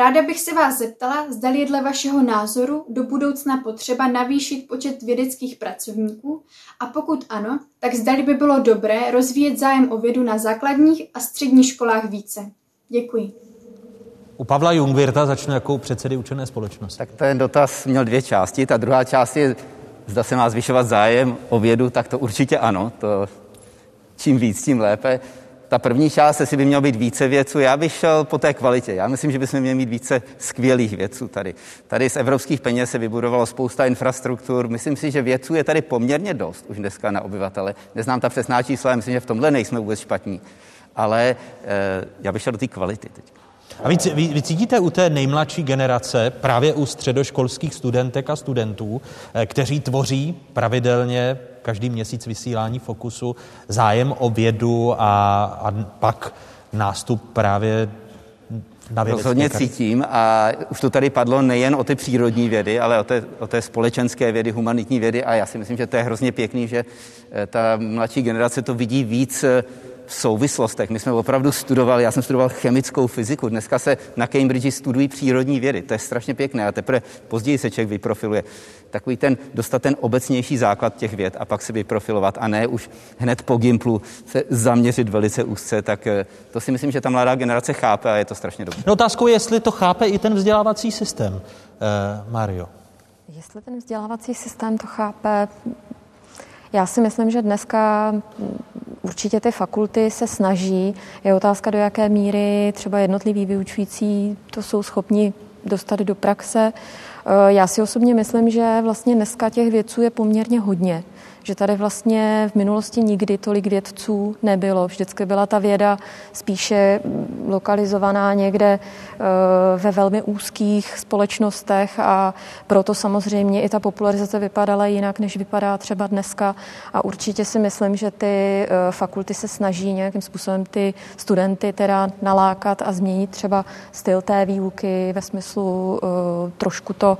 Ráda bych se vás zeptala, zda je dle vašeho názoru do budoucna potřeba navýšit počet vědeckých pracovníků a pokud ano, tak zda by bylo dobré rozvíjet zájem o vědu na základních a středních školách více. Děkuji. U Pavla Jungvirta začnu jako předsedy učené společnosti. Tak ten dotaz měl dvě části. Ta druhá část je, zda se má zvyšovat zájem o vědu, tak to určitě ano. To čím víc, tím lépe. Ta první část, jestli by mělo být více věců, já bych šel po té kvalitě. Já myslím, že bychom měli mít více skvělých věců tady. Tady z evropských peněz se vybudovalo spousta infrastruktur. Myslím si, že věců je tady poměrně dost už dneska na obyvatele. Neznám ta přesná čísla, myslím, že v tomhle nejsme vůbec špatní. Ale eh, já bych šel do té kvality teď. A vy, vy, vy cítíte u té nejmladší generace, právě u středoškolských studentek a studentů, eh, kteří tvoří pravidelně každý měsíc vysílání Fokusu zájem o vědu a, a pak nástup právě na vědecké Rozhodně kar... cítím a už to tady padlo nejen o ty přírodní vědy, ale o té, o té společenské vědy, humanitní vědy a já si myslím, že to je hrozně pěkný, že eh, ta mladší generace to vidí víc eh, v souvislostech. My jsme opravdu studovali, já jsem studoval chemickou fyziku, dneska se na Cambridge studují přírodní vědy, to je strašně pěkné a teprve později se člověk vyprofiluje. Takový ten, dostat ten obecnější základ těch věd a pak se vyprofilovat a ne už hned po Gimplu se zaměřit velice úzce, tak eh, to si myslím, že ta mladá generace chápe a je to strašně dobré. No otázkou je, jestli to chápe i ten vzdělávací systém, eh, Mario. Jestli ten vzdělávací systém to chápe, já si myslím, že dneska určitě ty fakulty se snaží. Je otázka, do jaké míry třeba jednotliví vyučující to jsou schopni dostat do praxe. Eh, já si osobně myslím, že vlastně dneska těch věců je poměrně hodně že tady vlastně v minulosti nikdy tolik vědců nebylo. Vždycky byla ta věda spíše lokalizovaná někde eh, ve velmi úzkých společnostech a proto samozřejmě i ta popularizace vypadala jinak, než vypadá třeba dneska. A určitě si myslím, že ty eh, fakulty se snaží nějakým způsobem ty studenty teda nalákat a změnit třeba styl té výuky ve smyslu uh, trošku to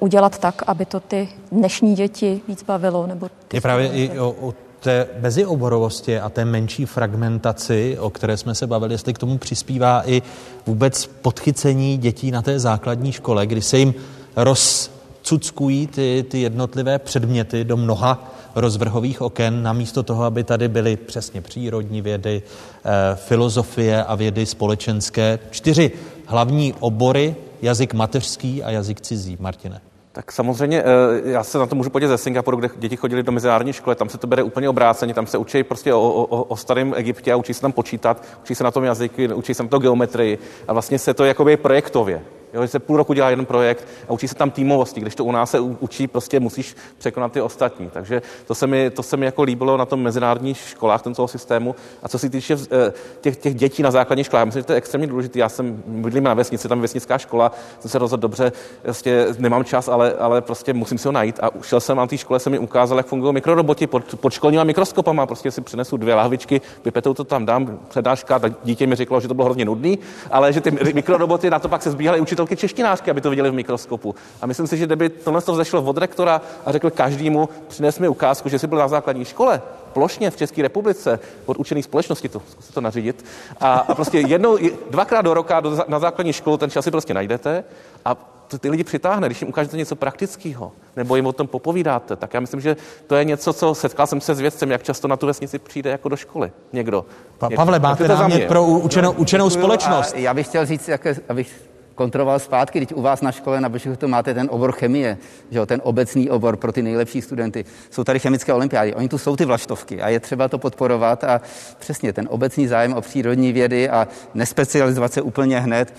udělat tak, aby to ty dnešní děti víc bavilo nebo je právě i o, o té mezioborovosti a té menší fragmentaci, o které jsme se bavili, jestli k tomu přispívá i vůbec podchycení dětí na té základní škole, kdy se jim rozcuckují ty, ty jednotlivé předměty do mnoha rozvrhových oken, namísto toho, aby tady byly přesně přírodní vědy, eh, filozofie a vědy společenské. Čtyři hlavní obory jazyk mateřský a jazyk cizí, Martine? Tak samozřejmě, eh, já se na to můžu podívat ze Singapuru, kde děti chodili do mezinárodní školy, tam se to bere úplně obráceně, tam se učí prostě o, o, o starém Egyptě a učí se tam počítat, učí se na tom jazyky, učí se na to geometrii a vlastně se to jakoby projektově. Jo, že se půl roku dělá jeden projekt a učí se tam týmovosti, když to u nás se učí, prostě musíš překonat ty ostatní. Takže to se mi, to se mi jako líbilo na tom mezinárodních školách, toho systému. A co se týče eh, těch, těch dětí na základní škole, já myslím, že to je extrémně důležité. Já jsem bydlím na vesnici, tam vesnická škola, jsem se rozhodl dobře, prostě nemám čas, ale, ale prostě musím si ho najít. A šel jsem na té škole, se mi ukázal, jak fungují mikroroboti pod, pod školníma mikroskopama. Prostě si přinesu dvě lahvičky, vypetou to tam, dám přednáška, dítě mi řeklo, že to bylo hrozně nudný, ale že ty mikroroboty na to pak se zbíhaly učitelky češtinářky, aby to viděli v mikroskopu. A myslím si, že kdyby tohle to vzešlo od rektora a řekl každému, přines mi ukázku, že jsi byl na základní škole, plošně v České republice od učených společnosti, to zkuste to nařídit. A, a prostě jednou, dvakrát do roka do, na základní školu ten čas si prostě najdete a to ty lidi přitáhne, když jim ukážete něco praktického, nebo jim o tom popovídáte, tak já myslím, že to je něco, co setkal jsem se s vědcem, jak často na tu vesnici přijde jako do školy někdo. Pa, Pavle, máte námět pro učenou, učenou společnost. A já bych chtěl říct, jak, abych kontroloval zpátky, když u vás na škole na to máte ten obor chemie, že jo, ten obecný obor pro ty nejlepší studenty. Jsou tady chemické olympiády, oni tu jsou ty vlaštovky a je třeba to podporovat a přesně ten obecný zájem o přírodní vědy a nespecializovat se úplně hned,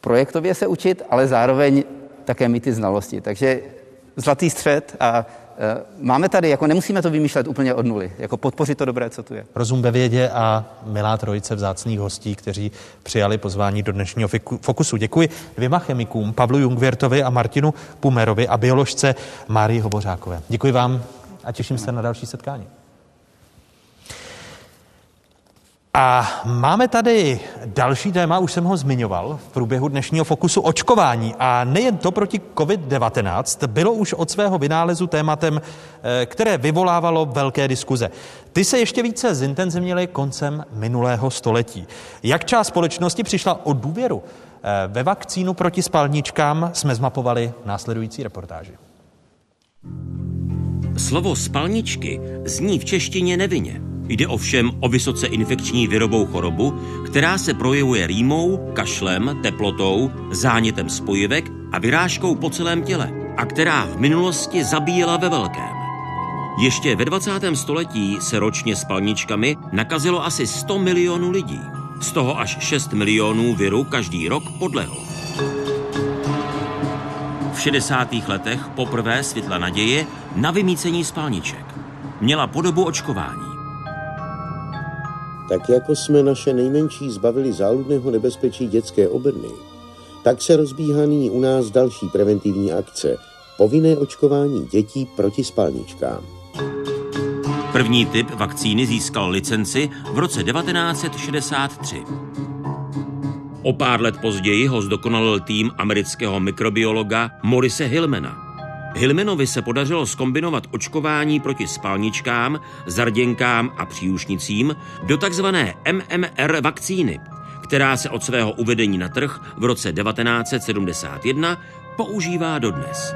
projektově se učit, ale zároveň také mít ty znalosti. Takže zlatý střed a máme tady, jako nemusíme to vymýšlet úplně od nuly, jako podpořit to dobré, co tu je. Rozum ve vědě a milá trojice vzácných hostí, kteří přijali pozvání do dnešního fokusu. Děkuji dvěma chemikům, Pavlu Jungvěrtovi a Martinu Pumerovi a bioložce Márii Hobořákové. Děkuji vám a těším se na další setkání. A máme tady další téma, už jsem ho zmiňoval v průběhu dnešního fokusu očkování. A nejen to proti COVID-19 bylo už od svého vynálezu tématem, eh, které vyvolávalo velké diskuze. Ty se ještě více zintenzivnily koncem minulého století. Jak část společnosti přišla o důvěru eh, ve vakcínu proti spalničkám, jsme zmapovali následující reportáži. Slovo spalničky zní v češtině nevinně. Jde ovšem o vysoce infekční virobou chorobu, která se projevuje rýmou, kašlem, teplotou, zánětem spojivek a vyrážkou po celém těle a která v minulosti zabíjela ve velkém. Ještě ve 20. století se ročně spalničkami nakazilo asi 100 milionů lidí. Z toho až 6 milionů viru každý rok podlehl. V 60. letech poprvé světla naděje na vymícení spalniček. Měla podobu očkování. Tak jako jsme naše nejmenší zbavili záludného nebezpečí dětské obrny, tak se rozbíhá nyní u nás další preventivní akce – povinné očkování dětí proti spalničkám. První typ vakcíny získal licenci v roce 1963. O pár let později ho zdokonalil tým amerického mikrobiologa Morise Hillmana – Hilmenovi se podařilo skombinovat očkování proti spalničkám, zarděnkám a příušnicím do takzvané MMR vakcíny, která se od svého uvedení na trh v roce 1971 používá dodnes.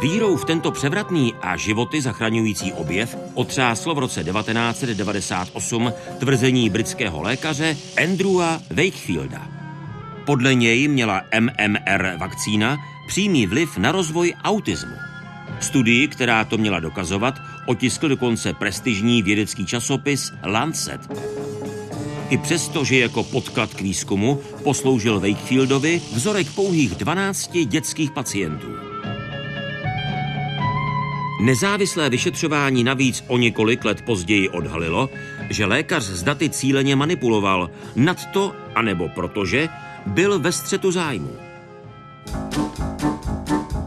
Vírou v tento převratný a životy zachraňující objev otřáslo v roce 1998 tvrzení britského lékaře Andrewa Wakefielda. Podle něj měla MMR vakcína přímý vliv na rozvoj autismu. Studii, která to měla dokazovat, otiskl dokonce prestižní vědecký časopis Lancet. I přesto, že jako podklad k výzkumu posloužil Wakefieldovi vzorek pouhých 12 dětských pacientů. Nezávislé vyšetřování navíc o několik let později odhalilo, že lékař s daty cíleně manipuloval, nad to, anebo protože, byl ve střetu zájmu.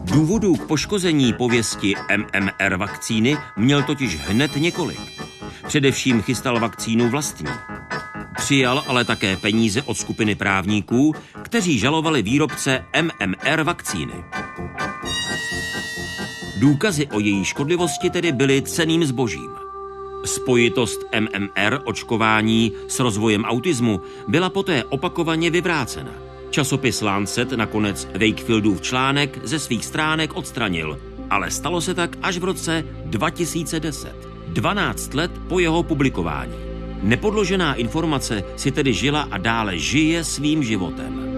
Důvodů k poškození pověsti MMR vakcíny měl totiž hned několik. Především chystal vakcínu vlastní. Přijal ale také peníze od skupiny právníků, kteří žalovali výrobce MMR vakcíny. Důkazy o její škodlivosti tedy byly ceným zbožím. Spojitost MMR očkování s rozvojem autismu byla poté opakovaně vyvrácena. Časopis Lancet nakonec Wakefieldův článek ze svých stránek odstranil, ale stalo se tak až v roce 2010, 12 let po jeho publikování. Nepodložená informace si tedy žila a dále žije svým životem.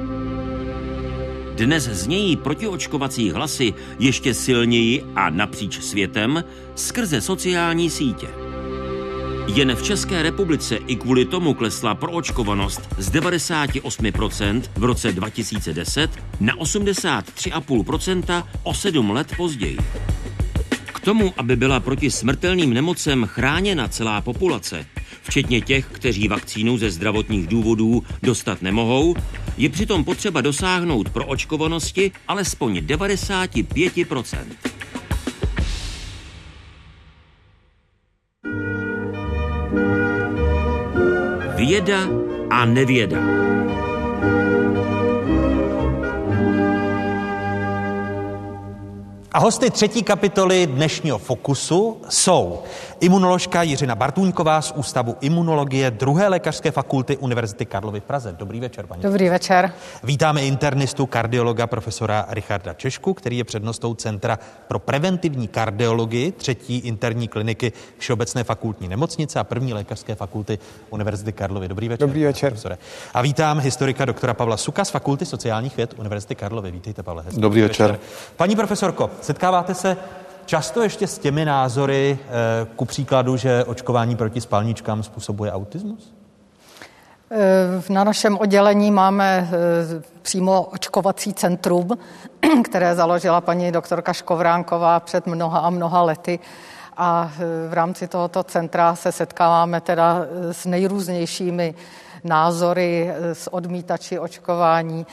Dnes znějí protiočkovací hlasy ještě silněji a napříč světem skrze sociální sítě. Jen v České republice i kvůli tomu klesla proočkovanost z 98% v roce 2010 na 83,5% o 7 let později. K tomu, aby byla proti smrtelným nemocem chráněna celá populace, včetně těch, kteří vakcínu ze zdravotních důvodů dostat nemohou, je přitom potřeba dosáhnout pro očkovanosti alespoň 95%. Věda a nevěda. A hosty třetí kapitoly dnešního Fokusu jsou imunoložka Jiřina Bartůňková z Ústavu imunologie druhé lékařské fakulty Univerzity Karlovy v Praze. Dobrý večer, paní. Dobrý večer. Vítáme internistu kardiologa profesora Richarda Češku, který je přednostou Centra pro preventivní kardiologii třetí interní kliniky Všeobecné fakultní nemocnice a první lékařské fakulty Univerzity Karlovy. Dobrý večer. Dobrý večer. Profesore. A vítám historika doktora Pavla Suka z Fakulty sociálních věd Univerzity Karlovy. Vítejte, Pavle. Hezký Dobrý večer. Paní profesorko, setkáváte se často ještě s těmi názory, eh, ku příkladu, že očkování proti spalničkám způsobuje autismus? Eh, Na našem oddělení máme eh, přímo očkovací centrum, které založila paní doktorka Škovránková před mnoha a mnoha lety. A v rámci tohoto centra se setkáváme teda s nejrůznějšími názory, s odmítači očkování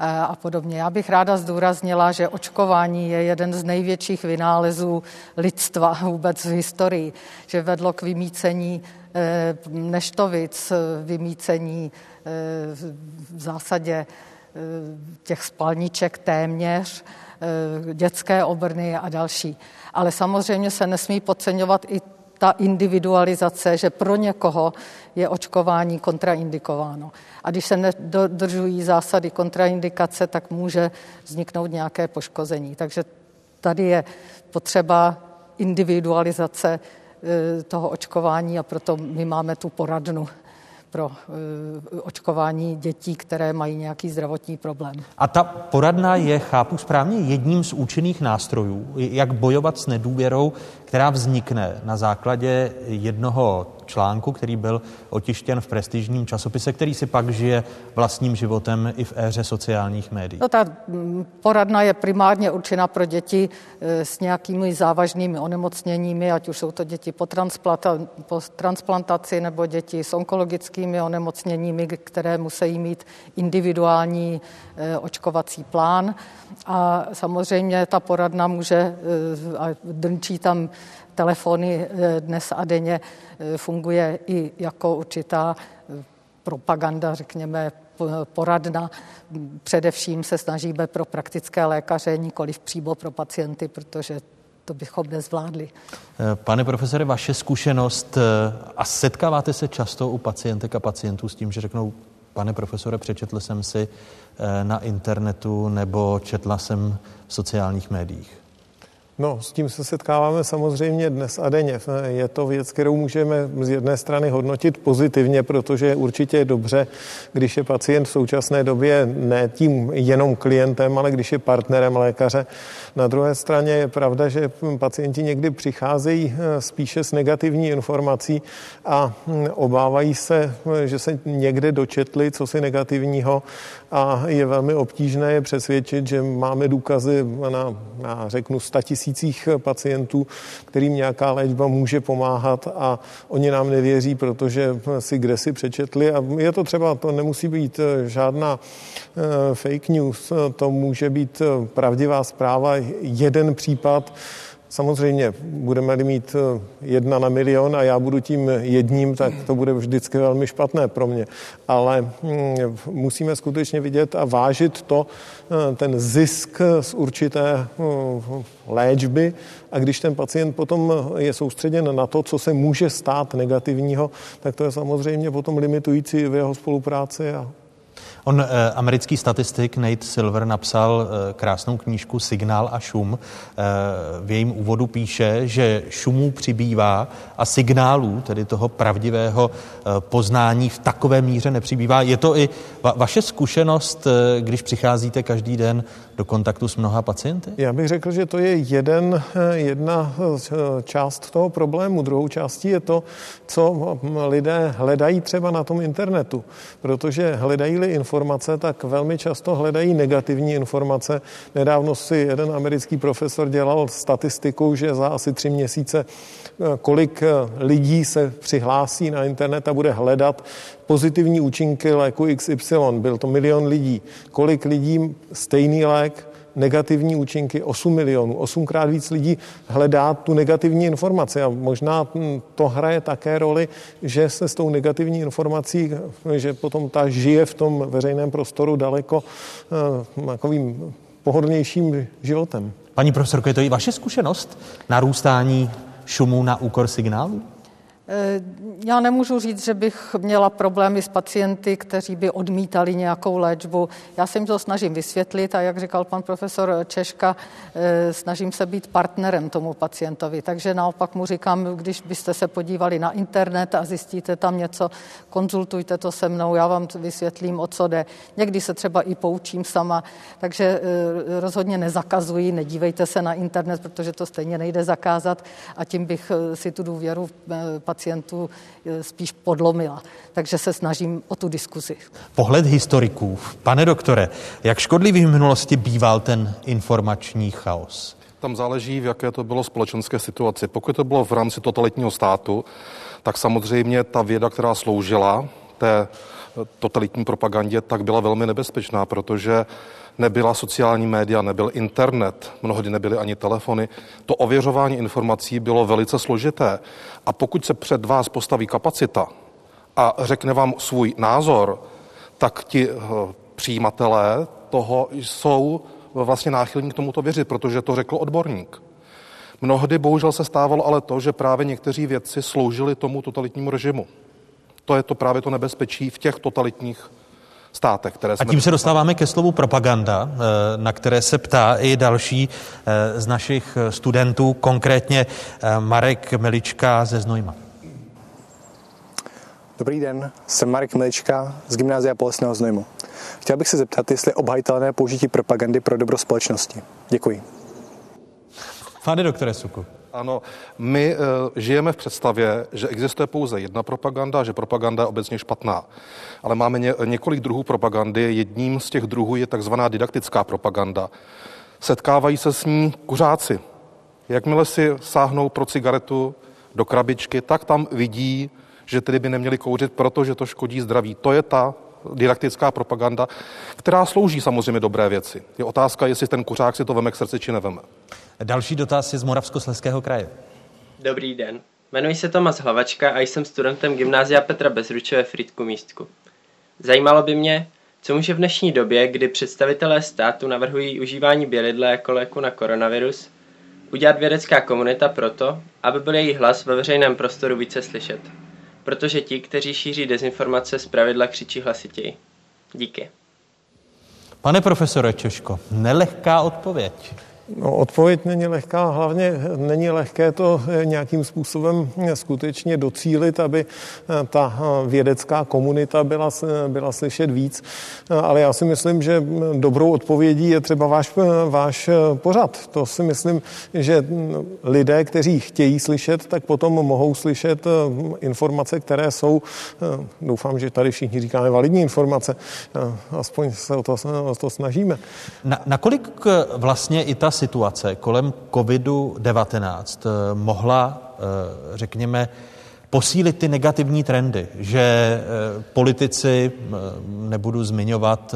a podobně. Já bych ráda zdůraznila, že očkování je jeden z největších vynálezů lidstva vůbec v historii, že vedlo k vymícení neštovic, vymícení v zásadě těch spalniček téměř, dětské obrny a další. Ale samozřejmě se nesmí podceňovat i ta individualizace, že pro někoho je očkování kontraindikováno. A když se nedodržují zásady kontraindikace, tak může vzniknout nějaké poškození. Takže tady je potřeba individualizace toho očkování a proto my máme tu poradnu pro očkování dětí, které mají nějaký zdravotní problém. A ta poradna je, chápu správně, jedním z účinných nástrojů, jak bojovat s nedůvěrou, která vznikne na základě jednoho článku, který byl otištěn v prestižním časopise, který si pak žije vlastním životem i v éře sociálních médií. No, ta poradna je primárně určena pro děti s nějakými závažnými onemocněními, ať už jsou to děti po, po transplantaci nebo děti s onkologickými onemocněními, které musí mít individuální očkovací plán. A samozřejmě ta poradna může, a drnčí tam telefony dnes a denně, funguje i jako určitá propaganda, řekněme, poradna. Především se snažíme pro praktické lékaře, nikoliv přímo pro pacienty, protože to bychom nezvládli. Pane profesore, vaše zkušenost a setkáváte se často u pacientek a pacientů s tím, že řeknou, pane profesore, přečetl jsem si na internetu nebo četla jsem v sociálních médiích? No, s tím se setkáváme samozřejmě dnes a denně. Je to věc, kterou můžeme z jedné strany hodnotit pozitivně, protože je určitě dobře, když je pacient v současné době ne tím jenom klientem, ale když je partnerem lékaře. Na druhé straně je pravda, že pacienti někdy přicházejí spíše s negativní informací a obávají se, že se někde dočetli, co si negativního a je velmi obtížné je přesvědčit, že máme důkazy na, na řeknu, 100 tisících pacientů, kterým nějaká léčba může pomáhat a oni nám nevěří, protože si kde si přečetli. A je to třeba, to nemusí být žádná fake news, to může být pravdivá zpráva, jeden případ, Samozřejmě, budeme-li mít jedna na milion a já budu tím jedním, tak to bude vždycky velmi špatné pro mě. Ale musíme skutečně vidět a vážit to, ten zisk z určité léčby a když ten pacient potom je soustředěn na to, co se může stát negativního, tak to je samozřejmě potom limitující v jeho spolupráci a On, eh, americký statistik Nate Silver, napsal eh, krásnou knížku Signál a šum. Eh, v jejím úvodu píše, že šumů přibývá a signálů, tedy toho pravdivého poznání v takové míře nepřibývá. Je to i va- vaše zkušenost, když přicházíte každý den do kontaktu s mnoha pacienty? Já bych řekl, že to je jeden, jedna eh, část toho problému. Druhou částí je to, co lidé hledají třeba na tom internetu. Protože hledají-li informace, tak velmi často hledají negativní informace. Nedávno si jeden americký profesor dělal statistiku, že za asi tři měsíce eh, kolik eh, lidí se přihlásí na internet a bude hledat pozitivní účinky léku XY. Byl to milion lidí. Kolik lidí stejný lék negativní účinky 8 milionů. Osmkrát víc lidí hledá tu negativní informaci a možná hm, to hraje také roli, že se s tou negativní informací, že potom ta žije v tom veřejném prostoru daleko eh, takovým pohodlnějším životem. Paní profesorko, je to i vaše zkušenost narůstání šumu na úkor signálu? Já nemůžu říct, že bych měla problémy s pacienty, kteří by odmítali nějakou léčbu. Já se jim to snažím vysvětlit a jak říkal pan profesor Češka, eh, snažím se být partnerem tomu pacientovi. Takže naopak mu říkám, když byste se podívali na internet a zjistíte tam něco, konzultujte to se mnou, já vám vysvětlím, o co jde. Někdy se třeba i poučím sama, takže eh, rozhodně nezakazuji, nedívejte se na internet, protože to stejně nejde zakázat a tím bych eh, si tu důvěru pacientů eh, spíš podlomila. Takže se snažím o tu diskuzi. Pohled historiků. Pane doktore, jak škodlivý v minulosti býval ten informační chaos? Tam záleží, v jaké to bylo společenské situaci. Pokud to bylo v rámci totalitního státu, tak samozřejmě ta věda, která sloužila té totalitní propagandě, tak byla velmi nebezpečná, protože nebyla sociální média, nebyl internet, mnohdy nebyly ani telefony. To ověřování informací bylo velice složité. A pokud se před vás postaví kapacita a řekne vám svůj názor, tak ti eh, přijímatelé toho jsou vlastně náchylní k tomuto věřit, protože to řekl odborník. Mnohdy bohužel se stávalo ale to, že právě někteří vědci sloužili tomu totalitnímu režimu. To je to právě to nebezpečí v těch totalitních státech, které A tím se dostáváme ke slovu propaganda, eh, na které se ptá i další eh, z našich studentů, konkrétně eh, Marek Milička ze Znojma. Dobrý den, jsem Marek Milička z Gymnázia Polesného Znojmu. Chtěl bych se zeptat, jestli je obhajitelné použití propagandy pro dobro společnosti. Děkuji. Pane doktore Suku. Ano, my uh, žijeme v představě, že existuje pouze jedna propaganda, že propaganda je obecně špatná. Ale máme ně, několik druhů propagandy. Jedním z těch druhů je takzvaná didaktická propaganda. Setkávají se s ní kuřáci. Jakmile si sáhnou pro cigaretu do krabičky, tak tam vidí, že tedy by neměli kouřit, protože to škodí zdraví. To je ta didaktická propaganda, která slouží samozřejmě dobré věci. Je otázka, jestli ten kuřák si to veme k srdci, či neveme. Další dotaz je z Moravskoslezského kraje. Dobrý den. Jmenuji se Tomas Hlavačka a jsem studentem Gymnázia Petra Bezruče ve Frýdku Místku. Zajímalo by mě, co může v dnešní době, kdy představitelé státu navrhují užívání bělidle jako léku na koronavirus, udělat vědecká komunita proto, aby byl její hlas ve veřejném prostoru více slyšet. Protože ti, kteří šíří dezinformace, zpravidla křičí hlasitěji. Díky. Pane profesore Češko, nelehká odpověď. No, odpověď není lehká, hlavně není lehké to nějakým způsobem skutečně docílit, aby ta vědecká komunita byla, byla slyšet víc. Ale já si myslím, že dobrou odpovědí je třeba váš, váš pořad. To si myslím, že lidé, kteří chtějí slyšet, tak potom mohou slyšet informace, které jsou, doufám, že tady všichni říkáme validní informace, aspoň se o to, o to snažíme. Na, nakolik vlastně i ta situace kolem COVID-19 mohla, řekněme, posílit ty negativní trendy, že politici, nebudu zmiňovat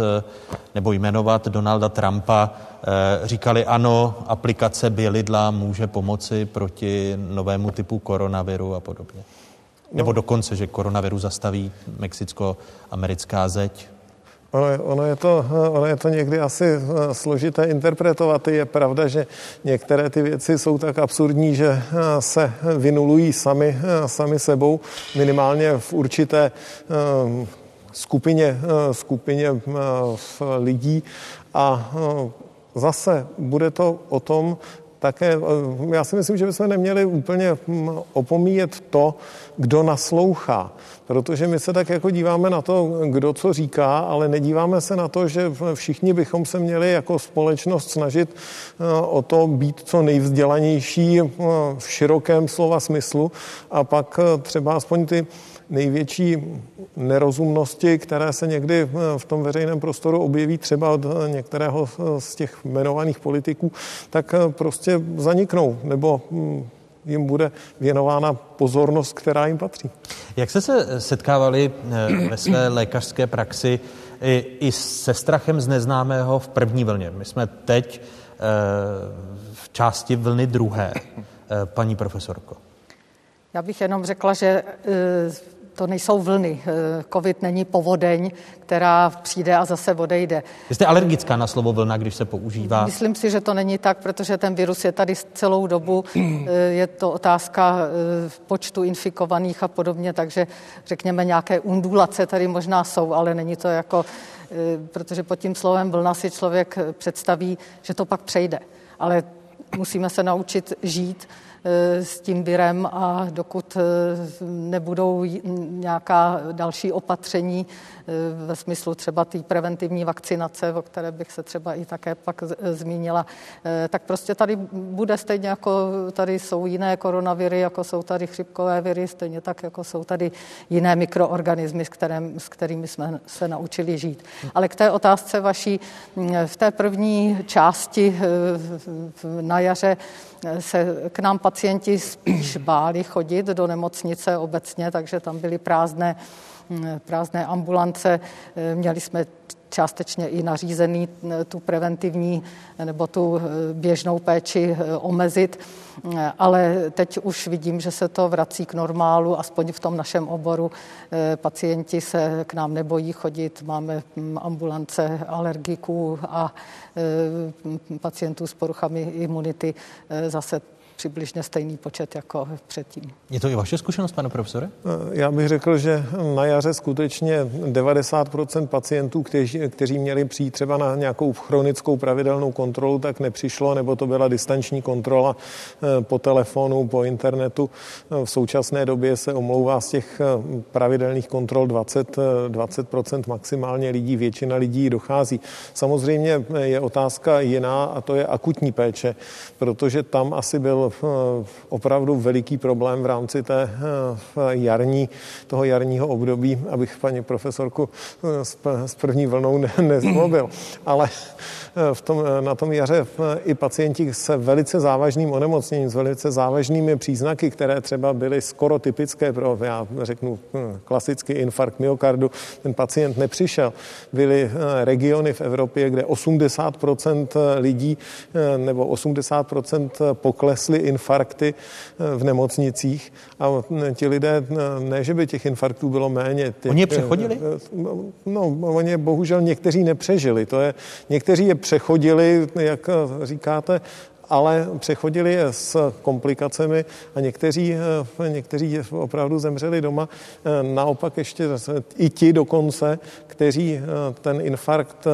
nebo jmenovat Donalda Trumpa, říkali ano, aplikace bělidla může pomoci proti novému typu koronaviru a podobně. Nebo dokonce, že koronavirus zastaví mexicko-americká zeď. Ono ono, je to, ono je to někdy asi složité interpretovat. Je pravda, že některé ty věci jsou tak absurdní, že se vynulují sami, sami sebou, minimálně v určité skupině, skupině lidí a zase bude to o tom, také já si myslím, že bychom neměli úplně hm, opomíjet to, kdo naslouchá. Protože my se tak jako díváme na to, kdo co říká, ale nedíváme se na to, že všichni bychom se měli jako společnost snažit o to být co nejvzdělanější v širokém slova smyslu a pak třeba aspoň ty největší nerozumnosti, které se někdy eh, v tom veřejném prostoru objeví třeba od eh, některého z těch jmenovaných politiků, tak eh, prostě zaniknou nebo hm, jim bude věnována pozornost, která jim patří. Jak jste se setkávali ve své lékařské praxi i, i se strachem z neznámého v první vlně? My jsme teď v části vlny druhé, paní profesorko. Já bych jenom řekla, že to nejsou vlny. Eh, covid není povodeň, která přijde a zase odejde. Jste alergická na slovo vlna, když se používá? Myslím si, že to není tak, protože ten virus je tady celou dobu. Eh, je to otázka eh, počtu infikovaných a podobně, takže řekněme nějaké undulace tady možná jsou, ale není to jako, protože pod tím slovem vlna si člověk představí, že to pak přejde. Ale musíme se naučit žít s tím virem a dokud eh, nebudou nějaká další opatření eh, ve smyslu třeba té preventivní vakcinace, o které bych se třeba i také pak zmínila, tak prostě tady bude stejně jako tady jsou jiné koronaviry, jako jsou tady chřipkové viry, stejně tak jako jsou tady jiné mikroorganismy, s, kterým, s kterými jsme se naučili žít. Ale k té otázce vaší, mm, v té první části na jaře se k nám pacienti spíš báli chodit do nemocnice obecně, takže tam byly prázdné, mm, prázdné ambulance. Měli jsme částečně i nařízený eh, tu preventivní nebo tu eh, běžnou péči eh, omezit, ale teď už vidím, že se to vrací k normálu, aspoň v tom našem oboru. Pacienti se k nám nebojí chodit, máme hm, ambulance alergiků a pacientů s poruchami imunity zase přibližně stejný počet jako předtím. Je to i vaše zkušenost, pane profesore? Eh, já bych řekl, že na jaře skutečně 90% pacientů, kteří, kteří měli přijít třeba na nějakou chronickou pravidelnou kontrolu, tak nepřišlo, nebo to byla distanční kontrola eh, po telefonu, po internetu. Eh, v současné době se omlouvá z těch pravidelných kontrol 20, 20% maximálně lidí, většina lidí dochází. Samozřejmě je otázka jiná a to je akutní péče, protože tam asi byl opravdu veliký problém v rámci té eh, jarní, toho jarního období, abych paní profesorku eh, s první vlnou nezlobil. Ale v tom, na tom jaře i pacienti se velice závažným onemocněním, s velice závažnými příznaky, které třeba byly skoro typické pro, já řeknu, klasický infarkt myokardu, ten pacient nepřišel. Byly regiony v Evropě, kde 80% lidí nebo 80% poklesly infarkty v nemocnicích a ti lidé, ne, že by těch infarktů bylo méně. Těch, oni je přechodili? No, oni bohužel někteří nepřežili. To je, někteří je přechodili, jak říkáte, ale přechodili je s komplikacemi a někteří, někteří opravdu zemřeli doma. Naopak ještě i ti dokonce, kteří ten infarkt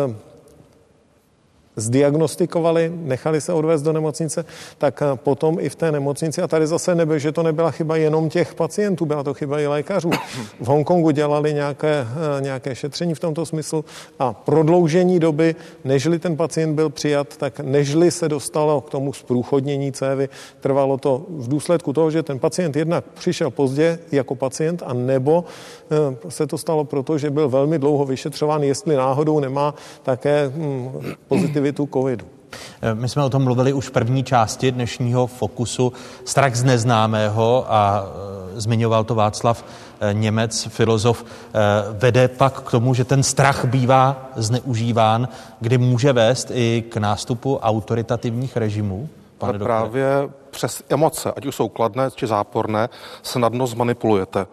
zdiagnostikovali, nechali se odvést do nemocnice, tak eh, potom i v té nemocnici, a tady zase nebyl, že to nebyla chyba jenom těch pacientů, byla to chyba i lékařů. V Hongkongu dělali nějaké, eh, nějaké šetření v tomto smyslu a prodloužení doby, nežli ten pacient byl přijat, tak nežli se dostalo k tomu zprůchodnění cévy, trvalo to v důsledku toho, že ten pacient jednak přišel pozdě jako pacient a nebo eh, se to stalo proto, že byl velmi dlouho vyšetřován, jestli náhodou nemá také hm, pozitivní efektivitu covidu. Eh, my jsme o tom mluvili už v první části dnešního fokusu. Strach z neznámého a eh, zmiňoval to Václav eh, Němec, filozof, vede pak k tomu, že ten strach bývá zneužíván, kdy může vést i k nástupu autoritativních režimů. Pane Ale právě přes emoce, ať už jsou kladné či záporné, snadno zmanipulujete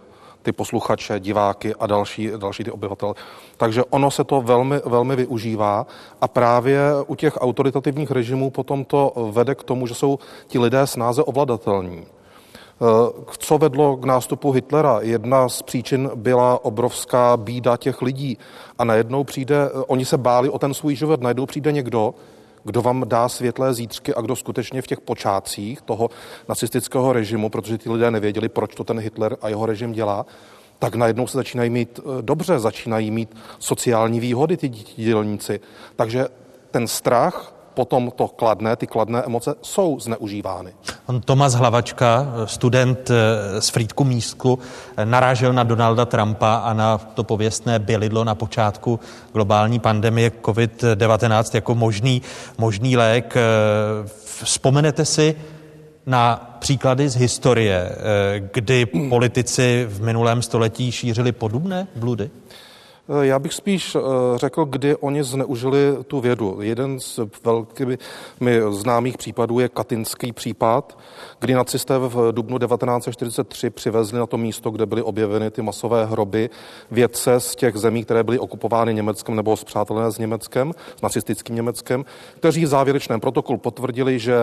ty posluchače, diváky a další, další ty obyvatele. Takže ono se to velmi, velmi využívá a právě u těch autoritativních režimů potom to vede k tomu, že jsou ti lidé snáze ovladatelní. Co vedlo k nástupu Hitlera? Jedna z příčin byla obrovská bída těch lidí. A najednou přijde, oni se báli o ten svůj život, najednou přijde někdo, kdo vám dá světlé zítřky a kdo skutečně v těch počátcích toho nacistického režimu, protože ty lidé nevěděli, proč to ten Hitler a jeho režim dělá, tak najednou se začínají mít eh, dobře, začínají mít sociální výhody ty dělníci. Takže ten strach potom to kladné, ty kladné emoce jsou zneužívány. Tomas Hlavačka, student eh, z Frýdku Místku, eh, narážel na Donalda Trumpa a na to pověstné bylidlo na počátku globální pandemie COVID-19 jako možný, možný lék. Vzpomenete si na příklady z historie, kdy politici v minulém století šířili podobné bludy? Eh, já bych spíš eh, řekl, kdy oni zneužili tu vědu. Jeden z velkými známých případů je katinský případ, kdy nacisté v dubnu 1943 přivezli na to místo, kde byly objeveny ty masové hroby, vědce z těch zemí, které byly okupovány Německem nebo zpřátelené s Německem, s nacistickým Německem, kteří v závěrečném protokolu potvrdili, že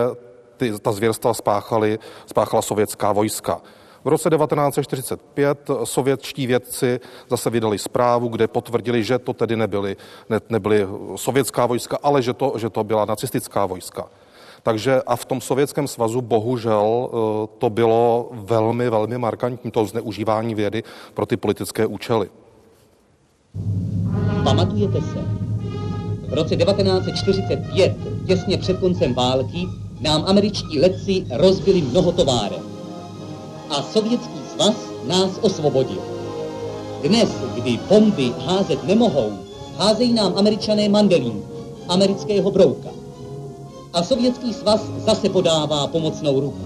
ty, ta zvěrstva spáchali, spáchala sovětská vojska. V roce 1945 sovětští vědci zase vydali zprávu, kde potvrdili, že to tedy nebyly, ne, nebyly sovětská vojska, ale že to, že to byla nacistická vojska. Takže a v tom Sovětském svazu bohužel eh, to bylo velmi, velmi markantní, to zneužívání vědy pro ty politické účely. Pamatujete se? V roce 1945, těsně před koncem války, nám američtí letci rozbili mnoho továren a Sovětský svaz nás osvobodil. Dnes, kdy bomby házet nemohou, házejí nám američané mandelín, amerického brouka. A Sovětský svaz zase podává pomocnou ruku.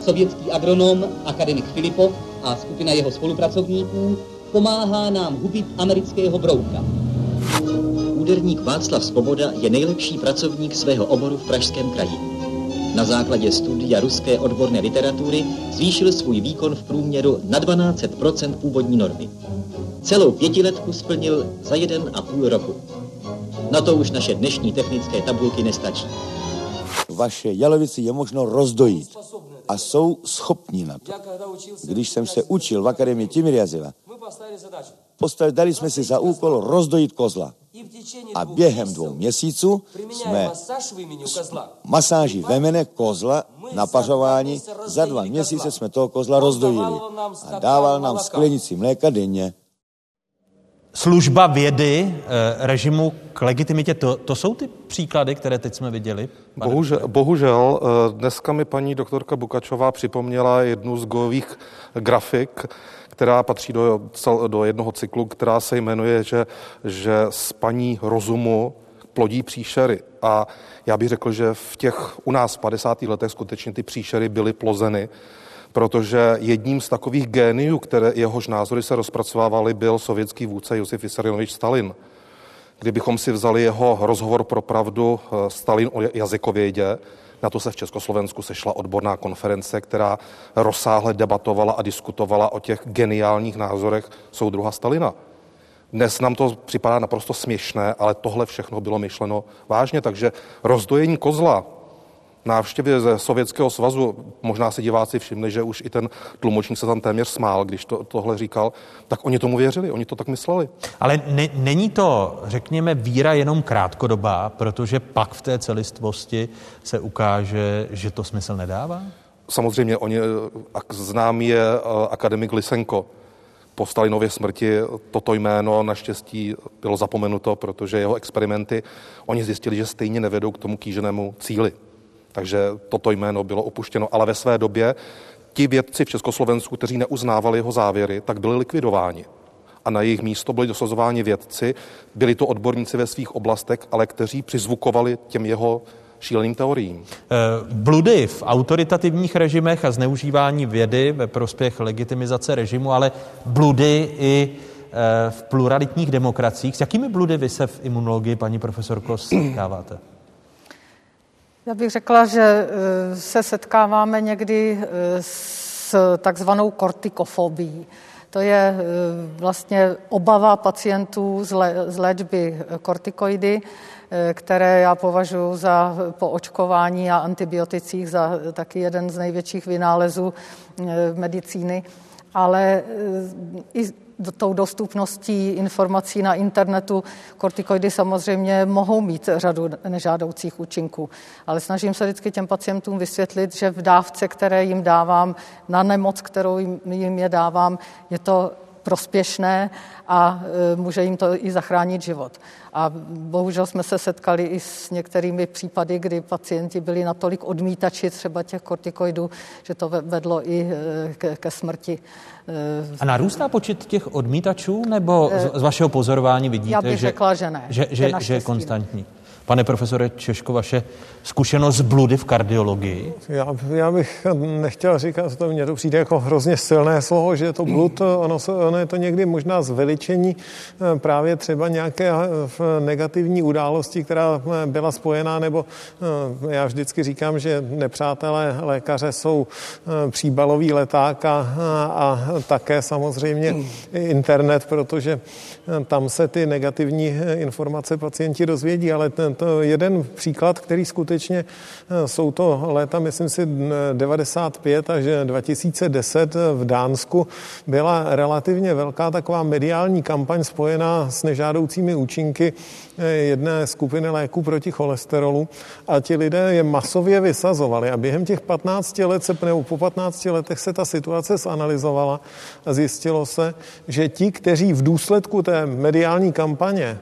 Sovětský agronom, akademik Filipov a skupina jeho spolupracovníků pomáhá nám hubit amerického brouka. Úderník Václav Svoboda je nejlepší pracovník svého oboru v Pražském kraji. Na základě studia ruské odborné literatury zvýšil svůj výkon v průměru na 12% původní normy. Celou pětiletku splnil za jeden a půl roku. Na to už naše dnešní technické tabulky nestačí. Vaše jalovici je možno rozdojit a jsou schopní na to. Když jsem se učil v Akademii Timiryazeva, dali jsme si za úkol rozdojit kozla. A během dvou měsíců jsme masáží vemene kozla na pařování. Za dva měsíce jsme toho kozla rozdojili. A dával nám sklenici mléka denně. Služba vědy eh, režimu k legitimitě, to, to jsou ty příklady, které teď jsme viděli? Bohužel, bohužel, eh, dneska mi paní doktorka Bukačová připomněla jednu z gojových grafik, která patří do, do jednoho cyklu, která se jmenuje, že, že spaní rozumu plodí příšery. A já bych řekl, že v těch u nás v 50. letech skutečně ty příšery byly plozeny, protože jedním z takových géniů, které jehož názory se rozpracovávaly, byl sovětský vůdce Josef Vissarionovič Stalin. Kdybychom si vzali jeho rozhovor pro pravdu eh, Stalin o jazykovědě, na to se v Československu sešla odborná konference, která rozsáhle debatovala a diskutovala o těch geniálních názorech soudruha Stalina. Dnes nám to připadá naprosto směšné, ale tohle všechno bylo myšleno vážně, takže rozdojení kozla návštěvě ze Sovětského svazu, možná se diváci všimli, že už i ten tlumočník se tam téměř smál, když to, tohle říkal, tak oni tomu věřili, oni to tak mysleli. Ale ne, není to, řekněme, víra jenom krátkodobá, protože pak v té celistvosti se ukáže, že to smysl nedává? Samozřejmě, oni, známý je eh, akademik Lisenko, po Stalinově smrti toto jméno naštěstí bylo zapomenuto, protože jeho experimenty, oni zjistili, že stejně nevedou k tomu kýženému cíli. Takže toto jméno bylo opuštěno, ale ve své době ti vědci v Československu, kteří neuznávali jeho závěry, tak byli likvidováni. A na jejich místo byli dosazováni vědci, byli to odborníci ve svých oblastech, ale kteří přizvukovali těm jeho šíleným teoriím. Eh, bludy v autoritativních režimech a zneužívání vědy ve prospěch legitimizace režimu, ale bludy i eh, v pluralitních demokraciích. S jakými bludy vy se v imunologii, paní profesorko, setkáváte? Já bych řekla, že eh, se setkáváme někdy eh, s takzvanou kortikofobií. To je eh, vlastně obava pacientů z léčby kortikoidy, které já považuji za po očkování a antibioticích za taky jeden z největších vynálezů medicíny. Ale i tou dostupností informací na internetu kortikoidy samozřejmě mohou mít řadu nežádoucích účinků. Ale snažím se vždycky těm pacientům vysvětlit, že v dávce, které jim dávám, na nemoc, kterou jim je dávám, je to prospěšné a e, může jim to i zachránit život. A bohužel jsme se setkali i s některými případy, kdy pacienti byli natolik odmítači třeba těch kortikoidů, že to vedlo i e, ke, ke smrti. E, a narůstá počet těch odmítačů, nebo z, z vašeho pozorování vidíte, Já bych že, řekla, že ne. Že, že, že je konstantní? Pane profesore Češko, vaše zkušenost z bludy v kardiologii? Já, já bych nechtěl říkat, to mně to přijde jako hrozně silné slovo, že je to blud, ono, ono je to někdy možná zveličení eh, právě třeba nějaké eh, negativní události, která eh, byla spojená, nebo já vždycky říkám, že nepřátelé lékaře jsou příbalový leták a, a také samozřejmě internet, protože tam se ty negativní informace pacienti dozvědí, ale ten, to jeden příklad, který skutečně eh, jsou to léta, myslím si, 95 až 2010 v Dánsku byla relativně velká taková mediální kampaň spojená s nežádoucími účinky eh, jedné skupiny léků proti cholesterolu. A ti lidé je masově vysazovali a během těch 15 let se, nebo po 15 letech se ta situace zanalizovala a zjistilo se, že ti, kteří v důsledku té mediální kampaně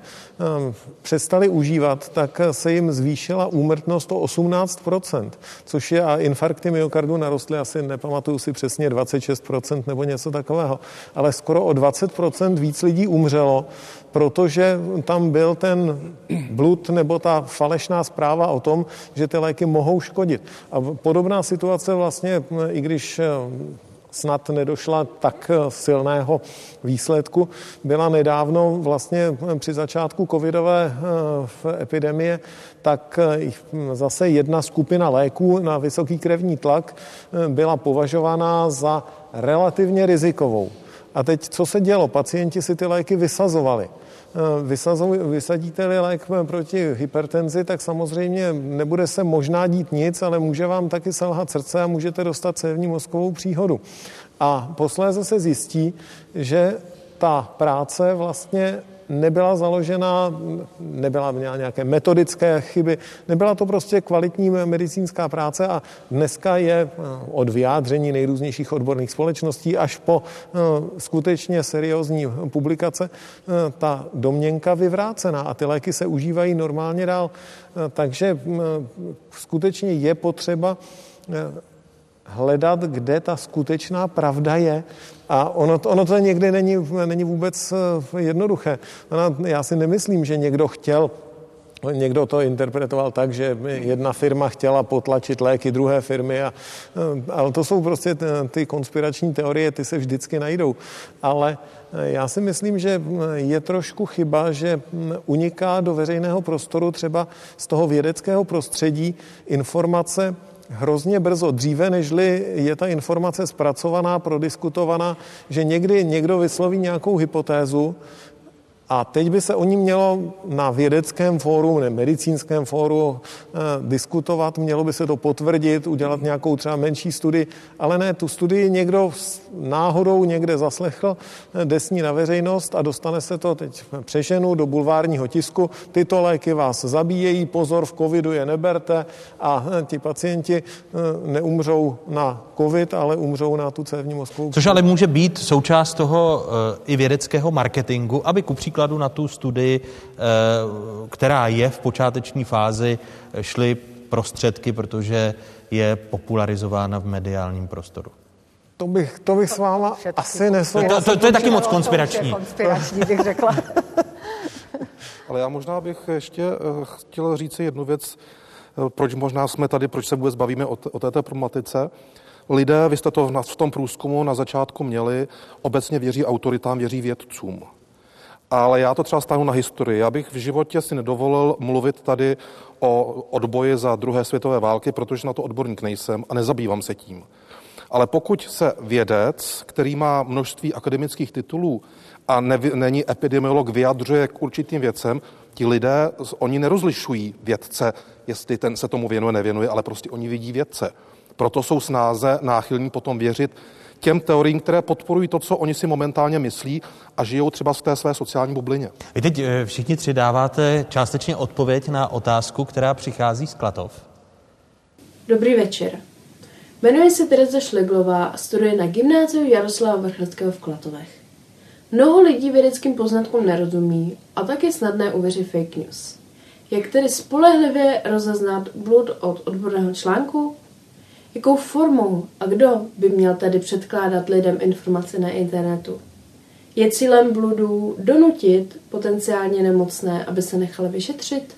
přestali užívat, tak se jim zvýšila úmrtnost o 18%, což je a infarkty myokardu narostly asi, nepamatuju si přesně, 26% nebo něco takového, ale skoro o 20% víc lidí umřelo, protože tam byl ten blud nebo ta falešná zpráva o tom, že ty léky mohou škodit. A podobná situace vlastně, i když snad nedošla tak eh, silného výsledku, byla nedávno vlastně eh, při začátku covidové eh, epidemie, tak zase jedna skupina léků na vysoký krevní tlak byla považovaná za relativně rizikovou. A teď, co se dělo? Pacienti si ty léky vysazovali. Vysadíte-li lék proti hypertenzi, tak samozřejmě nebude se možná dít nic, ale může vám taky selhat srdce a můžete dostat cévní mozkovou příhodu. A posléze se zjistí, že ta práce vlastně nebyla založena, nebyla měla nějaké metodické chyby, nebyla to prostě kvalitní medicínská práce a dneska je eh, od vyjádření nejrůznějších odborných společností až po eh, skutečně seriózní publikace eh, ta domněnka vyvrácená a ty léky se užívají normálně dál. Takže skutečně je potřeba hledat, kde ta skutečná pravda je. A ono, ono to někdy není, není vůbec eh, jednoduché. Já si nemyslím, že někdo chtěl Někdo to interpretoval tak, že jedna firma chtěla potlačit léky druhé firmy, a, eh, ale to jsou prostě ty konspirační teorie, ty se vždycky najdou. Ale eh, já si myslím, že je trošku chyba, že uniká do veřejného prostoru třeba z toho vědeckého prostředí informace, hrozně brzo, dříve nežli je ta informace zpracovaná, prodiskutovaná, že někdy někdo vysloví nějakou hypotézu, a teď by se o ní mělo na vědeckém fóru, ne medicínském fóru eh, diskutovat, mělo by se to potvrdit, udělat nějakou třeba menší studii, ale ne, tu studii někdo náhodou někde zaslechl, eh, jde s ní na veřejnost a dostane se to teď přeženu do bulvárního tisku. Tyto léky vás zabíjejí, pozor, v covidu je neberte a eh, ti pacienti eh, neumřou na covid, ale umřou na tu cévní mozkovou. Což ale může být součást toho i vědeckého marketingu, aby ku na tu studii, eh, která je v počáteční fázi, šly prostředky, protože je popularizována v mediálním prostoru. To bych, to bych s váma asi nesouhlasil. To, to, to je taky moc konspirační. Konspirační bych řekla. Ale já možná bych ještě chtěl říct jednu věc, proč možná jsme tady, proč se vůbec bavíme o, o této problematice. Lidé, vy jste to v tom průzkumu na začátku měli, obecně věří autoritám, věří vědcům. Ale já to třeba stáhnu na historii. Já bych v životě si nedovolil mluvit tady o odboji za druhé světové války, protože na to odborník nejsem a nezabývám se tím. Ale pokud se vědec, který má množství akademických titulů a ne, není epidemiolog, vyjadřuje k určitým věcem, ti lidé, oni nerozlišují vědce, jestli ten se tomu věnuje, nevěnuje, ale prostě oni vidí vědce. Proto jsou snáze náchylní potom věřit těm teoriím, které podporují to, co oni si momentálně myslí a žijou třeba v té své sociální bublině. Vy teď eh, všichni tři dáváte částečně odpověď na otázku, která přichází z Klatov. Dobrý večer. Jmenuji se Tereza Šleglová a studuji na gymnáziu Jaroslava Vrchleckého v Klatovech. Mnoho lidí vědeckým poznatkům nerozumí a tak je snadné uvěřit fake news. Jak tedy spolehlivě rozeznat blud od odborného článku? Jakou formou a kdo by měl tady předkládat lidem informace na internetu? Je cílem bludů donutit potenciálně nemocné, aby se nechali vyšetřit?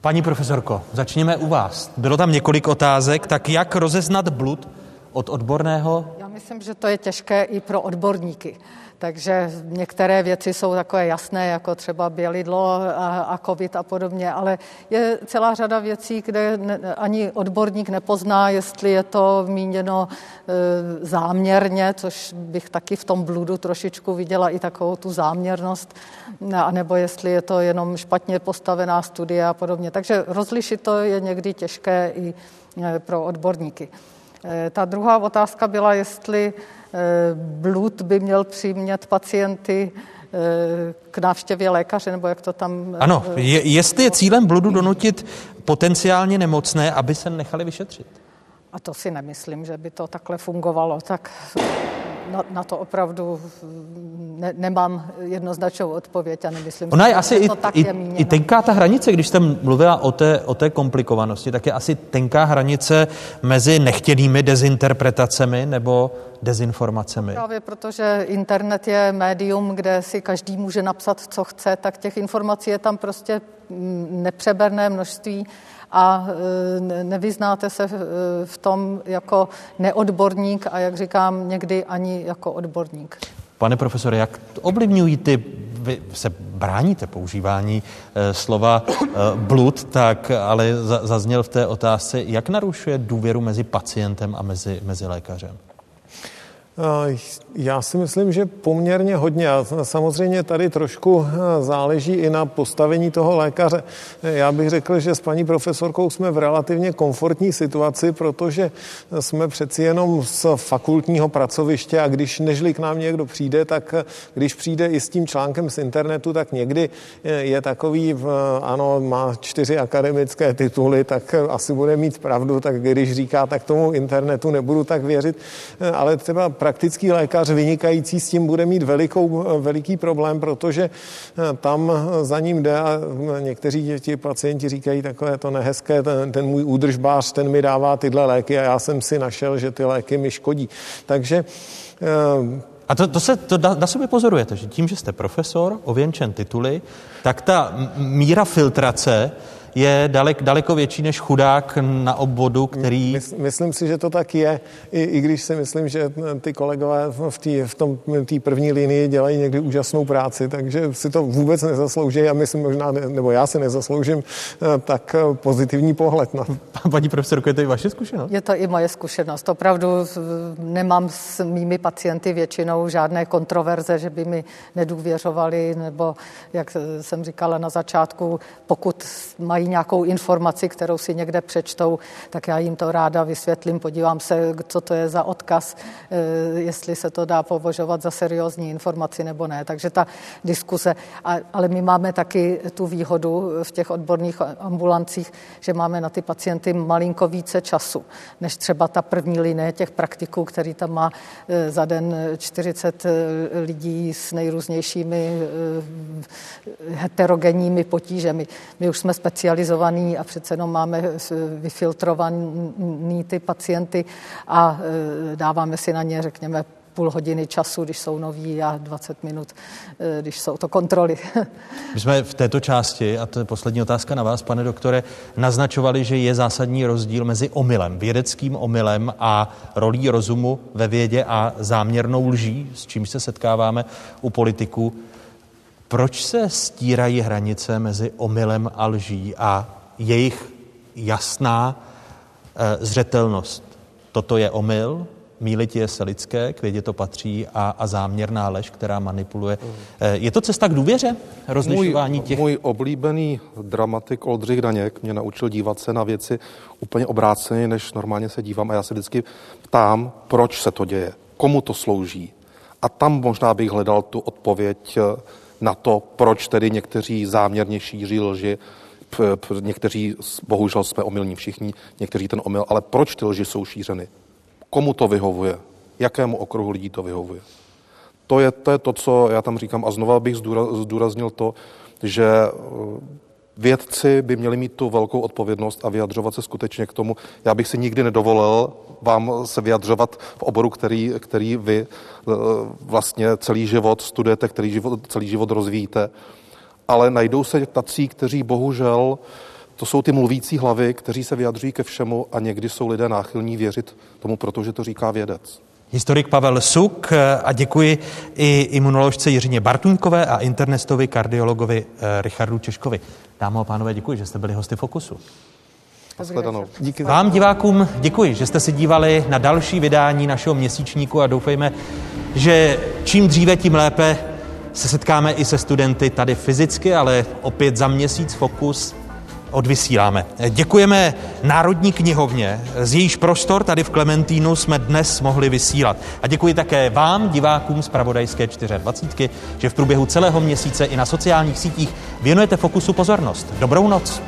Paní profesorko, začněme u vás. Bylo tam několik otázek, tak jak rozeznat blud od odborného? Já myslím, že to je těžké i pro odborníky. Takže některé věci jsou takové jasné, jako třeba bělidlo a, covid a podobně, ale je celá řada věcí, kde ani odborník nepozná, jestli je to míněno e, záměrně, což bych taky v tom bludu trošičku viděla i takovou tu záměrnost, anebo jestli je to jenom špatně postavená studie a podobně. Takže rozlišit to je někdy těžké i e, pro odborníky. E, ta druhá otázka byla, jestli blud by měl přimět pacienty eh, k návštěvě lékaře, nebo jak to tam... Eh, ano, je, jestli je cílem bludu donutit potenciálně nemocné, aby se nechali vyšetřit? A to si nemyslím, že by to takhle fungovalo. Tak na, na to opravdu ne, nemám jednoznačnou odpověď a nemyslím, Ona je že asi to i, tak i, je i tenká ta hranice, když jste mluvila o té, o té komplikovanosti, tak je asi tenká hranice mezi nechtěnými dezinterpretacemi nebo dezinformacemi. Právě protože internet je médium, kde si každý může napsat, co chce, tak těch informací je tam prostě mm, nepřeberné množství a e, nevyznáte se v tom jako neodborník a jak říkám, někdy ani jako odborník. Pane profesore, jak ovlivňují ty, vy se bráníte používání e, slova e, blud, tak ale zazněl v té otázce, jak narušuje důvěru mezi pacientem a mezi, mezi lékařem? Já si myslím, že poměrně hodně. A samozřejmě tady trošku eh, záleží i na postavení toho lékaře. Já bych řekl, že s paní profesorkou jsme v relativně komfortní situaci, protože jsme přeci jenom z fakultního pracoviště a když nežli k nám někdo přijde, tak eh, když přijde i s tím článkem z internetu, tak někdy eh, je takový, ano, má čtyři akademické tituly, tak asi bude mít pravdu, tak když říká, tak tomu internetu nebudu tak věřit, ale třeba praktický lékař vynikající s tím bude mít velikou, veliký problém, protože eh, tam za ním jde a někteří ti pacienti říkají takové to nehezké, ten, ten můj údržbář, ten mi dává tyhle léky a já jsem si našel, že ty léky mi škodí. Takže eh, a to, to se to na, na sobě pozorujete, že tím, že jste profesor, ověnčen tituly, tak ta míra filtrace je dalek, daleko větší než chudák na obvodu, který... Myslím si, že to tak je, i, i když si myslím, že ty kolegové v té v tom, tý první linii dělají někdy úžasnou práci, takže si to vůbec nezaslouží a myslím možná, nebo já si nezasloužím eh, tak eh, pozitivní pohled na Paní profesorko, je to i vaše zkušenost? Je to i moje zkušenost. Opravdu nemám s mými pacienty většinou žádné kontroverze, že by mi nedůvěřovali, nebo jak jsem říkala na začátku, pokud mají mají nějakou informaci, kterou si někde přečtou, tak já jim to ráda vysvětlím, podívám se, co to je za odkaz, eh, jestli se to dá považovat za seriózní informaci nebo ne. Takže ta diskuse, ale my máme taky tu výhodu v těch odborných ambulancích, že máme na ty pacienty malinko více času, než třeba ta první linie těch praktiků, který tam má eh, za den 40 eh, lidí s nejrůznějšími heterogenními potížemi. My už jsme speciální specializovaný a přece jenom máme vyfiltrovaný ty pacienty a e, dáváme si na ně, řekněme, půl hodiny času, když jsou noví a 20 minut, e, když jsou to kontroly. My jsme v této části, a to je poslední otázka na vás, pane doktore, naznačovali, že je zásadní rozdíl mezi omylem, vědeckým omylem a rolí rozumu ve vědě a záměrnou lží, s čím se setkáváme u politiků. Proč se stírají hranice mezi omylem a lží a jejich jasná e, zřetelnost? Toto je omyl, Mýlit se lidské, k vědě to patří a, a záměrná lež, která manipuluje. Eh, je to cesta k důvěře? Rozlišování můj, těch... Můj oblíbený dramatik Oldřich Daněk mě naučil dívat se na věci úplně obráceně, než normálně se dívám a já se vždycky ptám, proč se to děje, komu to slouží. A tam možná bych hledal tu odpověď eh, na to, proč tedy někteří záměrně šíří lži, někteří, bohužel jsme omylní všichni, někteří ten omyl, ale proč ty lži jsou šířeny? Komu to vyhovuje? Jakému okruhu lidí to vyhovuje? To je, to je to, co já tam říkám. A znova bych zdůraznil to, že vědci by měli mít tu velkou odpovědnost a vyjadřovat se skutečně k tomu. Já bych si nikdy nedovolil vám se vyjadřovat v oboru, který, který vy eh, vlastně celý život studujete, který život, celý život rozvíjíte. Ale najdou se tací, kteří bohužel to jsou ty mluvící hlavy, kteří se vyjadřují ke všemu a někdy jsou lidé náchylní věřit tomu, protože to říká vědec. Historik Pavel Suk a děkuji i imunoložce Jiřině Bartuňkové a internestovi kardiologovi eh, Richardu Češkovi. Dámy a pánové, děkuji, že jste byli hosty Fokusu. Díky Vám divákům děkuji, že jste si dívali na další vydání našeho měsíčníku a doufejme, že čím dříve, tím lépe se setkáme i se studenty tady fyzicky, ale opět za měsíc Fokus odvysíláme. Děkujeme Národní knihovně, z jejíž prostor tady v Klementínu jsme dnes mohli vysílat. A děkuji také vám, divákům z Pravodajské 24, že v průběhu celého měsíce i na sociálních sítích věnujete Fokusu pozornost. Dobrou noc.